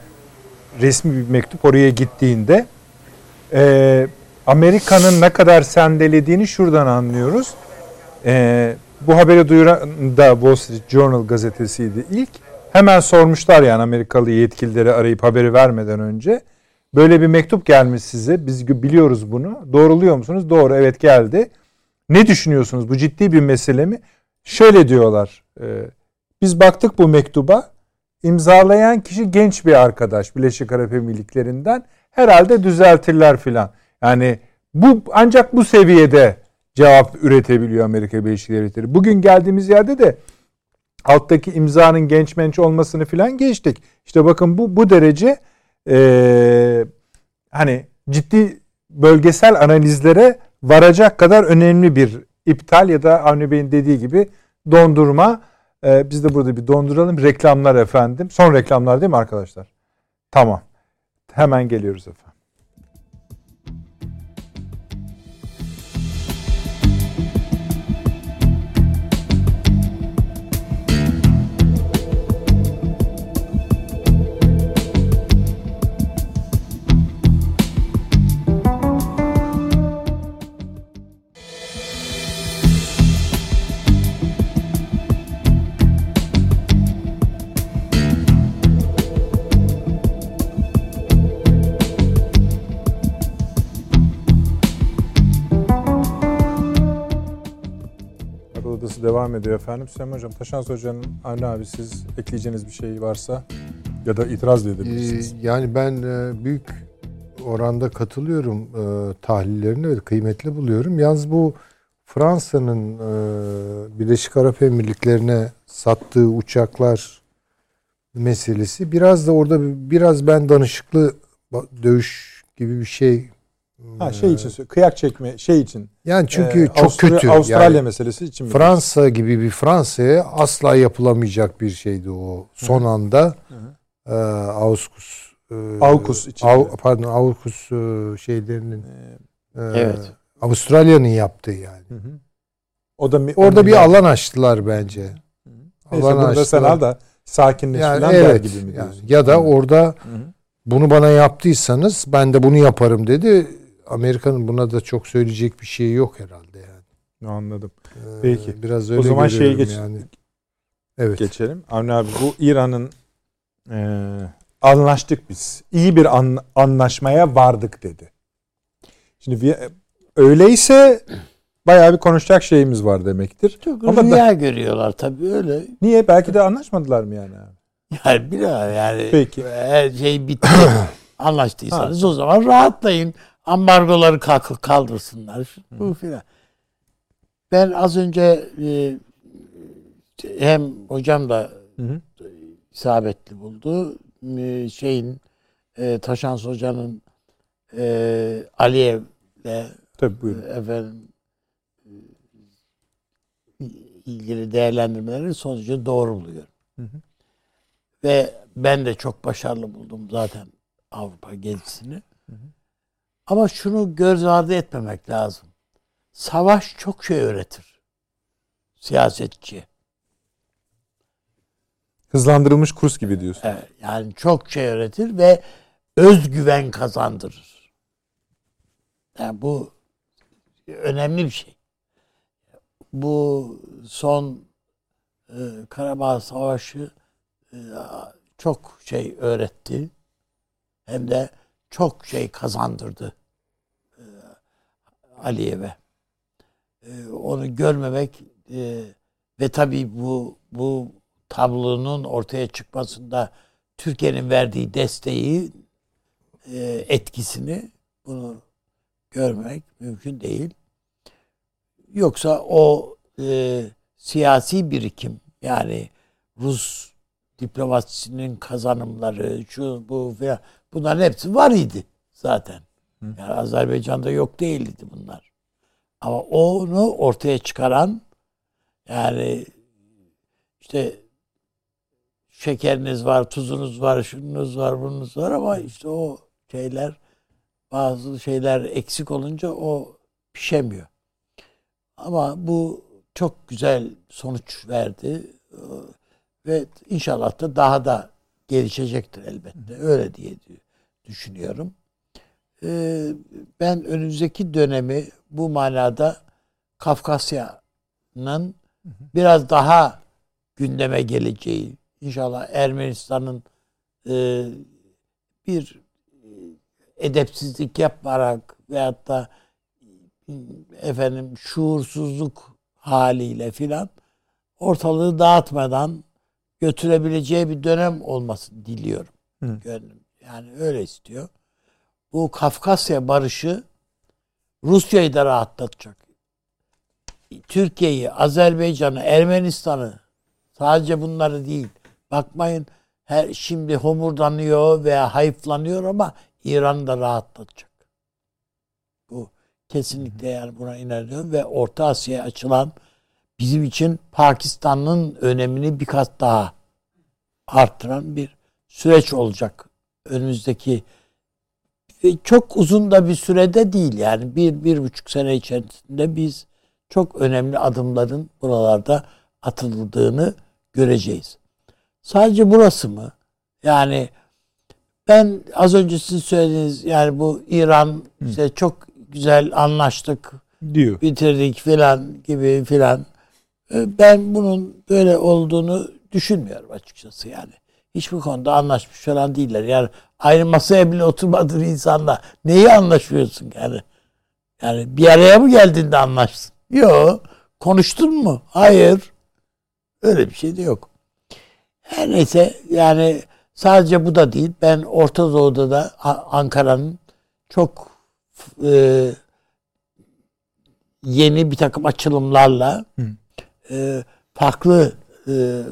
resmi bir mektup oraya gittiğinde e, Amerika'nın ne kadar sendelediğini şuradan anlıyoruz. E, bu haberi duyuran da Wall Street Journal gazetesiydi ilk. Hemen sormuşlar yani Amerikalı yetkilileri arayıp haberi vermeden önce. Böyle bir mektup gelmiş size. Biz biliyoruz bunu. Doğruluyor musunuz? Doğru evet geldi. Ne düşünüyorsunuz? Bu ciddi bir mesele mi? Şöyle diyorlar. E, biz baktık bu mektuba. İmzalayan kişi genç bir arkadaş Birleşik Arap Emirlikleri'nden herhalde düzeltirler filan. Yani bu ancak bu seviyede cevap üretebiliyor Amerika Birleşik Devletleri. Bugün geldiğimiz yerde de alttaki imzanın genç menç olmasını filan geçtik. İşte bakın bu bu derece e, hani ciddi bölgesel analizlere varacak kadar önemli bir iptal ya da Avni Bey'in dediği gibi dondurma. E, biz de burada bir donduralım. Reklamlar efendim. Son reklamlar değil mi arkadaşlar? Tamam. Hemen geliyoruz efendim. Devam ediyor efendim. Süleyman Hocam, Taşans Hoca'nın anne abi siz ekleyeceğiniz bir şey varsa ya da itiraz da edebilirsiniz. Ee, yani ben e, büyük oranda katılıyorum e, tahlillerine ve kıymetli buluyorum. Yalnız bu Fransa'nın e, Birleşik Arap Emirlikleri'ne sattığı uçaklar meselesi biraz da orada biraz ben danışıklı dövüş gibi bir şey Ha şey için kıyak çekme şey için. Yani çünkü ee, çok Avusturya, kötü. Avustralya yani, meselesi için mi? Fransa gibi bir Fransa'ya asla yapılamayacak bir şeydi o. Son hı. anda hı hı. E, Auskus e, Aukus için. Av, pardon Aukus e, şeylerinin e, evet. Avustralya'nın yaptığı yani. Hı hı. O da orada bir alan açtılar bence. Hı hı. Neyse alan açtılar. sen al da sakinleş yani, falan evet, gibi mi diyorsun? Yani, ya da orada hı hı. bunu bana yaptıysanız ben de bunu yaparım dedi Amerika'nın buna da çok söyleyecek bir şey yok herhalde yani. Anladım. Ee, Peki. Biraz öyle o zaman şeye geç yani. Evet. Geçelim. Avni abi bu İran'ın e, anlaştık biz. İyi bir an, anlaşmaya vardık dedi. Şimdi öyleyse bayağı bir konuşacak şeyimiz var demektir. Çok Ama rüya da, görüyorlar tabii öyle. Niye? Belki de anlaşmadılar mı yani abi? Yani biraz yani Peki. her şey bitti. Anlaştıysanız ha. o zaman rahatlayın ambargoları kaldırsınlar. Bu filan. Ben az önce e, hem hocam da hı hı. isabetli buldu. E, şeyin e, Taşans hocanın e, Aliyev'le Tabii buyurun. efendim ilgili değerlendirmelerin sonucu doğru buluyorum. Hı hı. Ve ben de çok başarılı buldum zaten Avrupa gezisini. Hı hı. Ama şunu göz ardı etmemek lazım. Savaş çok şey öğretir. Siyasetçi. Hızlandırılmış kurs gibi diyorsun. Evet, yani çok şey öğretir ve özgüven kazandırır. Yani bu önemli bir şey. Bu son e, Karabağ Savaşı e, çok şey öğretti. Hem de çok şey kazandırdı Aliyev'e. E, onu görmemek e, ve tabii bu bu tablonun ortaya çıkmasında Türkiye'nin verdiği desteği e, etkisini bunu görmek mümkün değil. Yoksa o e, siyasi birikim yani Rus diplomasisinin kazanımları şu bu falan bunların hepsi var idi zaten. Yani Azerbaycan'da yok değildi bunlar. Ama onu ortaya çıkaran yani işte şekeriniz var, tuzunuz var, şununuz var, bununuz var ama işte o şeyler bazı şeyler eksik olunca o pişemiyor. Ama bu çok güzel sonuç verdi ve inşallah da daha da gelişecektir elbette. Öyle diye düşünüyorum. Ee, ben önümüzdeki dönemi bu manada Kafkasya'nın biraz daha gündeme geleceği, inşallah Ermenistan'ın e, bir e, edepsizlik yapmarak veyahut da efendim şuursuzluk haliyle filan ortalığı dağıtmadan götürebileceği bir dönem olmasını diliyorum. Hı. Gönlüm. Yani öyle istiyor. Bu Kafkasya barışı Rusya'yı da rahatlatacak. Türkiye'yi, Azerbaycan'ı, Ermenistan'ı sadece bunları değil. Bakmayın her şimdi homurdanıyor veya hayıflanıyor ama İran'ı da rahatlatacak. Bu kesinlikle yani buna inanıyorum ve Orta Asya'ya açılan bizim için Pakistan'ın önemini birkaç daha arttıran bir süreç olacak önümüzdeki çok uzun da bir sürede değil yani bir, bir buçuk sene içerisinde biz çok önemli adımların buralarda atıldığını göreceğiz. Sadece burası mı? Yani ben az önce sizin söylediğiniz yani bu İran işte çok güzel anlaştık diyor. Bitirdik filan gibi filan. Ee, ben bunun böyle olduğunu düşünmüyorum açıkçası yani. Hiçbir konuda anlaşmış falan değiller. Yani aynı masaya bile oturmadığın insanla neyi anlaşıyorsun yani? Yani bir araya mı geldin de anlaştın? Yok. Konuştun mu? Hayır. Öyle bir şey de yok. Her neyse yani sadece bu da değil. Ben Orta Doğu'da da Ankara'nın çok e, yeni bir takım açılımlarla e, farklı e,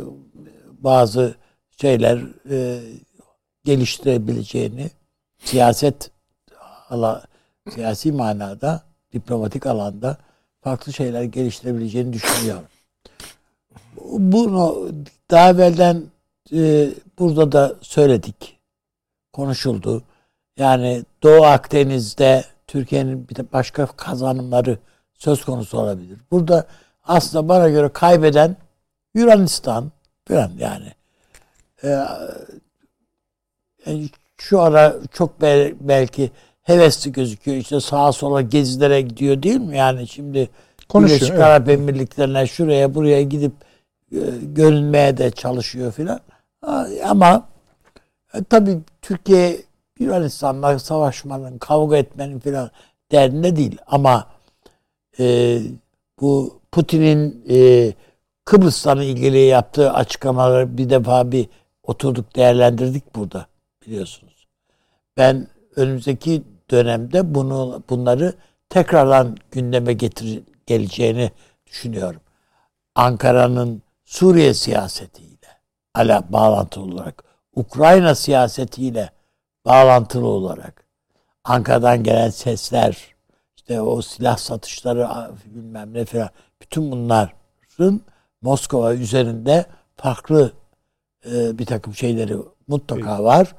bazı şeyler e, geliştirebileceğini siyaset ala, siyasi manada diplomatik alanda farklı şeyler geliştirebileceğini düşünüyorum. Bunu daha evvelden e, burada da söyledik. Konuşuldu. Yani Doğu Akdeniz'de Türkiye'nin bir de başka kazanımları söz konusu olabilir. Burada aslında bana göre kaybeden Yunanistan falan yani. Yani şu ara çok belki hevesli gözüküyor. İşte sağa sola gezilere gidiyor değil mi? Yani şimdi Konuşuyor, Birleşik evet. Arap Emirlikleri'ne şuraya buraya gidip e, görünmeye de çalışıyor filan. Ama e, tabii Türkiye Yunanistan'la savaşmanın, kavga etmenin filan derdinde değil. Ama e, bu Putin'in e, Kıbrıs'la ilgili yaptığı açıklamaları bir defa bir oturduk değerlendirdik burada biliyorsunuz. Ben önümüzdeki dönemde bunu bunları tekrardan gündeme getir geleceğini düşünüyorum. Ankara'nın Suriye siyasetiyle ala bağlantılı olarak, Ukrayna siyasetiyle bağlantılı olarak Ankara'dan gelen sesler, işte o silah satışları bilmem ne falan bütün bunların Moskova üzerinde farklı e, bir takım şeyleri mutlaka var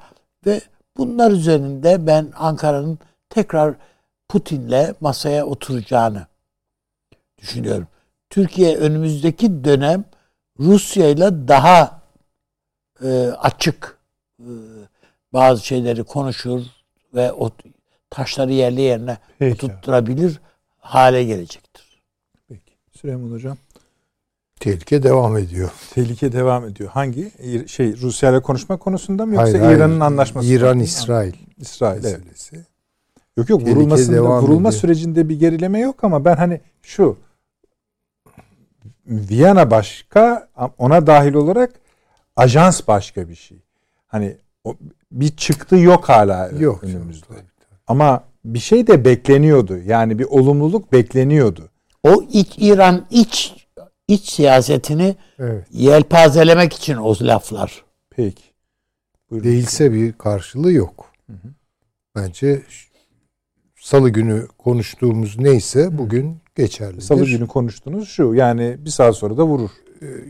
ve bunlar üzerinde ben Ankara'nın tekrar Putin'le masaya oturacağını düşünüyorum. Türkiye önümüzdeki dönem Rusya ile daha e, açık e, bazı şeyleri konuşur ve o taşları yerli yerine Peki. tutturabilir hale gelecektir. Peki. Süleyman Hocam. Tehlike devam ediyor. Tehlike devam ediyor. Hangi? Şey Rusya ile konuşma konusunda mı yoksa Hayır, hayır. İran'ın anlaşması? mı? İran İsrail İsrail evet. meselesi. Yok yok Tehlike vurulmasında devam vurulma ediyor. sürecinde bir gerileme yok ama ben hani şu Viyana başka ona dahil olarak ajans başka bir şey. Hani o, bir çıktı yok hala Yok. önümüzde. canım, Ama bir şey de bekleniyordu. Yani bir olumluluk bekleniyordu. O iç İran iç iç siyasetini Evet. yelpazelemek için o laflar. Peki. Buyurun. Değilse bir karşılığı yok. Bence Salı günü konuştuğumuz neyse bugün geçerli. Salı günü konuştunuz şu yani bir saat sonra da vurur.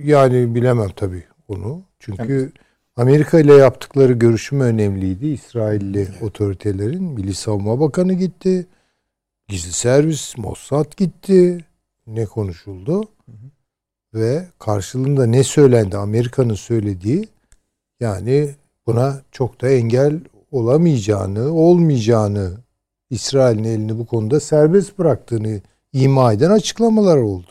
Yani bilemem tabii onu. Çünkü Amerika ile yaptıkları görüşme önemliydi. İsrailli otoritelerin Milli Savunma Bakanı gitti. Gizli servis Mossad gitti. Ne konuşuldu? Ve karşılığında ne söylendi? Amerika'nın söylediği yani buna çok da engel olamayacağını, olmayacağını İsrail'in elini bu konuda serbest bıraktığını ima eden açıklamalar oldu.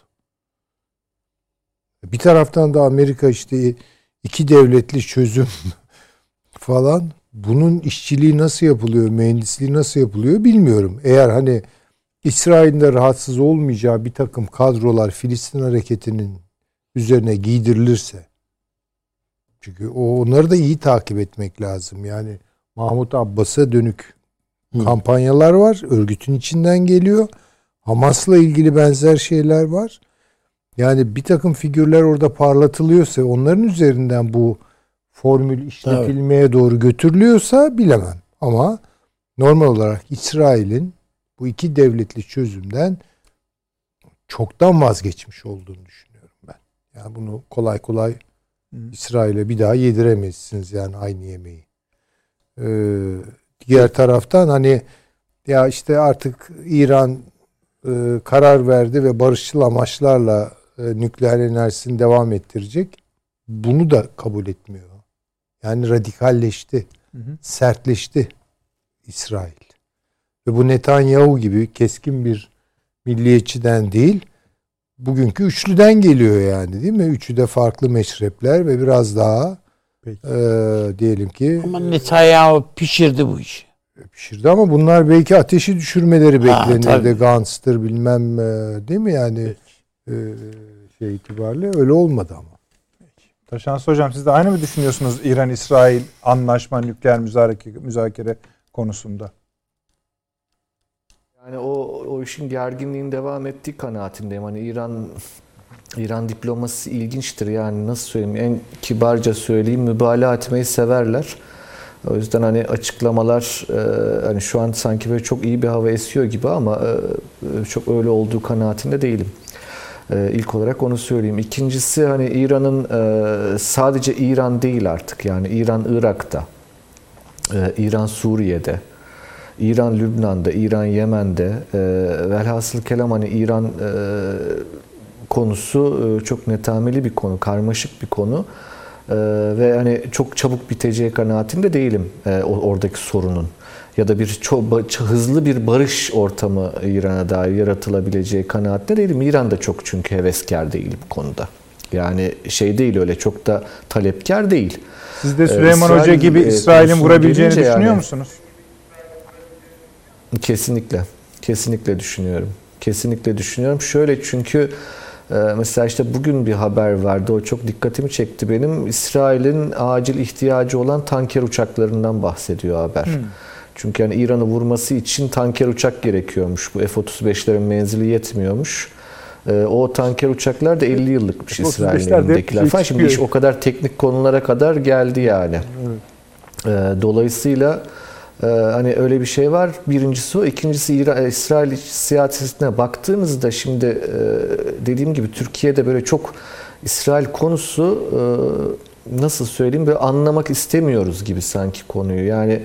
Bir taraftan da Amerika işte iki devletli çözüm falan bunun işçiliği nasıl yapılıyor, mühendisliği nasıl yapılıyor bilmiyorum. Eğer hani İsrail'in de rahatsız olmayacağı bir takım kadrolar Filistin hareketinin üzerine giydirilirse çünkü o onları da iyi takip etmek lazım. Yani Mahmut Abbas'a dönük kampanyalar var. Örgütün içinden geliyor. Hamas'la ilgili benzer şeyler var. Yani bir takım figürler orada parlatılıyorsa onların üzerinden bu formül işletilmeye doğru götürülüyorsa bilemem. Ama normal olarak İsrail'in bu iki devletli çözümden çoktan vazgeçmiş olduğunu düşünüyorum ben. Yani bunu kolay kolay İsrail'e bir daha yediremezsiniz yani aynı yemeği. Ee, diğer taraftan hani ya işte artık İran e, karar verdi ve barışçıl amaçlarla e, nükleer enerjisini devam ettirecek. Bunu da kabul etmiyor. Yani radikalleşti, sertleşti İsrail. Ve bu Netanyahu gibi keskin bir milliyetçiden değil, bugünkü üçlüden geliyor yani değil mi? Üçü de farklı meşrepler ve biraz daha Peki. e, diyelim ki Ama Netanyahu pişirdi bu işi. pişirdi ama bunlar belki ateşi düşürmeleri beklenirdi. Gantz'tır bilmem e, değil mi yani e, şey itibariyle öyle olmadı ama. Taşans Hocam siz de aynı mı düşünüyorsunuz İran-İsrail anlaşma nükleer müzakere, müzakere konusunda? Yani o, o işin gerginliğin devam ettiği kanaatindeyim. Hani İran İran diplomasisi ilginçtir. Yani nasıl söyleyeyim en kibarca söyleyeyim mübalağa etmeyi severler. O yüzden hani açıklamalar e, hani şu an sanki böyle çok iyi bir hava esiyor gibi ama e, çok öyle olduğu kanaatinde değilim. E, ilk olarak onu söyleyeyim. İkincisi hani İran'ın e, sadece İran değil artık yani İran Irak'ta, e, İran Suriye'de, İran Lübnan'da, İran Yemen'de e, velhasıl kelam hani İran e, konusu e, çok netameli bir konu, karmaşık bir konu. E, ve hani çok çabuk biteceği kanaatinde değilim e, oradaki sorunun. Ya da bir çok hızlı bir barış ortamı İran'a dair yaratılabileceği kanaatinde değilim. İran da çok çünkü heveskar değil bu konuda. Yani şey değil öyle çok da talepkar değil. Siz de Ee, Süleyman İsrail, Hoca gibi e, İsrail'in konusuna vurabileceğini düşünüyor yani- musunuz? Kesinlikle. Kesinlikle düşünüyorum. Kesinlikle düşünüyorum. Şöyle çünkü e, mesela işte bugün bir haber vardı. O çok dikkatimi çekti benim. İsrail'in acil ihtiyacı olan tanker uçaklarından bahsediyor haber. Çünkü yani İran'ı vurması için tanker uçak gerekiyormuş. Bu F-35'lerin menzili yetmiyormuş. E, O tanker uçaklar da 50 yıllıkmış F-35'ler İsrail'in elindekiler falan. Şimdi iş o kadar teknik konulara kadar geldi yani. E, Dolayısıyla e, hani öyle bir şey var. Birincisi o. İkincisi İra- İsrail siyasetine baktığınızda şimdi e, dediğim gibi Türkiye'de böyle çok İsrail konusu e, nasıl söyleyeyim böyle anlamak istemiyoruz gibi sanki konuyu. Yani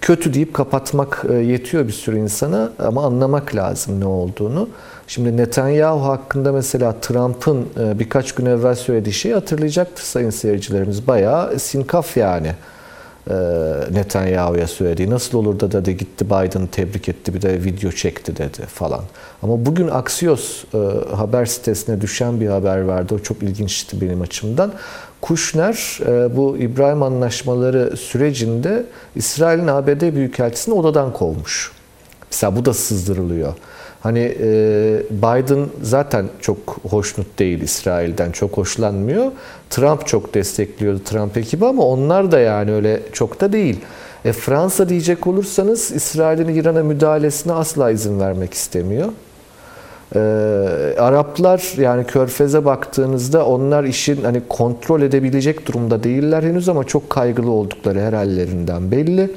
kötü deyip kapatmak e, yetiyor bir sürü insana ama anlamak lazım ne olduğunu. Şimdi Netanyahu hakkında mesela Trump'ın e, birkaç gün evvel söylediği şeyi hatırlayacaktır sayın seyircilerimiz. Bayağı sinkaf yani Netanyahu'ya söylediği. Nasıl olur da dedi gitti Biden'ı tebrik etti bir de video çekti dedi falan. Ama bugün Axios e, haber sitesine düşen bir haber vardı. O çok ilginçti benim açımdan. Kushner e, bu İbrahim anlaşmaları sürecinde İsrail'in ABD Büyükelçisini odadan kovmuş. Mesela bu da sızdırılıyor. Hani e, Biden zaten çok hoşnut değil İsrail'den, çok hoşlanmıyor. Trump çok destekliyordu Trump ekibi ama onlar da yani öyle çok da değil. E, Fransa diyecek olursanız İsrail'in İran'a müdahalesine asla izin vermek istemiyor. E, Araplar yani Körfez'e baktığınızda onlar işin hani kontrol edebilecek durumda değiller henüz ama çok kaygılı oldukları her hallerinden belli.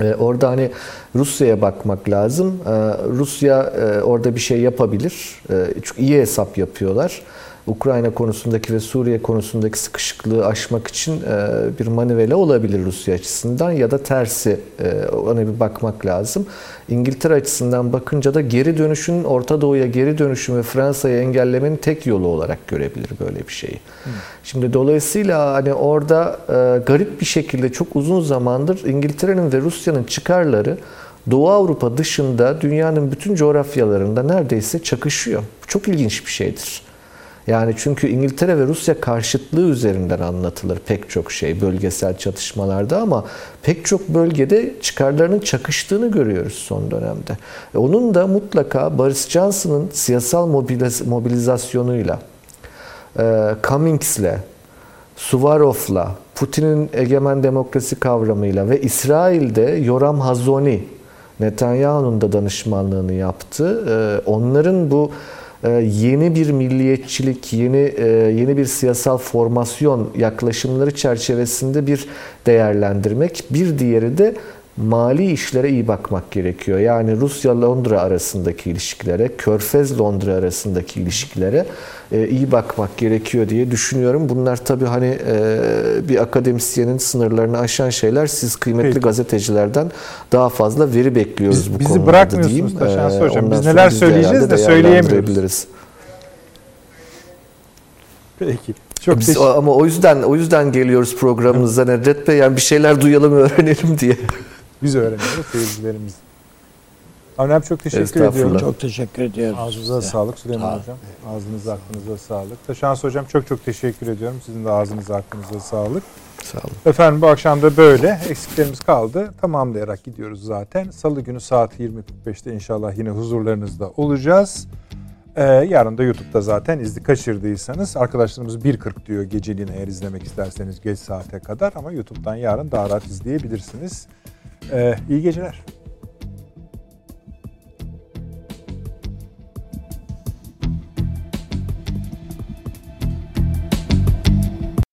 Ee, orada hani Rusya'ya bakmak lazım. Ee, Rusya e, orada bir şey yapabilir. Ee, çünkü iyi hesap yapıyorlar. Ukrayna konusundaki ve Suriye konusundaki sıkışıklığı aşmak için e, bir manivela olabilir Rusya açısından ya da tersi e, ona bir bakmak lazım. İngiltere açısından bakınca da geri dönüşün Orta Doğu'ya geri dönüşüm ve Fransa'yı engellemenin tek yolu olarak görebilir böyle bir şeyi. Hmm. Şimdi dolayısıyla hani orada e, garip bir şekilde çok uzun zamandır İngiltere'nin ve Rusya'nın çıkarları Doğu Avrupa dışında dünyanın bütün coğrafyalarında neredeyse çakışıyor. Çok ilginç bir şeydir. Yani çünkü İngiltere ve Rusya karşıtlığı üzerinden anlatılır pek çok şey bölgesel çatışmalarda ama pek çok bölgede çıkarlarının çakıştığını görüyoruz son dönemde. E onun da mutlaka Boris Johnson'ın siyasal mobiliz mobilizasyonuyla, e, Cummings'le, Suvarov'la, Putin'in egemen demokrasi kavramıyla ve İsrail'de Yoram Hazoni, Netanyahu'nun da danışmanlığını yaptı. E, onların bu yeni bir milliyetçilik, yeni e, yeni bir siyasal formasyon yaklaşımları çerçevesinde bir değerlendirmek. Bir diğeri de mali işlere iyi bakmak gerekiyor. Yani Rusya-Londra arasındaki ilişkilere, Körfez-Londra arasındaki ilişkilere e, iyi bakmak gerekiyor diye düşünüyorum. Bunlar tabii hani e, bir akademisyenin sınırlarını aşan şeyler. Siz kıymetli Peki. gazetecilerden daha fazla veri bekliyoruz biz, bu bizi konuda bırakmıyorsunuz diyeyim. Taşansı e, Hocam. Biz neler söyleyeceğiz de söyleyemiyoruz. Peki. Çok Biz, ama o yüzden o yüzden geliyoruz programımıza Nedret Bey yani bir şeyler duyalım öğrenelim diye. Biz öğreniyoruz seyircilerimiz. Avni çok teşekkür ediyorum. Çok teşekkür ediyorum. Ağzınıza size. sağlık Süleyman Sağ Hocam. Ağzınıza aklınıza sağlık. Taşans Hocam çok çok teşekkür ediyorum. Sizin de ağzınıza aklınıza sağlık. Sağ olun. Efendim bu akşam da böyle. Eksiklerimiz kaldı. Tamamlayarak gidiyoruz zaten. Salı günü saat 20.45'te inşallah yine huzurlarınızda olacağız. Ee, yarın da YouTube'da zaten izni kaçırdıysanız arkadaşlarımız 1.40 diyor geceliğin eğer izlemek isterseniz geç saate kadar ama YouTube'dan yarın daha rahat izleyebilirsiniz. Ee, iyi geceler.